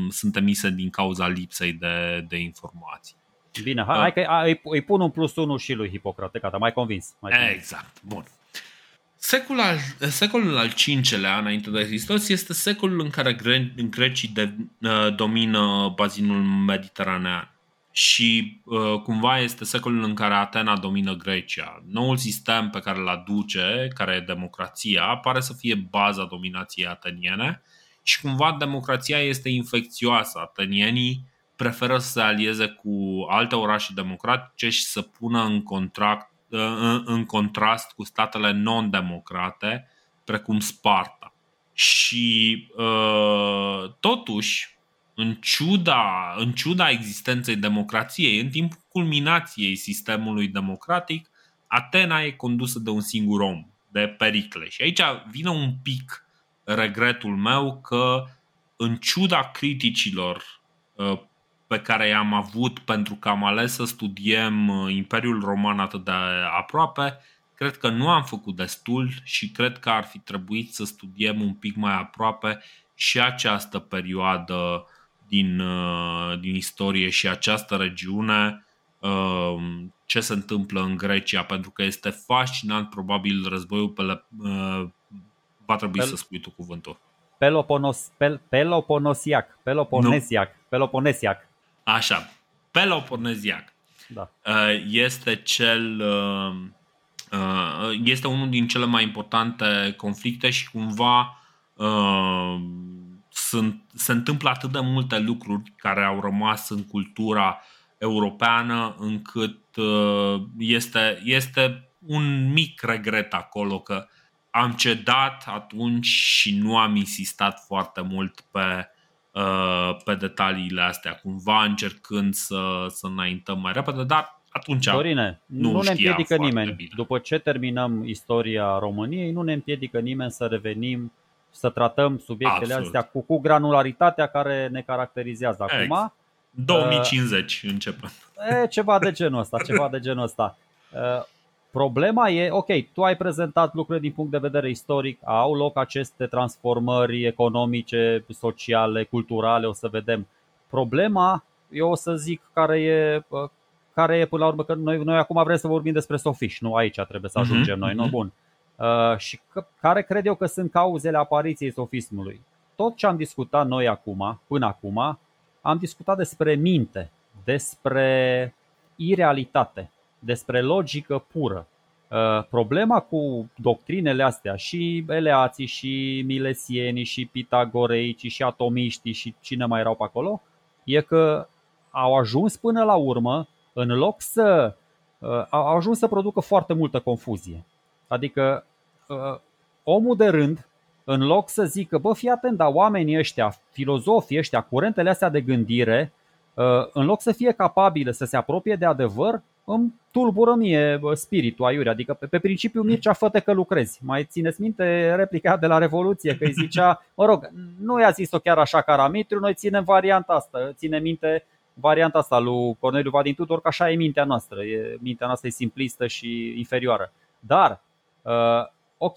sunt emise din cauza lipsei de, de informații. Bine, hai, hai că îi, îi pun un plus unu și lui Hipocrate, gata, mai convins. Mai convins. Exact, bun. Secolul al, secolul al V-lea înainte de Hristos este secolul în care gre- grecii de, uh, domină bazinul mediteranean și uh, cumva este secolul în care Atena domină Grecia. Noul sistem pe care îl aduce, care e democrația, pare să fie baza dominației ateniene și cumva democrația este infecțioasă. Atenienii preferă să se alieze cu alte orașe democratice și să pună în contract în contrast cu statele non-democrate, precum Sparta. Și uh, totuși, în ciuda, în ciuda existenței democrației, în timpul culminației sistemului democratic, Atena e condusă de un singur om, de Pericle. Și aici vine un pic regretul meu că, în ciuda criticilor uh, pe care i-am avut pentru că am ales să studiem uh, Imperiul Roman atât de aproape, cred că nu am făcut destul și cred că ar fi trebuit să studiem un pic mai aproape și această perioadă din, uh, din istorie și această regiune, uh, ce se întâmplă în Grecia, pentru că este fascinant, probabil războiul pe le, va trebui Pel- să spui tu cuvântul. Peloponos, pel, Peloponesiac, Peloponesiac, nu. Peloponesiac. Așa, Peloponeziac da. Uh, este cel uh, uh, este unul din cele mai importante conflicte și cumva sunt, se întâmplă atât de multe lucruri care au rămas în cultura europeană încât este, este un mic regret acolo că am cedat atunci și nu am insistat foarte mult pe Uh, pe detaliile astea, cumva încercând să, să înaintăm mai repede, dar atunci Dorine, nu, nu ne împiedică nimeni. Bine. După ce terminăm istoria României, nu ne împiedică nimeni să revenim, să tratăm subiectele Absolut. astea cu, cu granularitatea care ne caracterizează acum. 2050 uh, începem. E, ceva de genul ăsta, ceva de genul ăsta. Uh, <laughs> Problema e, ok, tu ai prezentat lucruri din punct de vedere istoric, au loc aceste transformări economice, sociale, culturale, o să vedem. Problema, eu o să zic, care e, care e până la urmă, că noi, noi acum vrem să vorbim despre sofiști, nu aici trebuie să mhm, ajungem uh-huh, noi, uh-huh. nu? Mhm. Bun. Uh, și că, care cred eu că sunt cauzele apariției sofismului? Tot ce am discutat noi acum, până acum, am discutat despre minte, despre irealitate, despre logică pură. Uh, problema cu doctrinele astea și eleații și milesienii și pitagoreici și atomiștii și cine mai erau pe acolo e că au ajuns până la urmă în loc să uh, au ajuns să producă foarte multă confuzie. Adică uh, omul de rând în loc să zică, bă, fii atent, dar oamenii ăștia, filozofii ăștia, curentele astea de gândire, în loc să fie capabile să se apropie de adevăr, îmi tulbură mie spiritul aiure, adică pe, pe principiu Mircea făte că lucrezi. Mai țineți minte replica de la Revoluție, că îi zicea, <laughs> mă rog, nu i-a zis-o chiar așa Caramitru, noi ținem varianta asta, ține minte varianta asta lui Corneliu Vadin Tudor, că așa e mintea noastră, e, mintea noastră e simplistă și inferioară. Dar, uh, ok,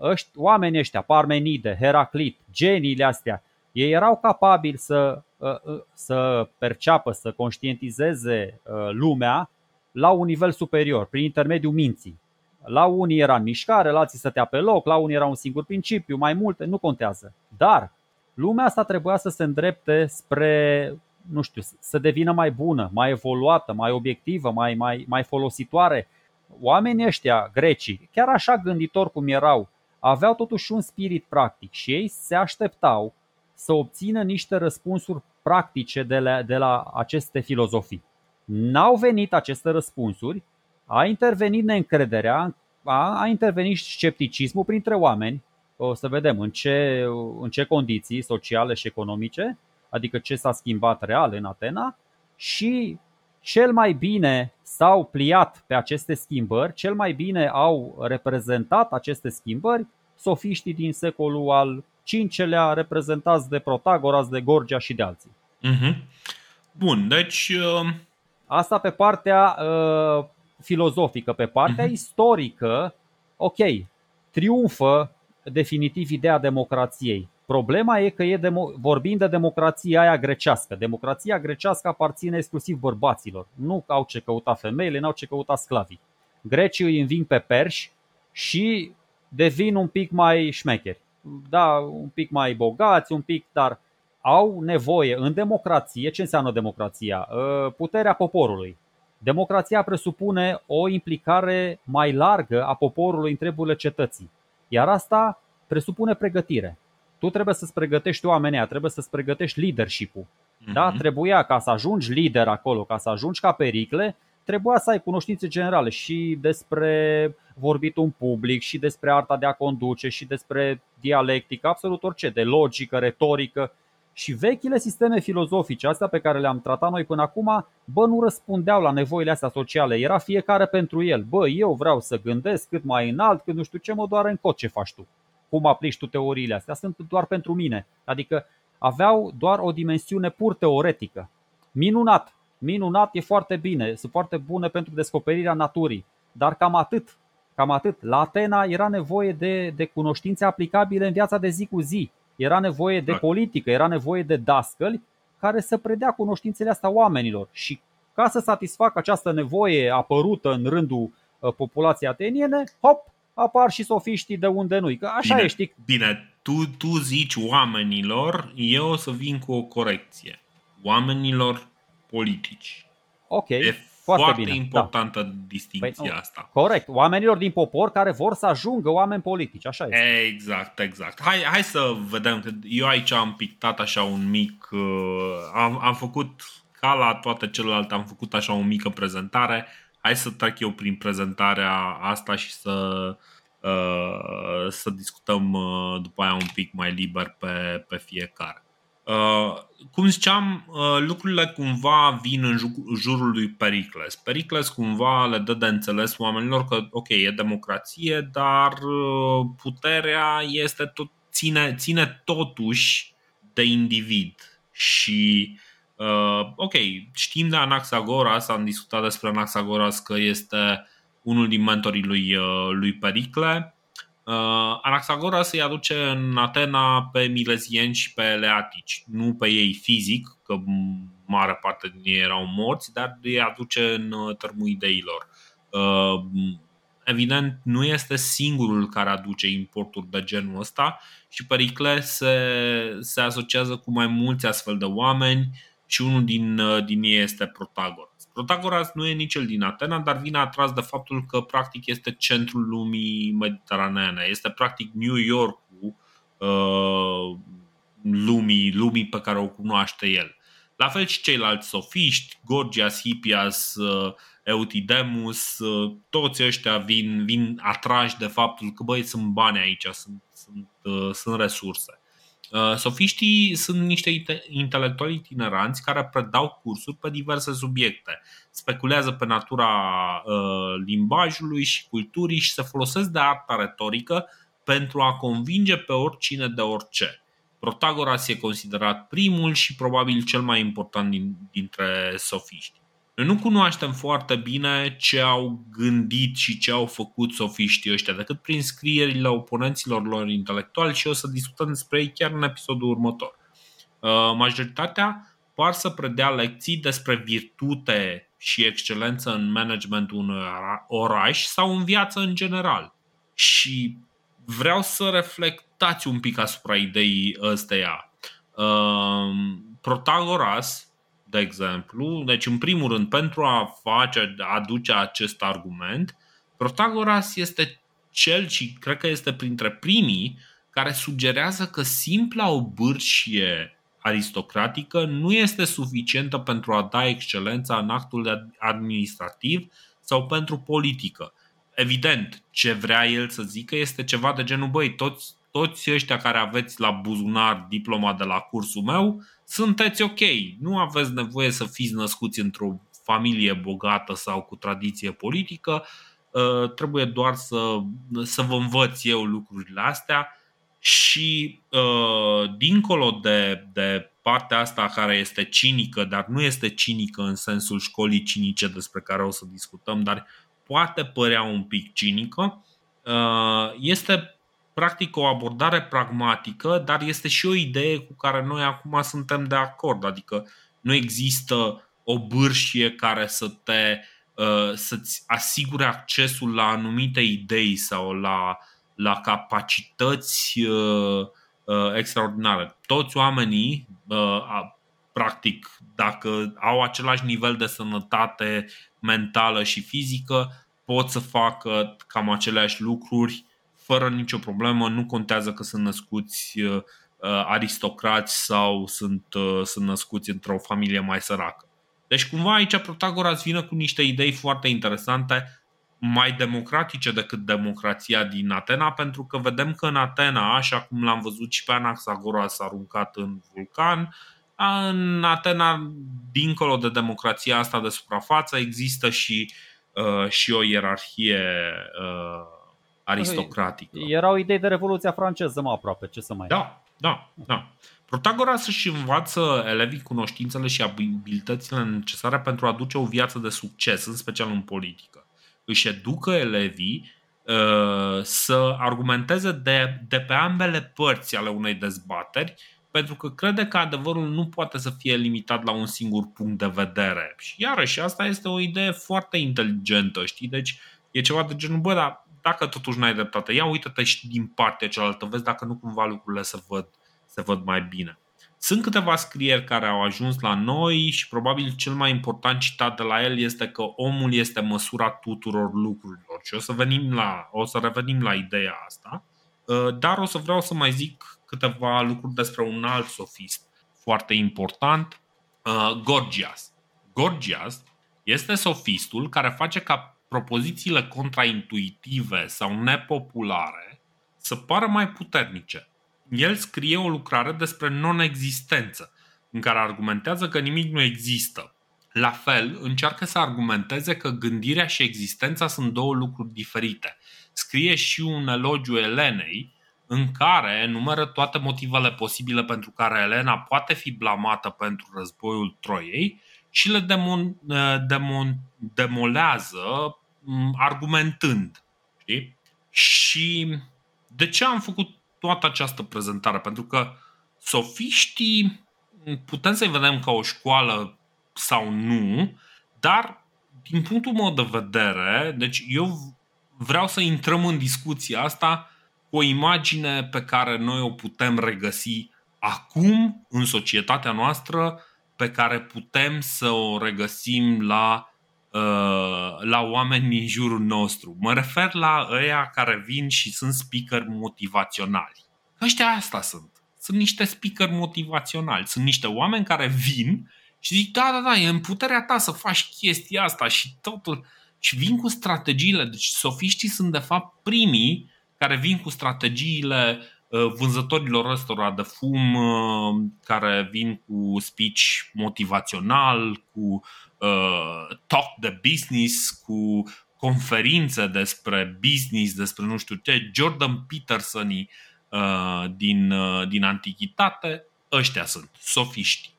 ăști, oamenii ăștia, Parmenide, Heraclit, geniile astea, ei erau capabili să, uh, uh, să perceapă, să conștientizeze uh, lumea la un nivel superior, prin intermediul minții. La unii era în mișcare, la alții stătea pe loc, la unii era un singur principiu, mai multe, nu contează. Dar lumea asta trebuia să se îndrepte spre, nu știu, să devină mai bună, mai evoluată, mai obiectivă, mai, mai, mai folositoare. Oamenii ăștia, grecii, chiar așa gânditori cum erau, aveau totuși un spirit practic și ei se așteptau să obțină niște răspunsuri practice de la, de la aceste filozofii. N-au venit aceste răspunsuri, a intervenit neîncrederea, a, a intervenit scepticismul printre oameni, o să vedem în ce, în ce condiții sociale și economice, adică ce s-a schimbat real în Atena și cel mai bine s-au pliat pe aceste schimbări, cel mai bine au reprezentat aceste schimbări sofiștii din secolul al V-lea, reprezentați de Protagoras, de Gorgia și de alții. Uh-huh. Bun, deci uh, Asta pe partea uh, filozofică, pe partea uh-huh. istorică, ok, triumfă definitiv ideea democrației. Problema e că e demo- vorbim de democrația aia grecească. Democrația grecească aparține exclusiv bărbaților. Nu au ce căuta femeile, n-au ce căuta sclavii. Grecii îi înving pe perși și devin un pic mai șmecheri. Da, un pic mai bogați, un pic, dar au nevoie în democrație. Ce înseamnă democrația? Ă, puterea poporului. Democrația presupune o implicare mai largă a poporului în treburile cetății. Iar asta presupune pregătire. Tu trebuie să-ți pregătești oamenii, trebuie să-ți pregătești leadership-ul. Mm-hmm. Da? Trebuia ca să ajungi lider acolo, ca să ajungi ca pericle, trebuia să ai cunoștințe generale și despre vorbitul în public, și despre arta de a conduce, și despre dialectică, absolut orice, de logică, retorică. Și vechile sisteme filozofice, astea pe care le-am tratat noi până acum, bă, nu răspundeau la nevoile astea sociale. Era fiecare pentru el. Bă, eu vreau să gândesc cât mai înalt, cât nu știu ce, mă doar în cot ce faci tu. Cum aplici tu teoriile astea? Sunt doar pentru mine. Adică aveau doar o dimensiune pur teoretică. Minunat! Minunat, e foarte bine, sunt foarte bune pentru descoperirea naturii. Dar cam atât. Cam atât. La Atena era nevoie de, de cunoștințe aplicabile în viața de zi cu zi era nevoie de politică, era nevoie de dascăli care să predea cunoștințele astea oamenilor. Și ca să satisfacă această nevoie apărută în rândul uh, populației ateniene, hop, apar și sofiștii de unde nu Că așa bine, e, știi? Bine, tu, tu zici oamenilor, eu o să vin cu o corecție. Oamenilor politici. Ok. E foarte, foarte bine. Da. importantă da. distinția păi, asta. Corect. Oamenilor din popor care vor să ajungă oameni politici, așa este. Exact, exact. Hai, hai să vedem. Că eu aici am pictat așa un mic... Uh, am, am făcut, ca la toate celelalte, am făcut așa o mică prezentare. Hai să trec eu prin prezentarea asta și să, uh, să discutăm uh, după aia un pic mai liber pe, pe fiecare. Uh, cum ziceam, uh, lucrurile cumva vin în jurul lui Pericles. Pericles cumva le dă de înțeles oamenilor că, ok, e democrație, dar uh, puterea este tot, ține, ține totuși de individ. Și, uh, ok, știm de Anaxagoras, am discutat despre Anaxagoras că este unul din mentorii lui, uh, lui Pericle Uh, Anaxagoras îi aduce în Atena pe milezieni și pe leatici, nu pe ei fizic, că mare parte din ei erau morți, dar îi aduce în uh, tărmul ideilor. Uh, evident, nu este singurul care aduce importuri de genul ăsta și Pericle se, se asociază cu mai mulți astfel de oameni și unul din, uh, din ei este Protagoras. Protagoras nu e nici cel din Atena, dar vine atras de faptul că practic este centrul lumii mediteraneene. Este practic New York-ul uh, lumii, lumii pe care o cunoaște el. La fel și ceilalți sofiști, Gorgias, Hippias, uh, Eutidemus, uh, toți ăștia vin, vin atrași de faptul că băi, sunt bani aici, sunt, sunt, uh, sunt resurse. Sofiștii sunt niște intelectuali itineranți care predau cursuri pe diverse subiecte. Speculează pe natura limbajului și culturii și se folosesc de arta retorică pentru a convinge pe oricine de orice. Protagoras e considerat primul și probabil cel mai important din, dintre sofiști. Noi nu cunoaștem foarte bine ce au gândit și ce au făcut sofiștii ăștia, decât prin scrierile oponenților lor intelectuali și o să discutăm despre ei chiar în episodul următor. Uh, majoritatea par să predea lecții despre virtute și excelență în managementul unui oraș sau în viață în general. Și vreau să reflectați un pic asupra ideii ăsteia. Uh, Protagoras, de exemplu, deci în primul rând, pentru a face, a aduce acest argument, Protagoras este cel și cred că este printre primii care sugerează că simpla obârșie aristocratică nu este suficientă pentru a da excelența în actul administrativ sau pentru politică. Evident, ce vrea el să zică este ceva de genul, băi, toți, toți ăștia care aveți la buzunar diploma de la cursul meu, sunteți ok. Nu aveți nevoie să fiți născuți într-o familie bogată sau cu tradiție politică, uh, trebuie doar să, să vă învăț eu lucrurile astea și uh, dincolo de, de partea asta care este cinică, dar nu este cinică în sensul școlii cinice despre care o să discutăm, dar poate părea un pic cinică, uh, este practic o abordare pragmatică, dar este și o idee cu care noi acum suntem de acord. Adică nu există o bârșie care să te uh, să-ți asigure accesul la anumite idei sau la, la capacități uh, extraordinare. Toți oamenii, practic, dacă au același nivel de sănătate mentală și fizică pot să facă cam aceleași lucruri fără nicio problemă, nu contează că sunt născuți uh, uh, aristocrați sau sunt, uh, sunt născuți într-o familie mai săracă. Deci cumva aici Protagoras vine cu niște idei foarte interesante, mai democratice decât democrația din Atena, pentru că vedem că în Atena, așa cum l-am văzut și pe Anaxagoras aruncat în vulcan, în Atena, dincolo de democrația asta de suprafață, există și, uh, și o ierarhie uh, aristocratică. Erau idei de Revoluția franceză, mă aproape, ce să mai... Da, da, da. Protagoras își învață elevii cunoștințele și abilitățile necesare pentru a duce o viață de succes, în special în politică. Își educă elevii uh, să argumenteze de, de pe ambele părți ale unei dezbateri pentru că crede că adevărul nu poate să fie limitat la un singur punct de vedere. Și iarăși, asta este o idee foarte inteligentă, știi? Deci e ceva de genul, bă, dar dacă totuși n-ai dreptate, ia uite-te și din partea cealaltă, vezi dacă nu cumva lucrurile se văd, se văd mai bine. Sunt câteva scrieri care au ajuns la noi și probabil cel mai important citat de la el este că omul este măsura tuturor lucrurilor și o să, venim la, o să revenim la ideea asta, dar o să vreau să mai zic câteva lucruri despre un alt sofist foarte important, uh, Gorgias. Gorgias este sofistul care face ca propozițiile contraintuitive sau nepopulare să pară mai puternice. El scrie o lucrare despre non-existență, în care argumentează că nimic nu există. La fel, încearcă să argumenteze că gândirea și existența sunt două lucruri diferite. Scrie și un elogiu Elenei, în care enumeră toate motivele posibile pentru care Elena poate fi blamată pentru războiul Troiei și le demon, demon, demolează argumentând. Știi? Și de ce am făcut toată această prezentare? Pentru că sofiștii putem să-i vedem ca o școală sau nu, dar din punctul meu de vedere, deci eu vreau să intrăm în discuția asta o imagine pe care noi o putem regăsi acum în societatea noastră pe care putem să o regăsim la, uh, la oameni din jurul nostru. Mă refer la ăia care vin și sunt speaker motivaționali. Ăștia asta sunt. Sunt niște speaker motivaționali. Sunt niște oameni care vin și zic, da, da, da, e în puterea ta să faci chestia asta și totul. Și vin cu strategiile. Deci sofiștii sunt de fapt primii care vin cu strategiile uh, vânzătorilor ăstora de fum uh, care vin cu speech motivațional, cu uh, talk de business, cu conferințe despre business, despre nu știu ce, Jordan Peterson uh, din, uh, din antichitate, ăștia sunt, sofiști.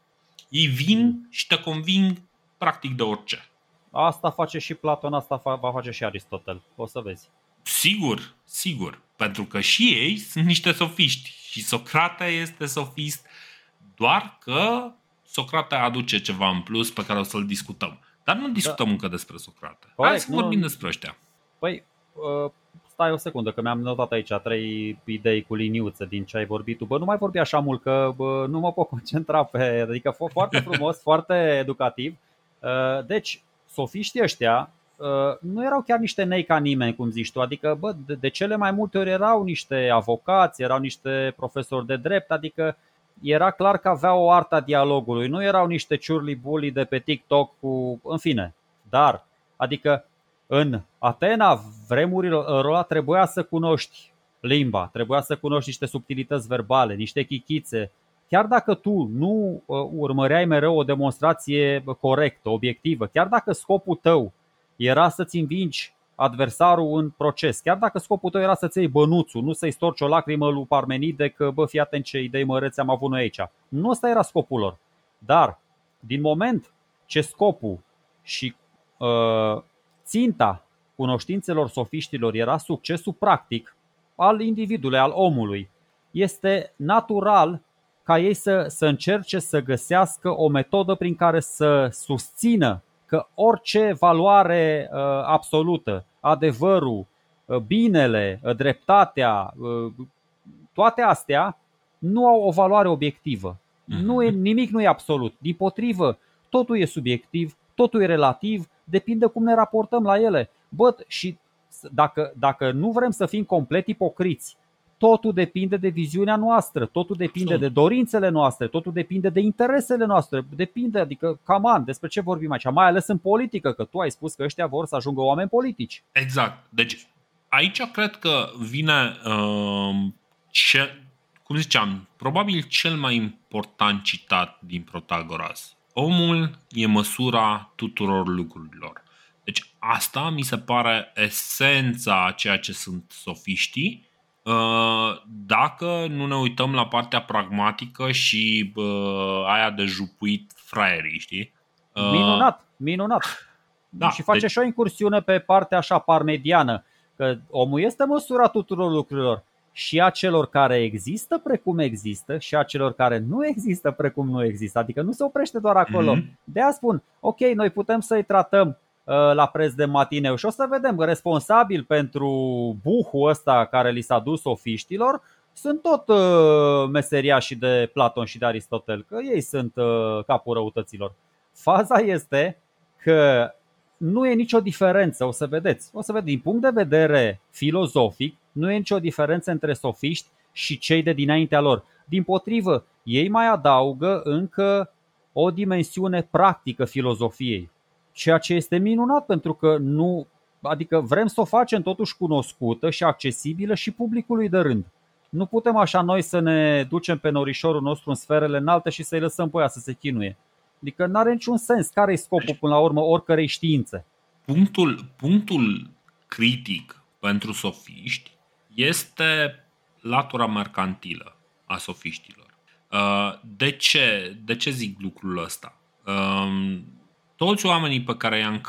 Ei vin și te conving practic de orice. Asta face și Platon, asta va face și Aristotel. O să vezi. Sigur, sigur. Pentru că și ei sunt niște sofiști. Și Socrate este sofist, doar că Socrate aduce ceva în plus pe care o să-l discutăm. Dar nu discutăm da. încă despre Socrate. Corect, Hai să nu, vorbim despre ăștia. Păi, uh, stai o secundă, că mi-am notat aici trei idei cu liniuță din ce ai vorbit tu. Bă, nu mai vorbi așa mult, că bă, nu mă pot concentra pe... Adică foarte frumos, <laughs> foarte educativ. Uh, deci, sofiștii ăștia uh, nu erau chiar niște nei ca nimeni, cum zici tu. Adică, bă, de, de cele mai multe ori erau niște avocați, erau niște profesori de drept, adică era clar că aveau o arta dialogului. Nu erau niște ciurli bully de pe TikTok cu... În fine. Dar, adică în Atena, vremurilor ăla, trebuia să cunoști limba, trebuia să cunoști niște subtilități verbale, niște chichițe. Chiar dacă tu nu uh, urmăreai mereu o demonstrație corectă, obiectivă, chiar dacă scopul tău era să-ți învingi adversarul în proces, chiar dacă scopul tău era să-ți iei bănuțul, nu să-i storci o lacrimă lui Parmenide că, bă, fii atent ce idei măreți am avut noi aici. Nu ăsta era scopul lor. Dar, din moment ce scopul și uh, ținta cunoștințelor sofiștilor era succesul practic al individului, al omului. Este natural ca ei să, să încerce să găsească o metodă prin care să susțină că orice valoare uh, absolută, adevărul, uh, binele, uh, dreptatea, uh, toate astea nu au o valoare obiectivă. Nu e, nimic nu e absolut. Din potrivă, totul e subiectiv, totul e relativ, depinde cum ne raportăm la ele. Bă, și dacă, dacă nu vrem să fim complet ipocriți, totul depinde de viziunea noastră, totul depinde de dorințele noastre, totul depinde de interesele noastre, depinde, adică, cam despre ce vorbim aici, mai ales în politică, că tu ai spus că ăștia vor să ajungă oameni politici. Exact. Deci, aici cred că vine, uh, ce, cum ziceam, probabil cel mai important citat din Protagoras. Omul e măsura tuturor lucrurilor. Deci asta mi se pare esența a ceea ce sunt sofiștii, uh, dacă nu ne uităm la partea pragmatică și uh, aia de jupuit fraierii, știi? Uh, minunat, minunat. Da, și face deci... și o incursiune pe partea așa parmediană, că omul este măsura tuturor lucrurilor și a celor care există precum există și a celor care nu există precum nu există. Adică nu se oprește doar acolo. Mm-hmm. De a spun, ok, noi putem să-i tratăm uh, la preț de matineu și o să vedem responsabil pentru buhul ăsta care li s-a dus ofiștilor sunt tot uh, meseriașii de Platon și de Aristotel, că ei sunt uh, capul răutăților. Faza este că nu e nicio diferență, o să vedeți. O să vedeți, din punct de vedere filozofic, nu e nicio diferență între sofiști și cei de dinaintea lor. Din potrivă, ei mai adaugă încă o dimensiune practică filozofiei, ceea ce este minunat pentru că nu, adică vrem să o facem totuși cunoscută și accesibilă și publicului de rând. Nu putem așa noi să ne ducem pe norișorul nostru în sferele înalte și să-i lăsăm pe ea să se chinuie. Adică nu are niciun sens. Care e scopul până la urmă oricărei științe? Punctul, punctul critic pentru sofiști este latura mercantilă a sofiștilor. Uh, de ce, de ce zic lucrul ăsta? Um, toți oamenii pe care i-am,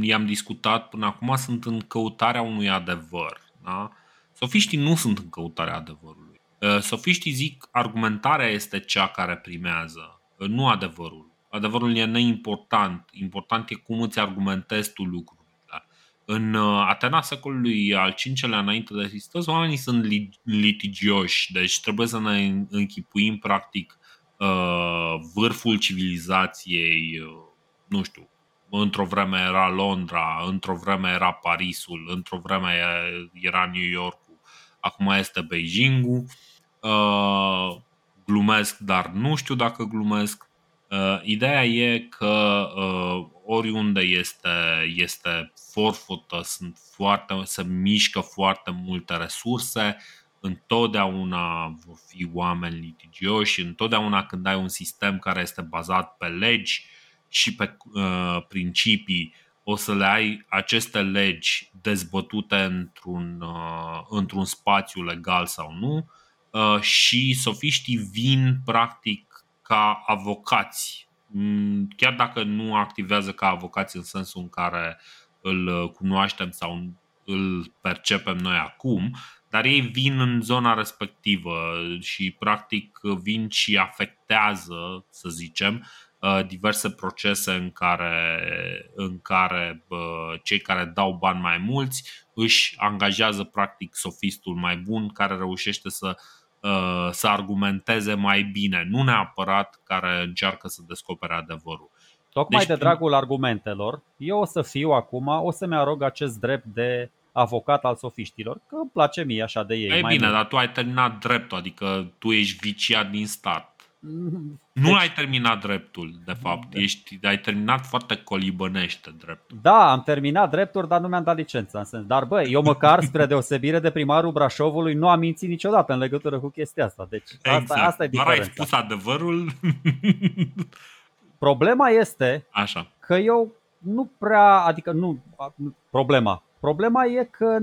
i-am discutat până acum sunt în căutarea unui adevăr. Da? Sofiștii nu sunt în căutarea adevărului. Uh, sofiștii zic argumentarea este cea care primează, uh, nu adevărul. Adevărul e neimportant. Important e cum îți argumentezi tu lucrul. În uh, Atena secolului al V-lea înainte de Hristos, oamenii sunt litigioși, deci trebuie să ne închipuim practic uh, vârful civilizației, uh, nu știu, într-o vreme era Londra, într-o vreme era Parisul, într-o vreme era New Yorkul, acum este Beijingul. Uh, glumesc, dar nu știu dacă glumesc. Uh, ideea e că uh, oriunde este, este forfotă, sunt foarte, se mișcă foarte multe resurse, întotdeauna vor fi oameni litigioși, întotdeauna când ai un sistem care este bazat pe legi și pe uh, principii, o să le ai aceste legi dezbătute într-un, uh, într-un spațiu legal sau nu uh, și sofiștii vin practic ca avocați, mm, chiar dacă nu activează ca avocați în sensul în care îl cunoaștem sau îl percepem noi acum, dar ei vin în zona respectivă și practic vin și afectează, să zicem, uh, diverse procese în care, în care cei care dau bani mai mulți își angajează practic sofistul mai bun care reușește să, uh, să argumenteze mai bine, nu neapărat care încearcă să descopere adevărul. Tocmai deci, de dragul argumentelor, eu o să fiu acum, o să-mi arog acest drept de avocat al sofiștilor, că îmi place mie așa de ei. E mai bine, mult. dar tu ai terminat dreptul, adică tu ești viciat din start. Deci, nu ai terminat dreptul, de fapt. De... Ești, ai terminat foarte colibănește dreptul. Da, am terminat drepturi, dar nu mi-am dat licența. În sens. Dar băi, eu măcar, spre deosebire de primarul Brașovului, nu am mințit niciodată în legătură cu chestia asta. Deci exact. asta, asta e diferența. Doar ai spus adevărul. <laughs> Problema este Așa. că eu nu prea, adică nu, problema. Problema e că,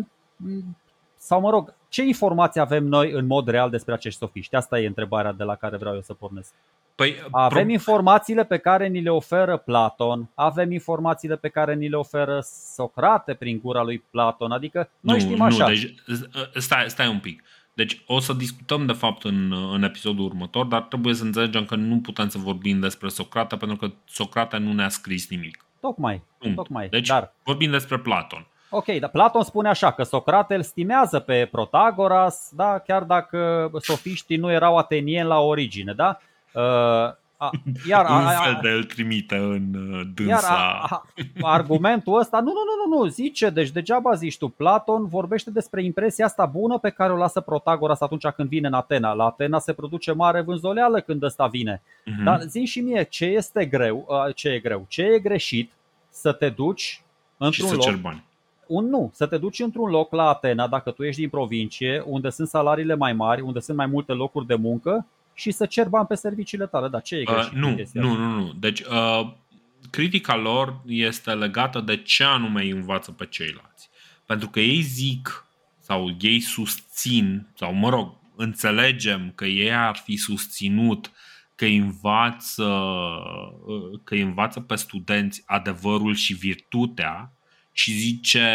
sau mă rog, ce informații avem noi în mod real despre acești sofiști? Asta e întrebarea de la care vreau eu să pornesc. Păi, avem pro... informațiile pe care ni le oferă Platon, avem informațiile pe care ni le oferă Socrate prin gura lui Platon, adică noi nu, știm așa. Nu, deci, stai, stai un pic. Deci o să discutăm de fapt în, în episodul următor, dar trebuie să înțelegem că nu putem să vorbim despre Socrate pentru că Socrate nu ne-a scris nimic. Tocmai, tocmai. Deci dar... vorbim despre Platon. Ok, dar Platon spune așa că Socrate îl stimează pe Protagoras, da, chiar dacă sofiștii nu erau atenieni la origine, da? Uh, a, iar, a, a, fel de îl trimite în uh, dânsa. Iar a, a, argumentul ăsta, nu, nu, nu, nu, nu, zice, deci degeaba zici tu, Platon vorbește despre impresia asta bună pe care o lasă Protagoras atunci când vine în Atena. La Atena se produce mare vânzoleală când ăsta vine. Uh-huh. Dar zi și mie, ce este greu, ce e greu, ce e greșit să te duci într-un și să loc, cer bani un nu, să te duci într-un loc la Atena, dacă tu ești din provincie, unde sunt salariile mai mari, unde sunt mai multe locuri de muncă și să cer bani pe serviciile tale. Dar ce e greșit? Uh, nu, nu, nu, nu. Deci, uh, critica lor este legată de ce anume îi învață pe ceilalți. Pentru că ei zic sau ei susțin, sau mă rog, înțelegem că ei ar fi susținut că învață, uh, că învață pe studenți adevărul și virtutea și zice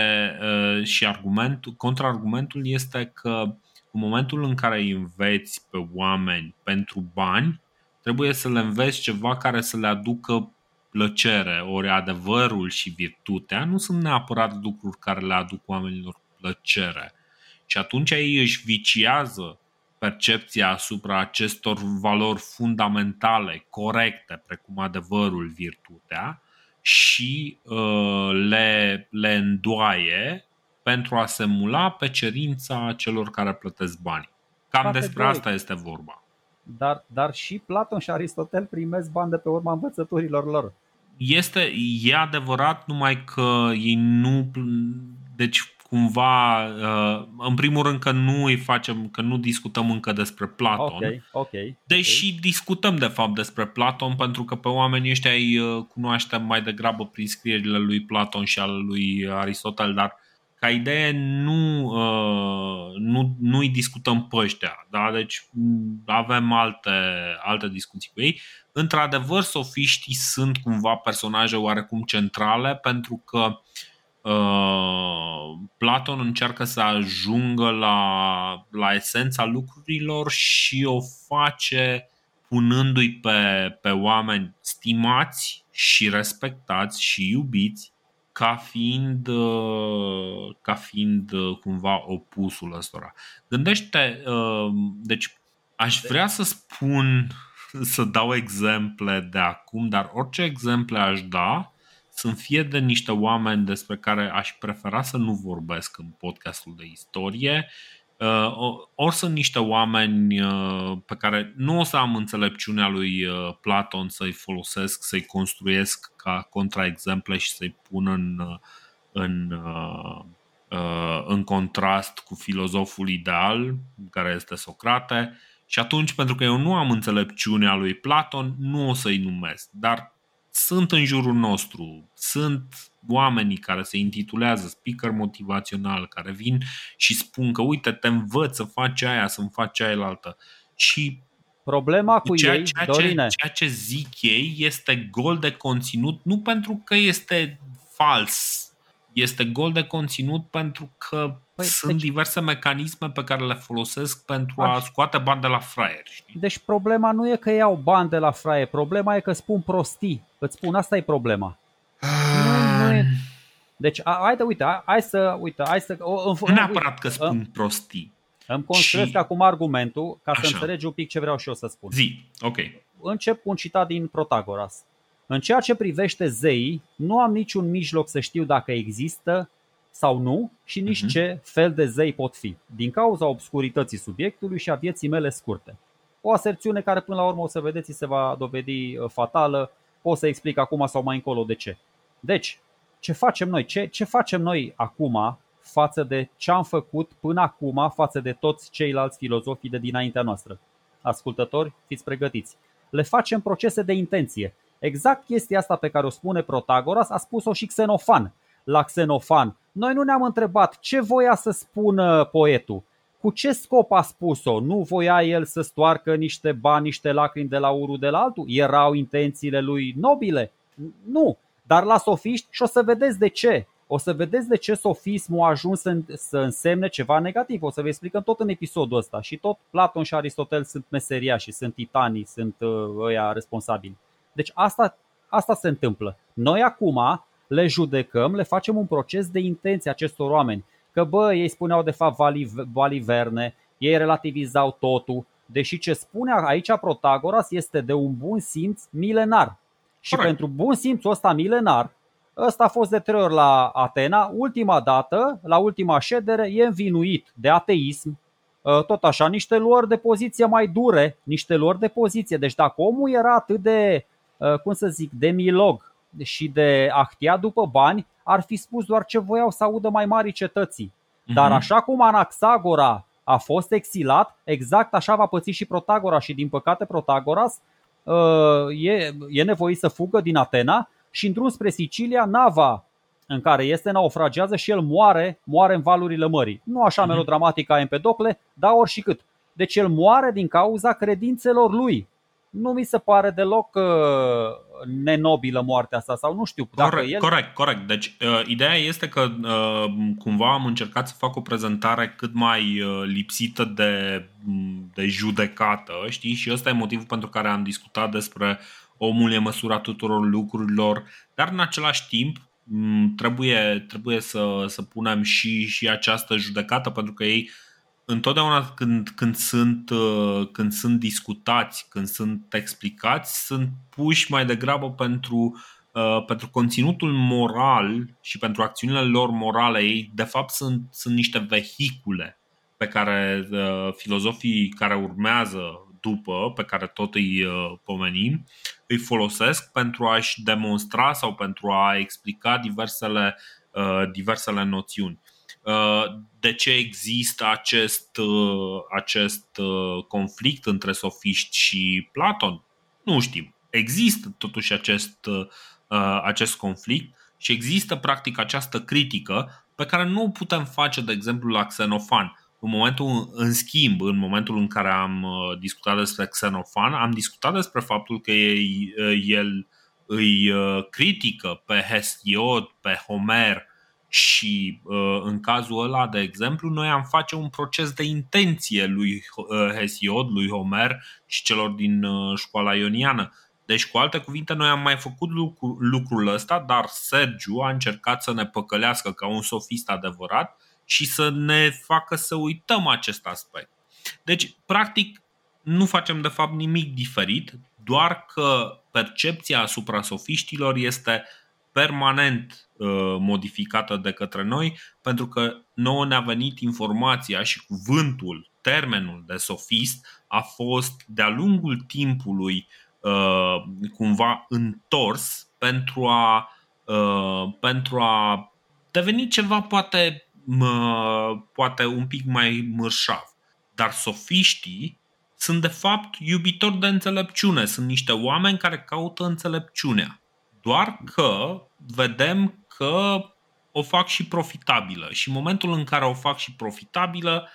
uh, și argumentul, contraargumentul este că în momentul în care îi înveți pe oameni pentru bani, trebuie să le înveți ceva care să le aducă plăcere, ori adevărul și virtutea nu sunt neapărat lucruri care le aduc oamenilor plăcere. Și atunci ei își viciază percepția asupra acestor valori fundamentale, corecte, precum adevărul, virtutea, și uh, le, le îndoaie pentru a se mula pe cerința celor care plătesc bani. Cam Poate despre asta este vorba. Dar, dar și Platon și Aristotel primesc bani de pe urma învățăturilor lor. Este, e adevărat, numai că ei nu. Deci cumva, uh, în primul rând că nu îi facem, că nu discutăm încă despre Platon. Okay, okay, deși okay. discutăm de fapt despre Platon pentru că pe oamenii ăștia îi uh, cunoaștem mai degrabă prin scrierile lui Platon și al lui Aristotel, dar ca idee nu, uh, nu, nu îi discutăm pe ăștia. Da? Deci avem alte, alte discuții cu ei. Într-adevăr, sofiștii sunt cumva personaje oarecum centrale pentru că uh, Uh, Platon încearcă să ajungă la, la esența lucrurilor și o face punându-i pe, pe oameni stimați și respectați și iubiți ca fiind, uh, ca fiind uh, cumva opusul ăstora. Gândește, deci aș vrea să spun <laughs> să dau exemple de acum, dar orice exemple aș da sunt fie de niște oameni despre care aș prefera să nu vorbesc în podcastul de istorie, uh, ori sunt niște oameni uh, pe care nu o să am înțelepciunea lui uh, Platon să-i folosesc, să-i construiesc ca contraexemple și să-i pun în, în, în contrast cu filozoful ideal, care este Socrate, și atunci, pentru că eu nu am înțelepciunea lui Platon, nu o să-i numesc. Dar sunt în jurul nostru, sunt oamenii care se intitulează speaker motivațional, care vin și spun că uite, te învăț să faci aia, să-mi faci aia altă. Și Problema cu ceea, ei, ceea Dorine. Ce, ceea ce zic ei este gol de conținut, nu pentru că este fals, este gol de conținut pentru că Păi, Sunt deci, diverse mecanisme pe care le folosesc pentru a scoate bani de la fraier. Știi? Deci problema nu e că iau bani de la fraier, problema e că spun prostii. Îți spun, asta e problema. nu, nu e... Deci, haide, uite, hai să, uite, hai să... O, nu neapărat că spun îmi, prostii. Îmi construiesc și... acum argumentul ca Așa. să înțelegi un pic ce vreau și eu să spun. Zi, ok. Încep un citat din Protagoras. În ceea ce privește zeii, nu am niciun mijloc să știu dacă există sau nu și nici uh-huh. ce fel de zei pot fi, din cauza obscurității subiectului și a vieții mele scurte. O aserțiune care până la urmă o să vedeți se va dovedi uh, fatală, o să explic acum sau mai încolo de ce. Deci, ce facem noi? Ce, ce facem noi acum față de ce am făcut până acum față de toți ceilalți filozofii de dinaintea noastră? Ascultători, fiți pregătiți. Le facem procese de intenție. Exact chestia asta pe care o spune Protagoras a spus-o și Xenofan. La Xenofan noi nu ne-am întrebat ce voia să spună poetul, cu ce scop a spus-o? Nu voia el să stoarcă niște bani, niște lacrimi de la unul de la altul? Erau intențiile lui nobile? Nu, dar la sofiști și o să vedeți de ce. O să vedeți de ce sofismul a ajuns să, să însemne ceva negativ. O să vă explicăm tot în episodul ăsta. Și tot Platon și Aristotel sunt și sunt titanii, sunt uh, ăia responsabili. Deci asta, asta se întâmplă. Noi acum le judecăm, le facem un proces de intenție acestor oameni. Că bă, ei spuneau de fapt valiverne, ei relativizau totul, deși ce spune aici Protagoras este de un bun simț milenar. Și Correct. pentru bun simțul ăsta milenar, ăsta a fost de trei ori la Atena, ultima dată, la ultima ședere, e învinuit de ateism, ă, tot așa, niște luări de poziție mai dure, niște luări de poziție. Deci dacă omul era atât de, ă, cum să zic, de milog, și de ahtia după bani, ar fi spus doar ce voiau să audă mai mari cetății. Dar mhm. așa cum Anaxagora a fost exilat, exact așa va păți și Protagora și din păcate Protagoras uh, e, e nevoit să fugă din Atena și în drum spre Sicilia, nava în care este naufragează și el moare, moare în valurile mării. Nu așa mhm. melodramatic ca Empedocle, dar oricât. Deci el moare din cauza credințelor lui nu mi se pare deloc uh, nenobilă moartea asta sau nu știu. Dacă corect, el... corect, corect. Deci uh, ideea este că uh, cumva am încercat să fac o prezentare cât mai uh, lipsită de, de judecată, știi? Și ăsta e motivul pentru care am discutat despre omul e măsura tuturor lucrurilor, dar în același timp trebuie, trebuie să, să punem și, și această judecată pentru că ei uh, întotdeauna când, când, sunt, uh, când sunt discutați, când sunt explicați, sunt puși mai degrabă pentru, uh, pentru conținutul moral și pentru acțiunile lor morale. Ei, de fapt, sunt, sunt niște vehicule pe care uh, filozofii care urmează după, pe care tot îi pomenim, îi folosesc pentru a-și demonstra sau pentru a explica diversele, diversele noțiuni. Uh, de ce există acest, uh, acest uh, conflict între sofiști și Platon? Nu știm. Există totuși acest, acest conflict și există practic această critică pe care nu o putem face, de exemplu, la Xenofan. În momentul, în schimb, în momentul în care am discutat despre Xenofan, am discutat despre faptul că ei, el îi critică pe Hesiod, pe Homer, și uh, în cazul ăla, de exemplu, noi am face un proces de intenție lui uh, Hesiod, lui Homer și celor din uh, școala ioniană. Deci, cu alte cuvinte, noi am mai făcut lucru, lucrul ăsta, dar Sergiu a încercat să ne păcălească ca un sofist adevărat și să ne facă să uităm acest aspect. Deci, practic, nu facem de fapt nimic diferit, doar că percepția asupra sofiștilor este permanent uh, modificată de către noi, pentru că nouă ne-a venit informația și cuvântul, termenul de sofist a fost de-a lungul timpului uh, cumva întors pentru a, uh, pentru a deveni ceva poate, uh, poate un pic mai mărșav. Dar sofiștii sunt de fapt iubitori de înțelepciune, sunt niște oameni care caută înțelepciunea. Doar că vedem că o fac și profitabilă și în momentul în care o fac și profitabilă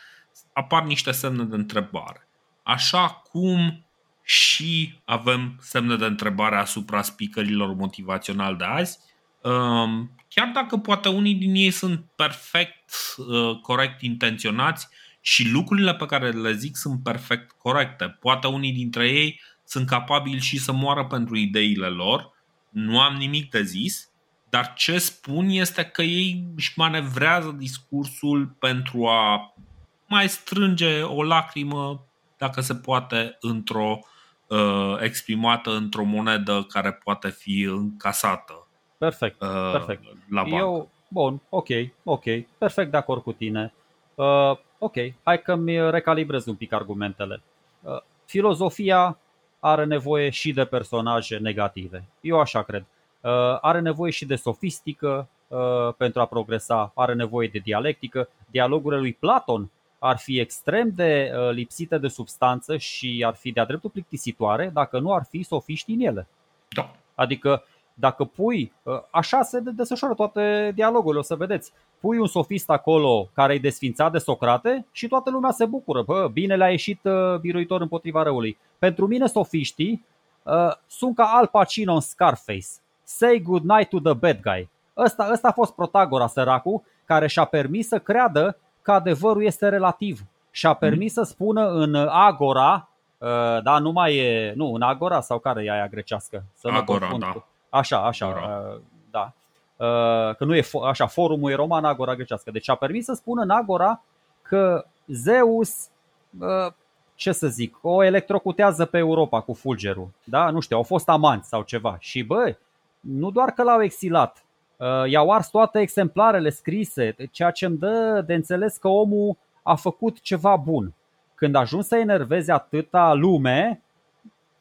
apar niște semne de întrebare. Așa cum și avem semne de întrebare asupra speakerilor motivaționali de azi, um, chiar dacă poate unii din ei sunt perfect uh, corect intenționați și lucrurile pe care le zic sunt perfect corecte. Poate unii dintre ei sunt capabili și să moară pentru ideile lor, nu am nimic de zis, dar ce spun este că ei își manevrează discursul pentru a mai strânge o lacrimă, dacă se poate, într-o uh, exprimată într-o monedă care poate fi încasată. Perfect, uh, perfect. La bancă. Eu, bun, ok, ok, perfect de acord cu tine. Uh, ok, hai că mi recalibrez un pic argumentele. Uh, filozofia are nevoie și de personaje negative. Eu așa cred. Uh, are nevoie și de sofistică uh, pentru a progresa, are nevoie de dialectică. Dialogurile lui Platon ar fi extrem de uh, lipsite de substanță și ar fi de-a dreptul plictisitoare dacă nu ar fi sofiști în ele. Da. Adică dacă pui, așa se desfășoară toate dialogurile, o să vedeți. Pui un sofist acolo care e desfințat de Socrate și toată lumea se bucură. Bă, bine le-a ieșit biruitor împotriva răului. Pentru mine sofiștii uh, sunt ca Al Pacino în Scarface. Say good night to the bad guy. Ăsta, ăsta a fost Protagora, săracul, care și-a permis să creadă că adevărul este relativ. Și-a permis să spună în Agora, uh, da, nu mai e, nu, în Agora sau care e aia grecească? Să Agora, da. Așa, așa, uh, da. Uh, că nu e, așa, forumul e roman, Agora grecească. Deci a permis să spună în Agora că Zeus uh, ce să zic, o electrocutează pe Europa cu fulgerul. Da? Nu știu, au fost amanți sau ceva. Și bă, nu doar că l-au exilat, uh, i-au ars toate exemplarele scrise, ceea ce îmi dă de înțeles că omul a făcut ceva bun. Când a ajuns să enerveze atâta lume,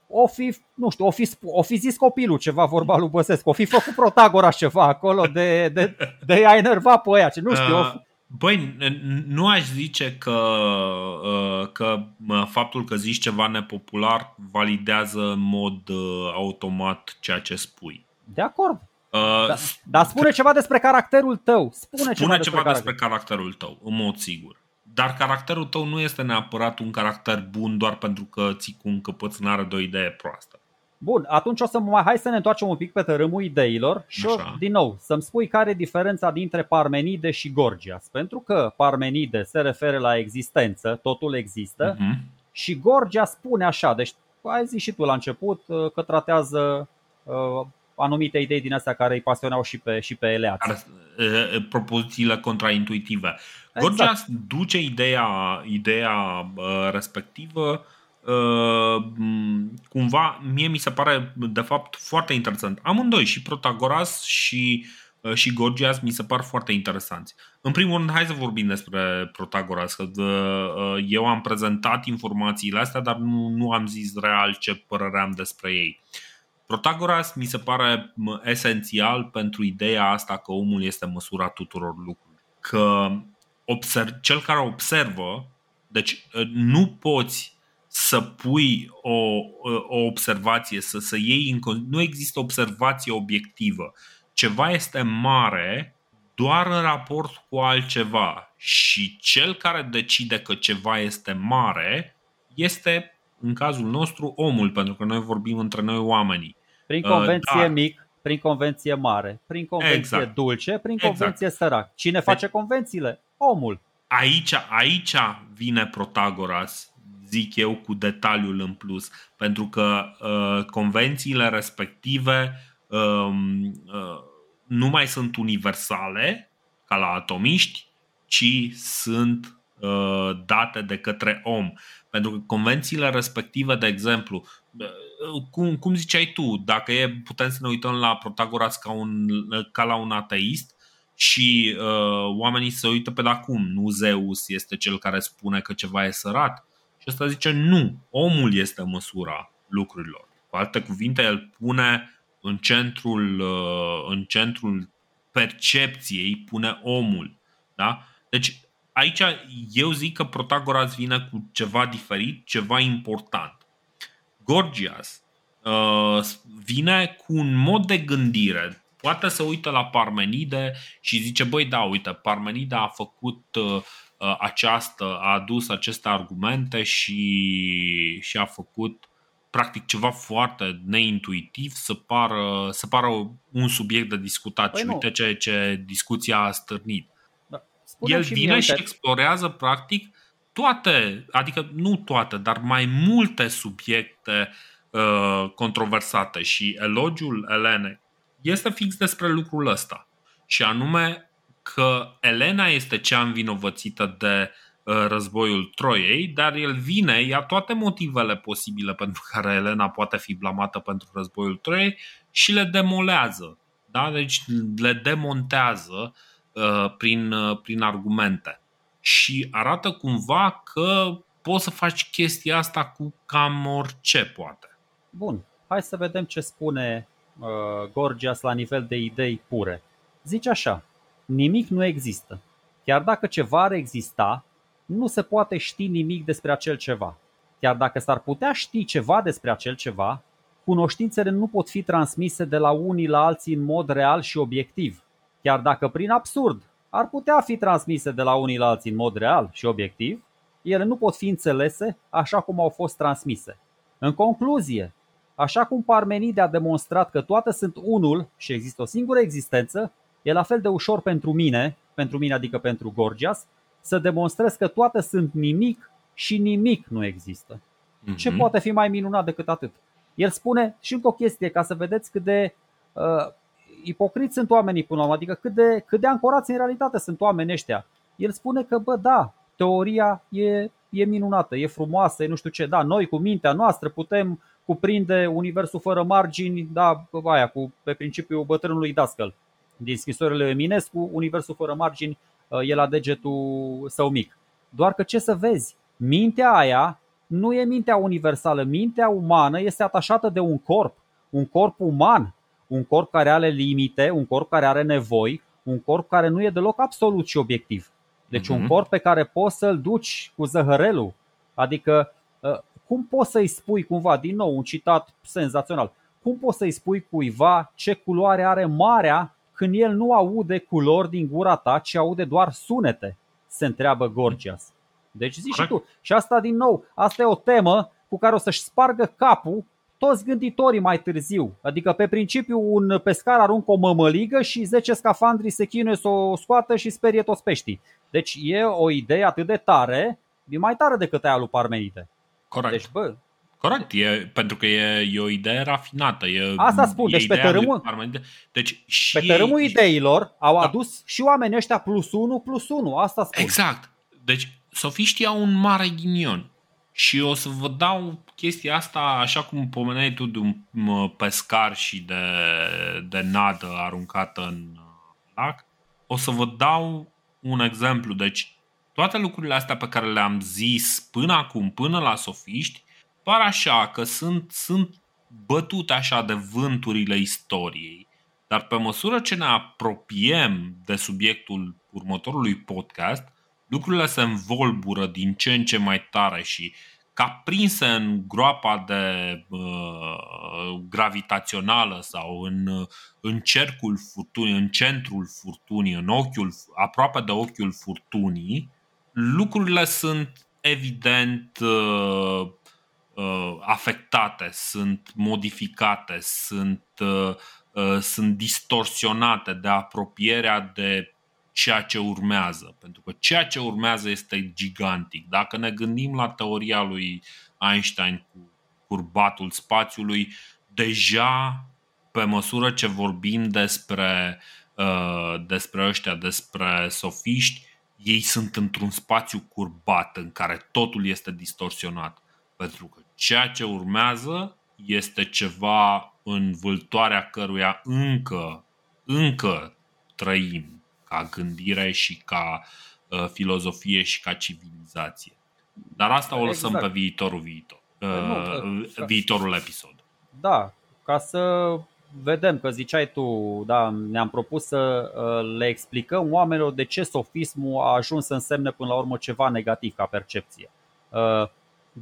o fi, nu știu, o fi, o fi zis copilul ceva vorba lui Băsescu, o fi făcut Protagora ceva acolo de, de, de a enerva pe aia, ce nu știu, uh, Băi, nu aș zice că, uh, că faptul că zici ceva nepopular validează în mod uh, automat ceea ce spui. De acord. Uh, da, dar spune ceva despre caracterul tău. Spune, spune ceva, ceva despre, despre caracterul tău, în mod sigur. Dar caracterul tău nu este neapărat un caracter bun doar pentru că ții cu un căpățânare de o idee proastă. Bun, atunci o să mai hai să ne întoarcem un pic pe tărâmul ideilor și o, din nou să-mi spui care e diferența dintre Parmenide și Gorgias. Pentru că Parmenide se referă la existență, totul există, uh-huh. și Gorgias spune așa, deci ai zis și tu la început uh, că tratează uh, anumite idei din astea care îi pasioneau și pe, și pe eleați. Uh, propozițiile contraintuitive. Exact. Gorgias duce ideea, ideea uh, respectivă Uh, cumva mie mi se pare de fapt foarte interesant. Amândoi, și Protagoras și, uh, și Gorgias mi se par foarte interesanți. În primul rând, hai să vorbim despre Protagoras, că uh, eu am prezentat informațiile astea, dar nu, nu am zis real ce părere am despre ei. Protagoras mi se pare esențial pentru ideea asta că omul este măsura tuturor lucrurilor. Că observ, cel care observă, deci nu poți să pui o, o observație, să, să iei în Nu există observație obiectivă. Ceva este mare doar în raport cu altceva și cel care decide că ceva este mare este, în cazul nostru, omul, pentru că noi vorbim între noi oamenii. Prin convenție uh, mic, prin convenție mare, prin convenție exact. dulce, prin exact. convenție exact. sărac. Cine face deci, convențiile? Omul. Aici, aici vine Protagoras zic eu, cu detaliul în plus, pentru că uh, convențiile respective uh, uh, nu mai sunt universale ca la atomiști, ci sunt uh, date de către om. Pentru că convențiile respective, de exemplu, uh, cum, cum ziceai tu, dacă e, putem să ne uităm la Protagoras ca, un, ca la un ateist și uh, oamenii se uită pe acum, nu Zeus este cel care spune că ceva e sărat. Și ăsta zice nu, omul este măsura lucrurilor. Cu alte cuvinte, el pune în centrul, uh, în centrul percepției, pune omul. Da? Deci aici eu zic că Protagoras vine cu ceva diferit, ceva important. Gorgias uh, vine cu un mod de gândire. Poate să uită la Parmenide și zice, băi, da, uite, Parmenide a făcut uh, această, a adus aceste argumente și, și a făcut practic ceva foarte neintuitiv să pară, să pară un subiect de discutat păi și nu. uite ce, ce discuția a stârnit. Da. El și vine mie, și explorează practic toate, adică nu toate, dar mai multe subiecte uh, controversate și elogiul Elene este fix despre lucrul ăsta și anume că Elena este cea învinovățită de uh, Uh, războiul Troiei, dar el vine, ia toate motivele posibile pentru care Elena poate fi blamată pentru războiul Troiei și le demolează. Da? Deci le demontează uh, prin, uh, prin argumente. Și arată cumva că poți să faci chestia asta cu cam orice poate. Bun, hai să vedem ce spune uh, Gorgias la nivel de idei pure. Zice așa, nimic nu există. Chiar dacă ceva ar exista, nu se poate ști nimic despre acel ceva. Chiar dacă s-ar putea ști ceva despre acel ceva, cunoștințele nu pot fi transmise de la unii la alții în mod real și obiectiv. Chiar dacă prin absurd ar putea fi transmise de la unii la alții în mod real și obiectiv, ele nu pot fi înțelese așa cum au fost transmise. În concluzie, așa cum Parmenide a demonstrat că toate sunt unul și există o singură existență, e la fel de ușor pentru mine, pentru mine adică pentru Gorgias, să demonstrez că toate sunt nimic și nimic nu există. Mm-hmm. Ce mhm. poate fi mai minunat decât atât? El spune și încă o chestie ca să vedeți cât de uh, ipocriți sunt oamenii până la urmă, adică cât de, cât de ancorați în realitate sunt oamenii ăștia. El spune că, bă, da, teoria e, e minunată, e frumoasă, e nu știu ce, da, noi cu mintea noastră putem cuprinde universul fără margini, da, aia, cu, pe principiul bătrânului Dascăl. Din scrisorile Eminescu, universul fără margini Uh, e la degetul său mic. Doar că ce să vezi, mintea aia nu e mintea universală. Mintea umană este atașată de un corp, un corp uman, un corp care are limite, un corp care are nevoi, un corp care nu e deloc absolut și obiectiv. Deci uh-huh. un mhm. corp pe care poți să-l duci cu zăhărelul. Adică uh, cum poți să-i spui cumva, din nou un citat senzațional, cum poți să-i spui cuiva ce culoare are marea când el nu aude culori din gura ta, ci aude doar sunete? Se întreabă Gorgias. Deci zici și tu. Și asta din nou, asta e o temă cu care o să-și spargă capul toți gânditorii mai târziu. Adică pe principiu un pescar aruncă o mămăligă și 10 scafandri se chinuie să o scoată și sperie toți peștii. Deci e o idee atât de tare, e mai tare decât aia lui Parmenide. Corect. Deci, bă, Corect, e, pentru că e, e o idee rafinată. E, Asta spun, deci pe tărâmul, deci și pe tărâmul ideilor au da. adus și oamenii ăștia plus 1 plus 1, asta spun. Exact. Deci sofiștii au un mare ghinion. Și o să vă dau chestia asta, așa cum pomeneai tu de un pescar și de, de nadă aruncată în lac, o să vă dau un exemplu. Deci toate lucrurile astea pe care le-am zis până acum, până la sofiști, par așa că sunt, sunt bătute așa de vânturile istoriei. Dar pe măsură ce ne apropiem de subiectul următorului podcast, lucrurile se învolbură din ce în ce mai tare și ca prinse în groapa de uh, gravitațională sau în, în cercul furtunii, în centrul furtunii, în ochiul, aproape de ochiul furtunii, lucrurile sunt evident uh, uh, afectate, sunt modificate, sunt, uh, uh, sunt distorsionate de apropierea de ceea ce urmează. Pentru că ceea ce urmează este gigantic. Dacă ne gândim la teoria lui Einstein cu curbatul spațiului, deja pe măsură ce vorbim despre, uh, despre ăștia, despre sofiști, ei sunt într-un spațiu curbat în care totul este distorsionat. Pentru că ceea ce urmează este ceva în vâltoarea căruia încă, încă trăim ca gândire și ca uh, filozofie și ca civilizație. Dar asta o lăsăm exact. pe viitorul viitor. Uh, nu, uh, viitorul episod. Da, ca să vedem că ziceai tu, da, ne-am propus să uh, le explicăm oamenilor de ce sofismul a ajuns să însemne până la urmă ceva negativ ca percepție. Uh,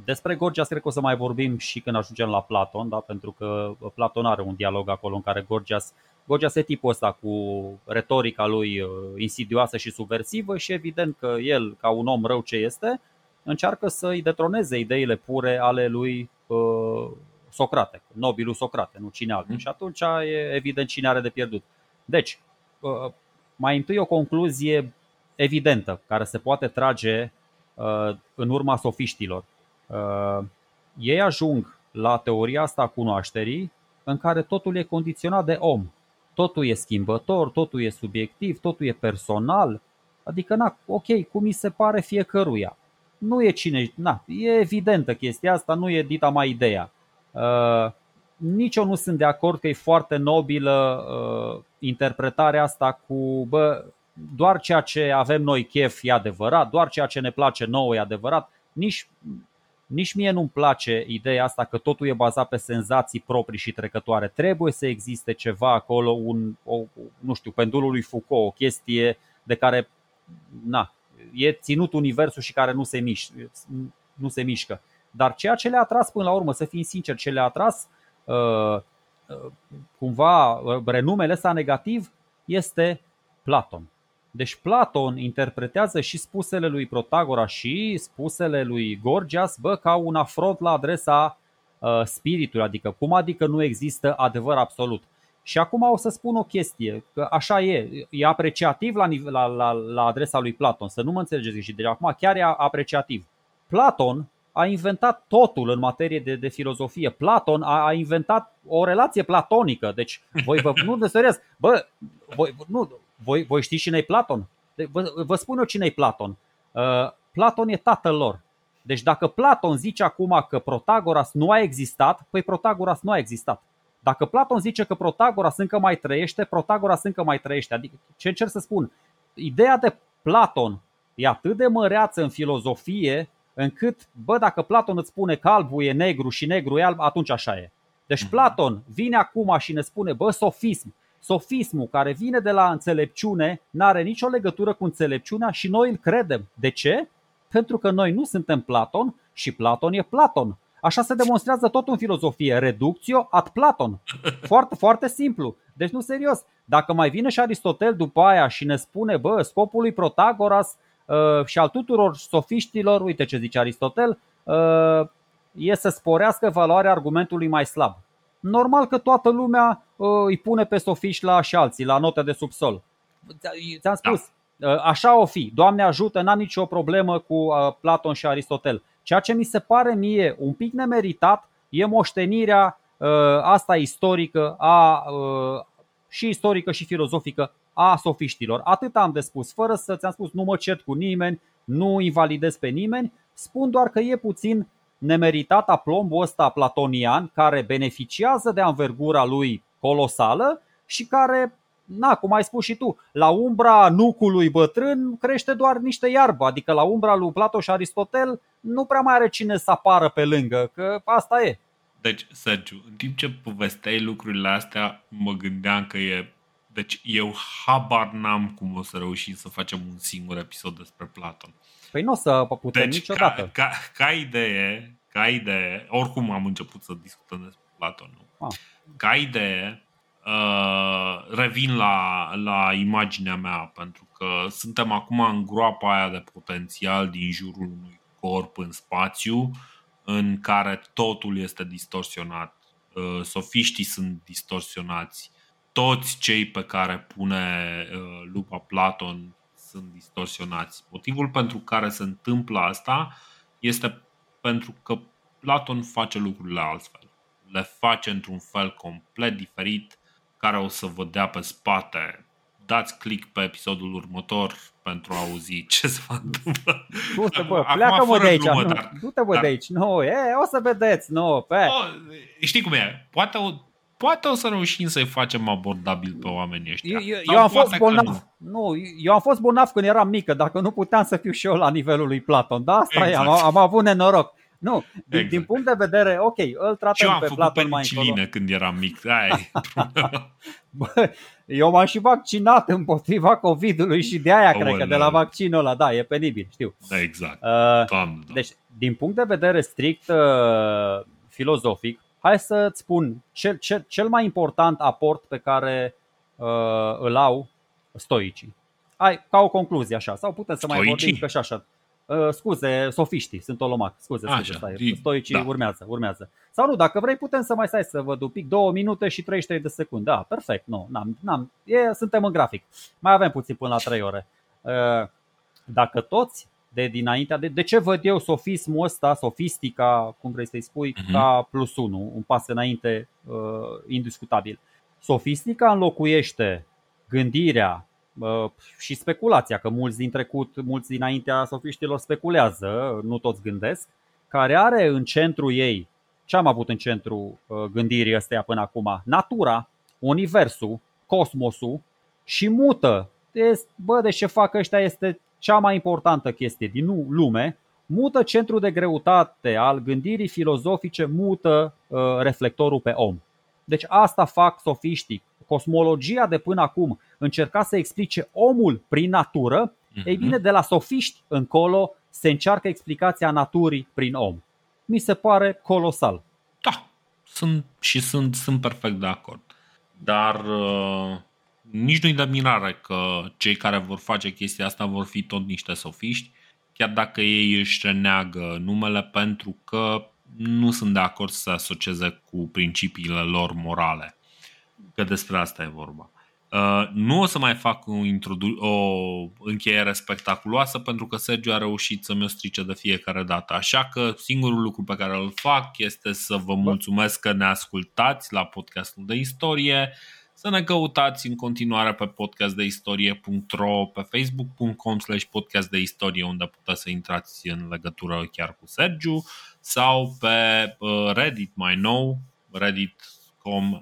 despre Gorgias cred că o să mai vorbim și când ajungem la Platon, da? pentru că Platon are un dialog acolo în care Gorgias, Gorgias e tipul ăsta cu retorica lui uh, insidioasă și subversivă și evident că el, ca un om rău ce este, încearcă să îi detroneze ideile pure ale lui uh, Socrate, nobilul Socrate, nu cine altul. Mm. Și atunci e evident cine are de pierdut. Deci, uh, mai întâi o concluzie evidentă care se poate trage uh, în urma sofiștilor. Uh, ei ajung la teoria asta a cunoașterii în care totul e condiționat de om. Totul e schimbător, totul e subiectiv, totul e personal. Adică, na, ok, cum mi se pare fiecăruia. Nu e cine, na, e evidentă chestia asta, nu e dita mai ideea. Uh, nici eu nu sunt de acord că e foarte nobilă uh, interpretarea asta cu bă, doar ceea ce avem noi chef e adevărat, doar ceea ce ne place nouă e adevărat. Nici, nici mie nu-mi place ideea asta că totul e bazat pe senzații proprii și trecătoare. Trebuie să existe ceva acolo, un, o, nu știu, pendulul lui Foucault, o chestie de care na, e ținut universul și care nu se, miș, nu se mișcă. Dar ceea ce le-a atras până la urmă, să fim sinceri, ce le-a atras uh, uh cumva uh, renumele ăsta negativ este Platon. Deci Platon interpretează și spusele lui Protagora și spusele lui Gorgias bă, ca un afront la adresa uh, spiritului, adică cum adică nu există adevăr absolut. Și acum o să spun o chestie, că așa e, e apreciativ la, la, la, la adresa lui Platon, să nu mă înțelegeți și deci acum chiar e apreciativ. Platon a inventat totul în materie de, de filozofie. Platon a, a inventat o relație platonică. Deci, voi vă, nu de serios, bă, voi, nu, voi, voi știți cine e Platon? Vă, vă spun eu cine e Platon. Uh, Platon e tatăl lor. Deci dacă Platon zice acum că Protagoras nu a existat, păi Protagoras nu a existat. Dacă Platon zice că Protagoras încă mai trăiește, Protagoras încă mai trăiește. Adică ce încerc să spun? Ideea de Platon e atât de măreață în filozofie încât, bă, dacă Platon îți spune că albul e negru și negru e alb, atunci așa e. Deci mhm. Platon vine acum și ne spune, bă, sofism. Sofismul care vine de la înțelepciune n-are nicio legătură cu înțelepciunea și noi îl credem. De ce? Pentru că noi nu suntem Platon și Platon e Platon. Așa se demonstrează tot în filozofie. Reductio ad Platon. Foarte, foarte simplu. Deci nu serios. Dacă mai vine și Aristotel după aia și ne spune, bă, scopul lui Protagoras Uh, și al tuturor sofiștilor, uite ce zice Aristotel, uh, e să sporească valoarea argumentului mai slab. Normal că toată lumea uh, îi pune pe sofiști la și alții, la note de subsol. Ți-am spus, da. așa o fi. Doamne ajută, n-am nicio problemă cu Platon și Aristotel. Ceea ce mi se pare mie un pic nemeritat e moștenirea asta istorică a, și istorică și filozofică a sofiștilor. Atât am de spus, fără să ți-am spus nu mă cert cu nimeni, nu invalidez pe nimeni, spun doar că e puțin nemeritat aplombul ăsta platonian care beneficiază de anvergura lui colosală și care, na, cum ai spus și tu, la umbra nucului bătrân crește doar niște iarbă, adică la umbra lui Plato și Aristotel nu prea mai are cine să apară pe lângă, că asta e. Deci, Sergiu, în timp ce povesteai lucrurile astea, mă gândeam că e deci eu habar n-am cum o să reușim să facem un singur episod despre Platon. Păi nu o să putem deci, niciodată. Ca, ca, ca, idee, ca idee, oricum am început să discutăm despre Platon. Nu? Ah. Ca idee, uh, revin la, la imaginea mea, pentru că suntem acum în groapa aia de potențial din jurul unui corp în spațiu în care totul este distorsionat. Uh, sofiștii sunt distorsionați toți cei pe care pune uh, lupa Platon sunt distorsionați. Motivul pentru care se întâmplă asta este pentru că Platon face lucrurile altfel. Le face într-un fel complet diferit care o să vă dea pe spate dați click pe episodul următor pentru a auzi ce se va întâmpla. Du-te, bă, pleacă-mă de aici. Glumă, nu, dar, du-te, bă, dar, de aici. Nu, e, o să vedeți. Nu, pe. O, știi cum e? Poate o, poate o să reușim să-i facem abordabil pe oamenii ăștia. Eu, eu am fost bolnav. Nu. nu, eu am fost bolnav când eram mică, dacă nu puteam să fiu și eu la nivelul lui Platon. Da, asta exact. e, am, am avut nenoroc. Nu, din, exact. din punct de vedere, ok, îl tratăm pe Platon mai încolo. când eram mic, <laughs> Ai. Bă, eu m-am și vaccinat împotriva COVID-ului și de aia oh, cred că de la vaccinul ăla, da, e penibil, știu. Da, exact. Uh, Doamne, da. Deci, din punct de vedere strict uh, filozofic, hai să-ți spun cel, cel, cel mai important aport pe care uh, îl au stoicii. Ai, ca o concluzie așa, sau putem să Stoicii? mai vorbim că și așa. Uh, scuze, sofiștii, sunt olomac. Scuze, scuze, Așa, stai. Stoicii da. urmează, urmează. Sau nu, dacă vrei, putem să mai stai să văd un pic, 2 minute și 33 de secunde. Da, perfect, nu, n-am, n-am, e, suntem în grafic. Mai avem puțin până la 3 ore. Uh, dacă toți de dinaintea, de, de ce văd eu sofismul ăsta, sofistica, cum vrei să-i spui, uh-huh. ca plus 1, un pas înainte uh, indiscutabil. Sofistica înlocuiește gândirea, și speculația, că mulți din trecut, mulți dinaintea sofiștilor speculează, nu toți gândesc, care are în centru ei, ce am avut în centru uh, gândirii astea până acum? Natura, universul, cosmosul și mută. Bă, de ce fac ăștia este cea mai importantă chestie din lume, mută centrul de greutate al gândirii filozofice, mută uh, reflectorul pe om. Deci asta fac sofiștii. Cosmologia de până acum încerca să explice omul prin natură, mm-hmm. ei bine, de la sofiști încolo se încearcă explicația naturii prin om. Mi se pare colosal. Da, sunt și sunt, sunt perfect de acord. Dar uh, nici nu-i de mirare că cei care vor face chestia asta vor fi tot niște sofiști, chiar dacă ei își reneagă numele pentru că nu sunt de acord să se asocieze cu principiile lor morale. Că despre asta e vorba. Uh, nu o să mai fac o, introdu- o încheiere spectaculoasă pentru că Sergio a reușit să mi-o strice de fiecare dată. Așa că singurul lucru pe care îl fac este să vă mulțumesc că ne ascultați la podcastul de istorie, să ne căutați în continuare pe podcastdeistorie.ro, pe facebook.com slash podcast de istorie unde puteți să intrați în legătură chiar cu Sergiu sau pe uh, Reddit mai nou, reddit.com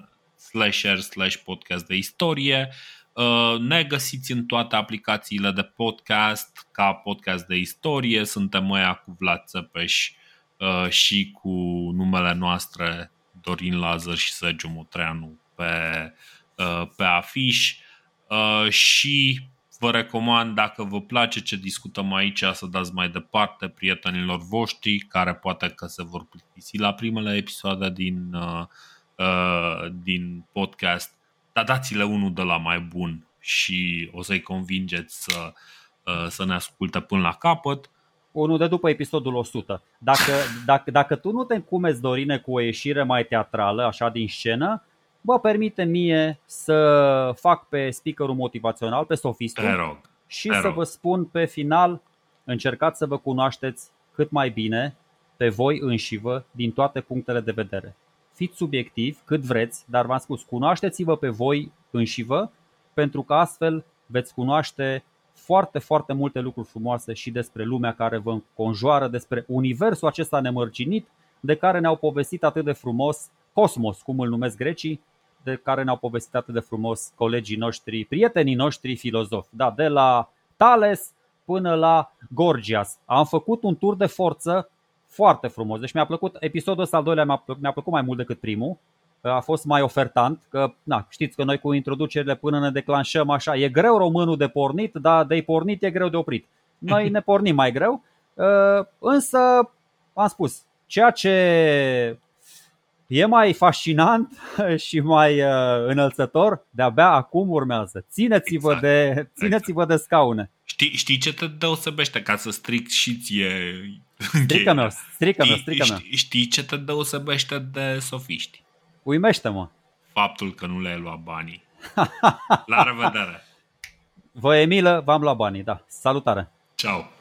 slasher slash podcast de istorie. Uh, ne găsiți în toate aplicațiile de podcast ca podcast de istorie. Suntem ăia cu Vlad Țepeș uh, și cu numele noastre Dorin Lazar și Sergiu Mutreanu pe, uh, pe afiș și vă recomand dacă vă place ce discutăm aici să dați mai departe prietenilor voștri care poate că se vor plictisi la primele episoade din uh, Uh, din podcast, dar dați-le unul de la mai bun și o să-i convingeți să, uh, să ne asculte până la capăt. Unul de după episodul 100. Dacă, <laughs> dacă, dacă tu nu te încumeți, Dorine, cu o ieșire mai teatrală, așa din scenă, bă, permite mie să fac pe speakerul motivațional, pe sofistul rog, și să rog. vă spun pe final, încercați să vă cunoașteți cât mai bine pe voi înșivă din toate punctele de vedere fiți subiectiv cât vreți, dar v-am spus, cunoașteți-vă pe voi înșivă, pentru că astfel veți cunoaște foarte, foarte multe lucruri frumoase și despre lumea care vă înconjoară, despre universul acesta nemărginit de care ne-au povestit atât de frumos Cosmos, cum îl numesc grecii, de care ne-au povestit atât de frumos colegii noștri, prietenii noștri filozofi. Da, de la Thales până la Gorgias. Am făcut un tur de forță foarte frumos. Deci mi-a plăcut, episodul ăsta al doilea mi-a plăcut, mi-a plăcut mai mult decât primul. A fost mai ofertant, că na, știți că noi cu introducerile până ne declanșăm așa, e greu românul de pornit, dar de pornit e greu de oprit. Noi <laughs> ne pornim mai greu, însă am spus, ceea ce e mai fascinant <laughs> și mai înălțător, de-abia acum urmează. Țineți-vă, exact. de, țineți-vă de scaune. Știi, știi ce te deosebește ca să stric și ție Strică meu, <laughs> strică meu, strică meu. Știi, știi ce te deosebește de sofiști? Uimește-mă. Faptul că nu le-ai luat banii. <laughs> La revedere! Voi, Emilă, v-am luat banii, da. Salutare! Ciao!